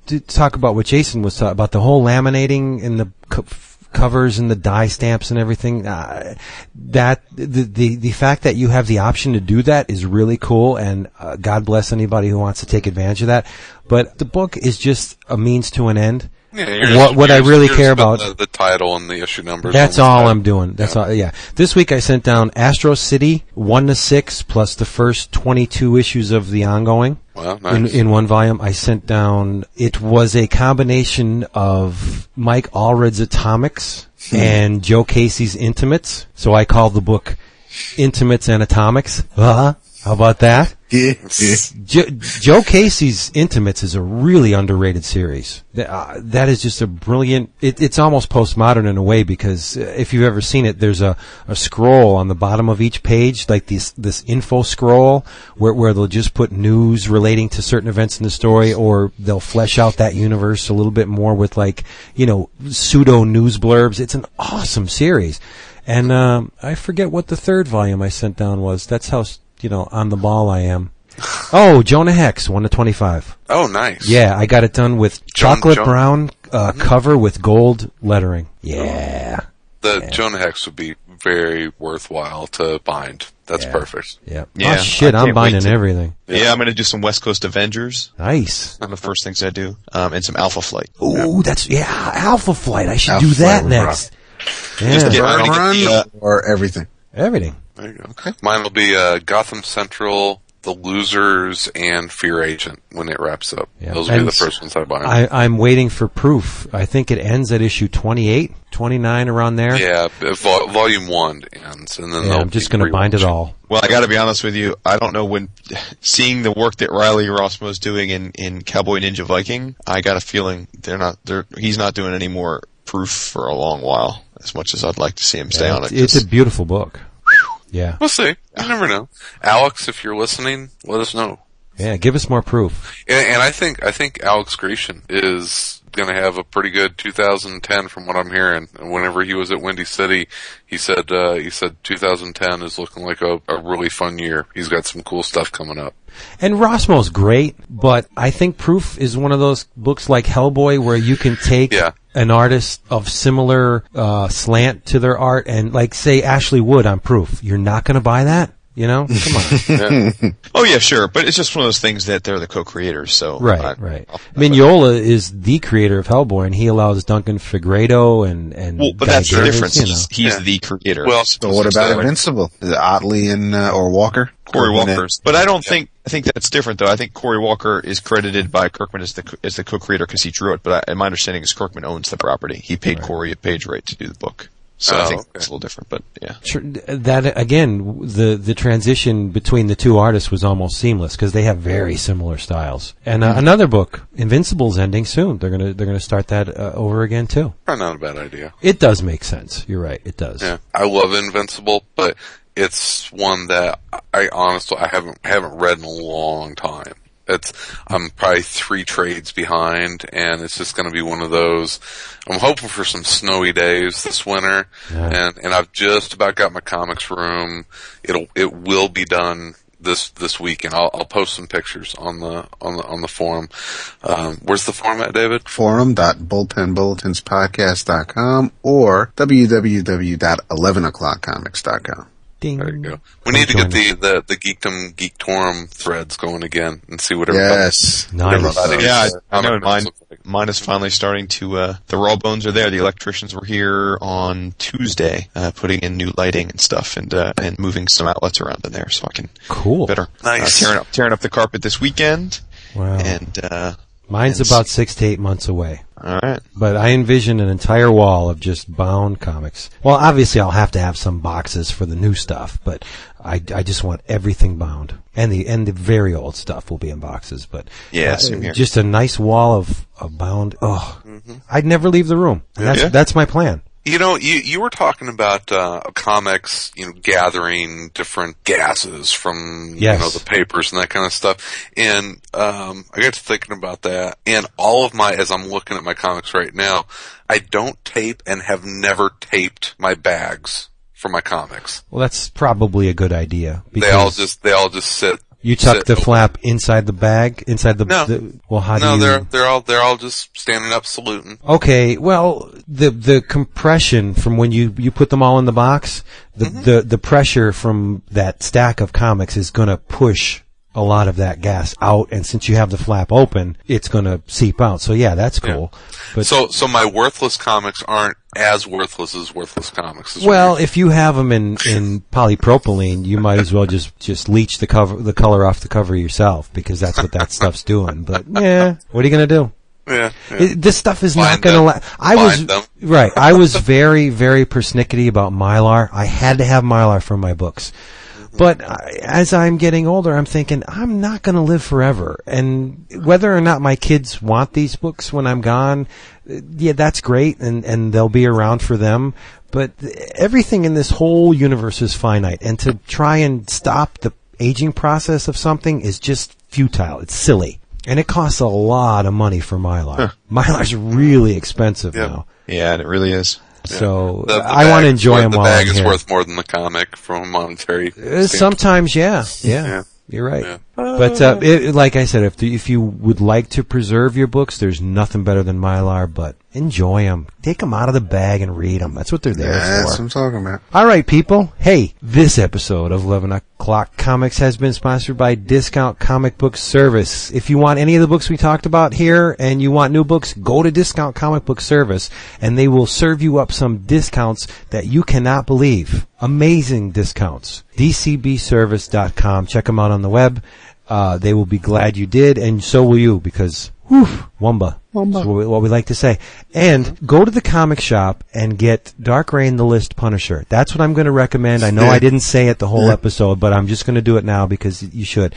to talk about what Jason was talking about the whole laminating and the co- covers and the die stamps and everything. Uh, that the, the the fact that you have the option to do that is really cool, and uh, God bless anybody who wants to take advantage of that. But the book is just a means to an end. Yeah, what what I really care about the, the title and the issue numbers. that's all. I'm doing. That's all. Yeah. This week I sent down Astro City one to six plus the first 22 issues of the ongoing. Wow, In, nice. in one volume, I sent down. It was a combination of Mike Allred's Atomics and Joe Casey's Intimates. So I called the book Intimates and Atomics. Uh-huh. How about that? Jo- Joe Casey's Intimates is a really underrated series. Uh, that is just a brilliant. It, it's almost postmodern in a way because uh, if you've ever seen it, there's a, a scroll on the bottom of each page, like this this info scroll, where where they'll just put news relating to certain events in the story, or they'll flesh out that universe a little bit more with like you know pseudo news blurbs. It's an awesome series. And um, I forget what the third volume I sent down was. That's how you know on the ball I am. Oh, Jonah Hex, one to twenty-five. Oh, nice. Yeah, I got it done with Joan- chocolate Joan- brown uh, cover with gold lettering. Yeah, The Jonah Hex would be very worthwhile to bind. That's perfect. yeah. Yeah, oh shit, I I'm binding to- everything. Yeah, I'm going to do some West Coast Avengers. Nice. One of the first things I do, um, and some Alpha Flight. Ooh, that's yeah, Alpha Flight. I should Alpha do that Flight was next. Just get- Byrne run get the, uh, or everything. everything. There you go. Okay. Mine will be uh, Gotham Central, The Losers, and Fear Agent when it wraps up. Yeah. Those will be the first ones I buy. I, I'm waiting for proof. I think it ends at issue 28, 29, around there. yeah, b- vol- volume one ends, and then Yeah, I'm just going to bind it all. Well, I got to be honest with you. I don't know when seeing the work that Riley Rossmo is doing in, in Cowboy Ninja Viking. I got a feeling they're not. They're he's not doing any more proof for a long while. As much as I'd like to see him stay Yeah, on it. it's a beautiful book. Yeah, We'll see. You never know. Alex, if you're listening, let us know. yeah. Give us more proof. And, and I think I think Alex Grecian is going to have a pretty good 2010 from what I'm hearing. And whenever he was at Windy City, he said uh, he said 2010 is looking like a, a really fun year. He's got some cool stuff coming up. And Rossmo's great, but I think Proof is one of those books like Hellboy where you can take Yeah. an artist of similar uh, slant to their art and, like, say Ashley Wood on Proof. You're not going to buy that, you know? Come on. oh yeah, sure, but it's just one of those things that they're the co-creators. So right, I- right. Mignola is the creator of Hellboy, and he allows Duncan Fegredo and and Well, but Guy that's the difference. You know. He's, he's Yeah. the creator. Well, So what about Exactly. Invincible? Is it Ottley and uh, or Walker? Corey Kirkman and- Walker's. But I don't think I think that's different though. I think Cory Walker is credited by Kirkman as the co- as the co-creator because he drew it. But I, my understanding is Kirkman owns the property. He paid Corey a page rate to do the book. So I Oh, think okay. it's a little different. But yeah, Tr- That again, the the transition between the two artists was almost seamless because they have very similar styles. And uh, another book, Invincible's ending soon. They're gonna they're gonna start that uh, over again too. Probably not a bad idea. It does make sense. You're right. It does. Yeah, I love Invincible, but it's one that I honestly I haven't haven't read in a long time. It's I'm probably three trades behind, and it's just going to be one of those. I'm hoping for some snowy days this winter, Yeah. and and I've just about got my comics room. It'll it will be done this this week, and I'll, I'll post some pictures on the on the on the forum. Um, where's the forum at, David? forum.bullpenbulletinspodcast.com or www.11o'clockcomics.com. Ding. There you go. We Come need to get join the, the, the Geekdom Geektorum threads going again and see what everybody Yes. Nice. everybody's, yeah, I, uh, I know. Mine like. mine is finally starting to. Uh, the raw bones are there. The electricians were here on Tuesday, uh, putting in new lighting and stuff, and uh, and moving some outlets around in there, so I can Cool. better Nice. uh, tearing up tearing up the carpet this weekend. Wow. And uh, Mine's and- about six to eight months away. all right. But I envision an entire wall of just bound comics. Well, obviously I'll have to have some boxes for the new stuff, but I, I just want everything bound. And the and the very old stuff will be in boxes, but Yeah, uh, just a nice wall of, of bound. Oh, I'd never leave the room. And that's Yeah. that's my plan. You know, you you were talking about uh, comics, you know, gathering different gases from Yes. you know the papers and that kind of stuff. And um, I got to thinking about that. And all of my, as I'm looking at my comics right now, I don't tape and have never taped my bags for my comics. Well, that's probably a good idea. They all just they all just sit. You tuck sit the flap inside the bag, inside the. No. the well, how do no, you? they're they're all they're all just standing up saluting. Okay, well, the the compression from when you you put them all in the box, the Mm-hmm. the the pressure from that stack of comics is going to push a lot of that gas out, and since you have the flap open, it's going to seep out. So yeah, that's cool. But So so my worthless comics aren't as worthless as worthless comics. well, if you have them in in polypropylene, you might as well just just leach the cover the color off the cover yourself because that's what that stuff's doing. But yeah, what are you going to do? Yeah. yeah. It, this stuff is not going to. them. La- I was right. I was very, very persnickety about mylar. I had to have mylar for my books. But I, as I'm getting older, I'm thinking I'm not going to live forever, and whether or not my kids want these books when I'm gone, yeah, that's great, and and they'll be around for them. But everything in this whole universe is finite, and to try and stop the aging process of something is just futile. It's silly, and it costs a lot of money for Mylar. Mylar's really expensive now. Yeah, it really is. So The- the I want to enjoy them The while bag I'm is here. worth more than the comic from a monetary. Uh. Sometimes, yeah, yeah, you're right. But uh, it, like I said, if the, if you would like to preserve your books, there's nothing better than Mylar. But enjoy them, take them out of the bag and read them. That's what they're there for. That's what. I'm talking about. All right, people. Hey, this episode of 11 O'Clock Comics has been sponsored by Discount Comic Book Service. If you want any of the books we talked about here and you want new books, go to Discount Comic Book Service and they will serve you up some discounts that you cannot believe. Amazing discounts. DCBService.com. Check them out on the web. Uh, they will be glad you did, and so will you, because, whew, Wumba. Wumba. That's what we, what we like to say. And go to the comic shop and get Dark Reign the List Punisher. That's what I'm going to recommend. I know I didn't say it the whole episode, but I'm just going to do it now because you should.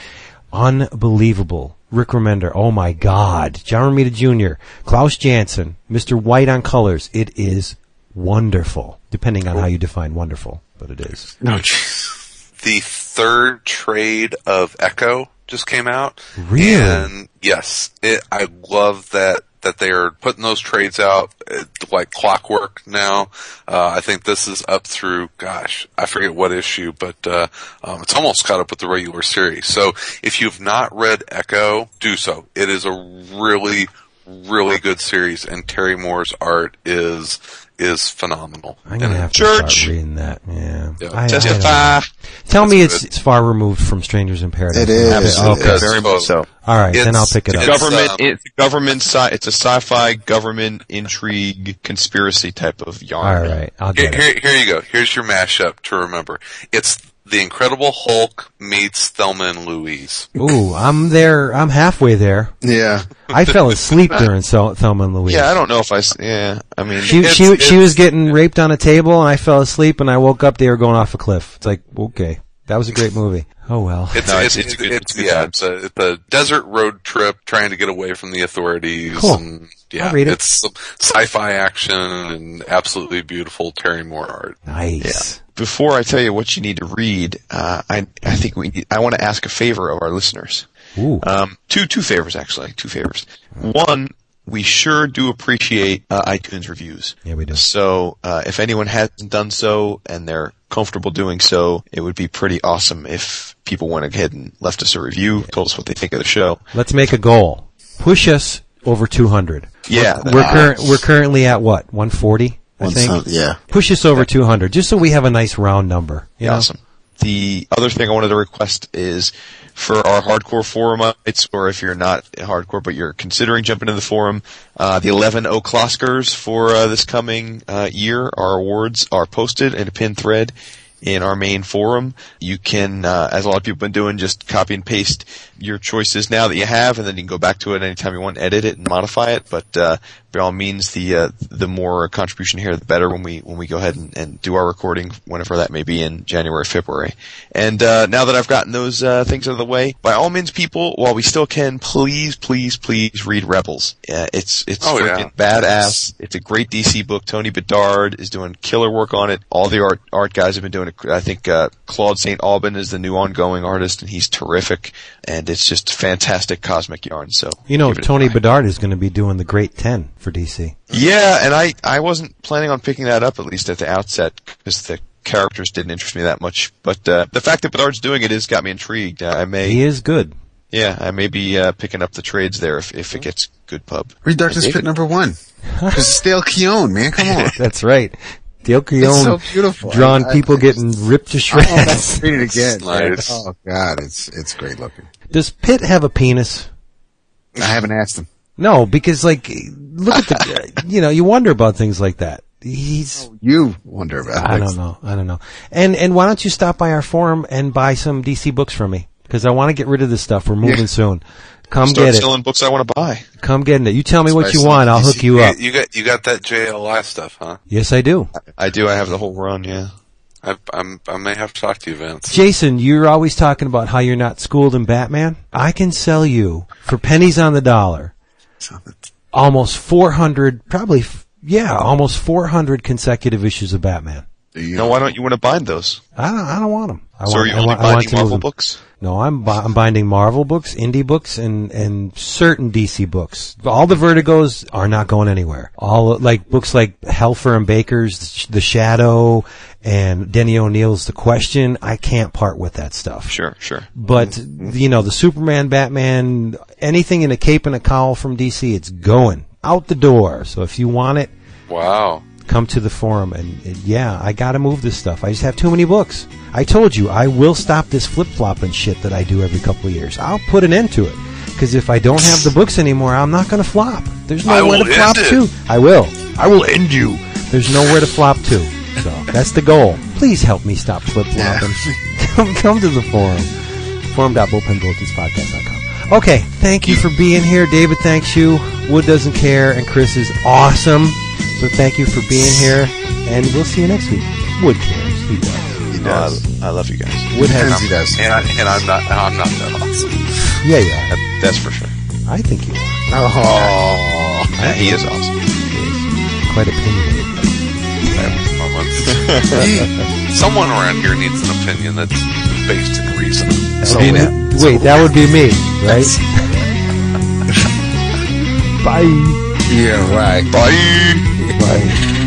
Unbelievable. Rick Remender. Oh my God. John Romita Jr., Klaus Janson, Mr. White on colors. It is wonderful, depending on how you define wonderful, but it is. No, jeez. the third trade of Echo just came out. Really? And yes, it, I love that that they are putting those trades out uh, like clockwork now. Uh, I think this is up through, gosh, I forget what issue, but uh, um, it's almost caught up with the regular series. So if you've not read Echo, do so. It is a really, really good series, and Terry Moore's art is is phenomenal. I'm gonna And have to start reading that. Yeah, Yeah. I- I Testify. don't know. Tell me it's, it's far removed from Strangers in Paradise. It is. Okay. It is. Very much so. All right, then I'll pick it It's up. a government. um, it's a government. Sci- it's a sci-fi government intrigue conspiracy type of yarn. All right, I'll Here, it. here, here you go. Here's your mashup to remember. It's the Incredible Hulk meets Thelma and Louise. Ooh, I'm there. I'm halfway there. Yeah. I fell asleep during Thel- Thelma and Louise. Yeah, I don't know if I. Yeah, I mean, She It's- she she was getting raped on a table, and I fell asleep, and I woke up. They were going off a cliff. It's like okay, that was a great movie. Oh well. It's, No, it's, it's- it's it's, good- it's, it's a good yeah, it's a, it's a desert road trip trying to get away from the authorities. Cool. And, yeah, I'll read it. it's some sci-fi action and absolutely beautiful Terry Moore art. Nice. Before I tell you what you need to read, uh, I I think we need, I want to ask a favor of our listeners. Ooh. Um, two two favors actually, two favors. One, we sure do appreciate uh, iTunes reviews. Yeah, we do. So uh, if anyone hasn't done so and they're comfortable doing so, it would be pretty awesome if people went ahead and left us a review, told us what they think of the show. Let's make a goal. Push us over 200. Yeah, We're uh, current. We're currently at what 140. I think. yeah. Push us over 200, just so we have a nice round number. Awesome. The other thing I wanted to request is for our hardcore forumites, or if you're not hardcore but you're considering jumping into the forum, uh, the 11 O'Clockers for uh, this coming uh, year, our awards are posted in a pinned thread in our main forum. You can, uh, as a lot of people have been doing, just copy and paste your choices now that you have, and then you can go back to it anytime you want, edit it and modify it. But uh, by all means, the uh, the more contribution here, the better. When we when we go ahead and, and do our recording, whenever that may be in January, February. And uh, now that I've gotten those uh, things out of the way, by all means, people, while we still can, please, please, please read Rebels. Uh, it's it's Oh, yeah. freaking badass. It's a great DC book. Tony Bedard is doing killer work on it. All the art art guys have been doing it. I think uh, Claude St. Aubin is the new ongoing artist, and he's terrific. And it's just fantastic cosmic yarn. So You know, give it a Tony. Bedard is going to be doing the Great Ten for DC. Yeah, and I I wasn't planning on picking that up at least at the outset because the characters didn't interest me that much. But uh, the fact that Bedard's doing it has got me intrigued. Uh, I may He is good. yeah I may be uh, picking up the trades there if if it gets good pub. Read Darkness Pitt number one. This is Dale Keown, man. Come on. That's right. Dale It's Keown so beautiful. drawing I- I- people getting ripped to Oh, shreds. read it again. Nice. Oh God, it's it's great looking. Does Pitt have a penis? I haven't asked him. No, because like, look at the, you know, you wonder about things like that. He's, oh, You wonder about. I it. don't know, I don't know. And and why don't you stop by our forum and buy some DC books from me? Because I want to get rid of this stuff. We're moving Yeah. soon. Come Start get it. selling books I want to buy. Come get it. You tell me what you Spice want. I'll hook you up. You got you got that JLI stuff, huh? Yes, I do. I do. I have the whole run. Yeah. I, I'm, I may have to talk to you, Vince. Jason, you're always talking about how you're not schooled in Batman. I can sell you for pennies on the dollar almost 400, probably, yeah, almost 400 consecutive issues of Batman. Now, why don't you want to bind those? I don't, I don't want them. I So want, are you I only want, I want binding to move Marvel them. books? No, I'm bu- I'm binding Marvel books, indie books, and and certain DC books. All the Vertigos are not going anywhere. All like books like Helfer and Baker's The Shadow and Denny O'Neil's The Question. I can't part with that stuff. Sure, sure. But you know, the Superman, Batman, anything in a cape and a cowl from DC, it's going out the door. So if you want it, Wow. Come to the forum and, and yeah, I gotta move this stuff. I just have too many books. I told you I will stop this flip flopping shit that I do every couple of years. I'll put an end to it because if I don't have the books anymore, I'm not gonna flop. There's nowhere to flop to. I will. I will end you. There's nowhere to flop to. So that's the goal. Please help me stop flip flopping. come, come to the forum. Forum.bullpenbulletinspodcast.com. Okay, thank you for being here. David thanks you. Wood doesn't care, and Chris is awesome. So thank you for being here, and we'll see you next week. Wood cares. He does. He does. Oh, I, love you guys. Wood has. He does. And, I, and I'm not, I'm not that awesome. Yeah, yeah. That, that's for sure. I think you are. Oh. Yeah, he is awesome. Quite opinionated. Someone around here needs an opinion that's based in reason. That would be- wait, that would be me, right? Bye. Yeah, right. Bye. Bye.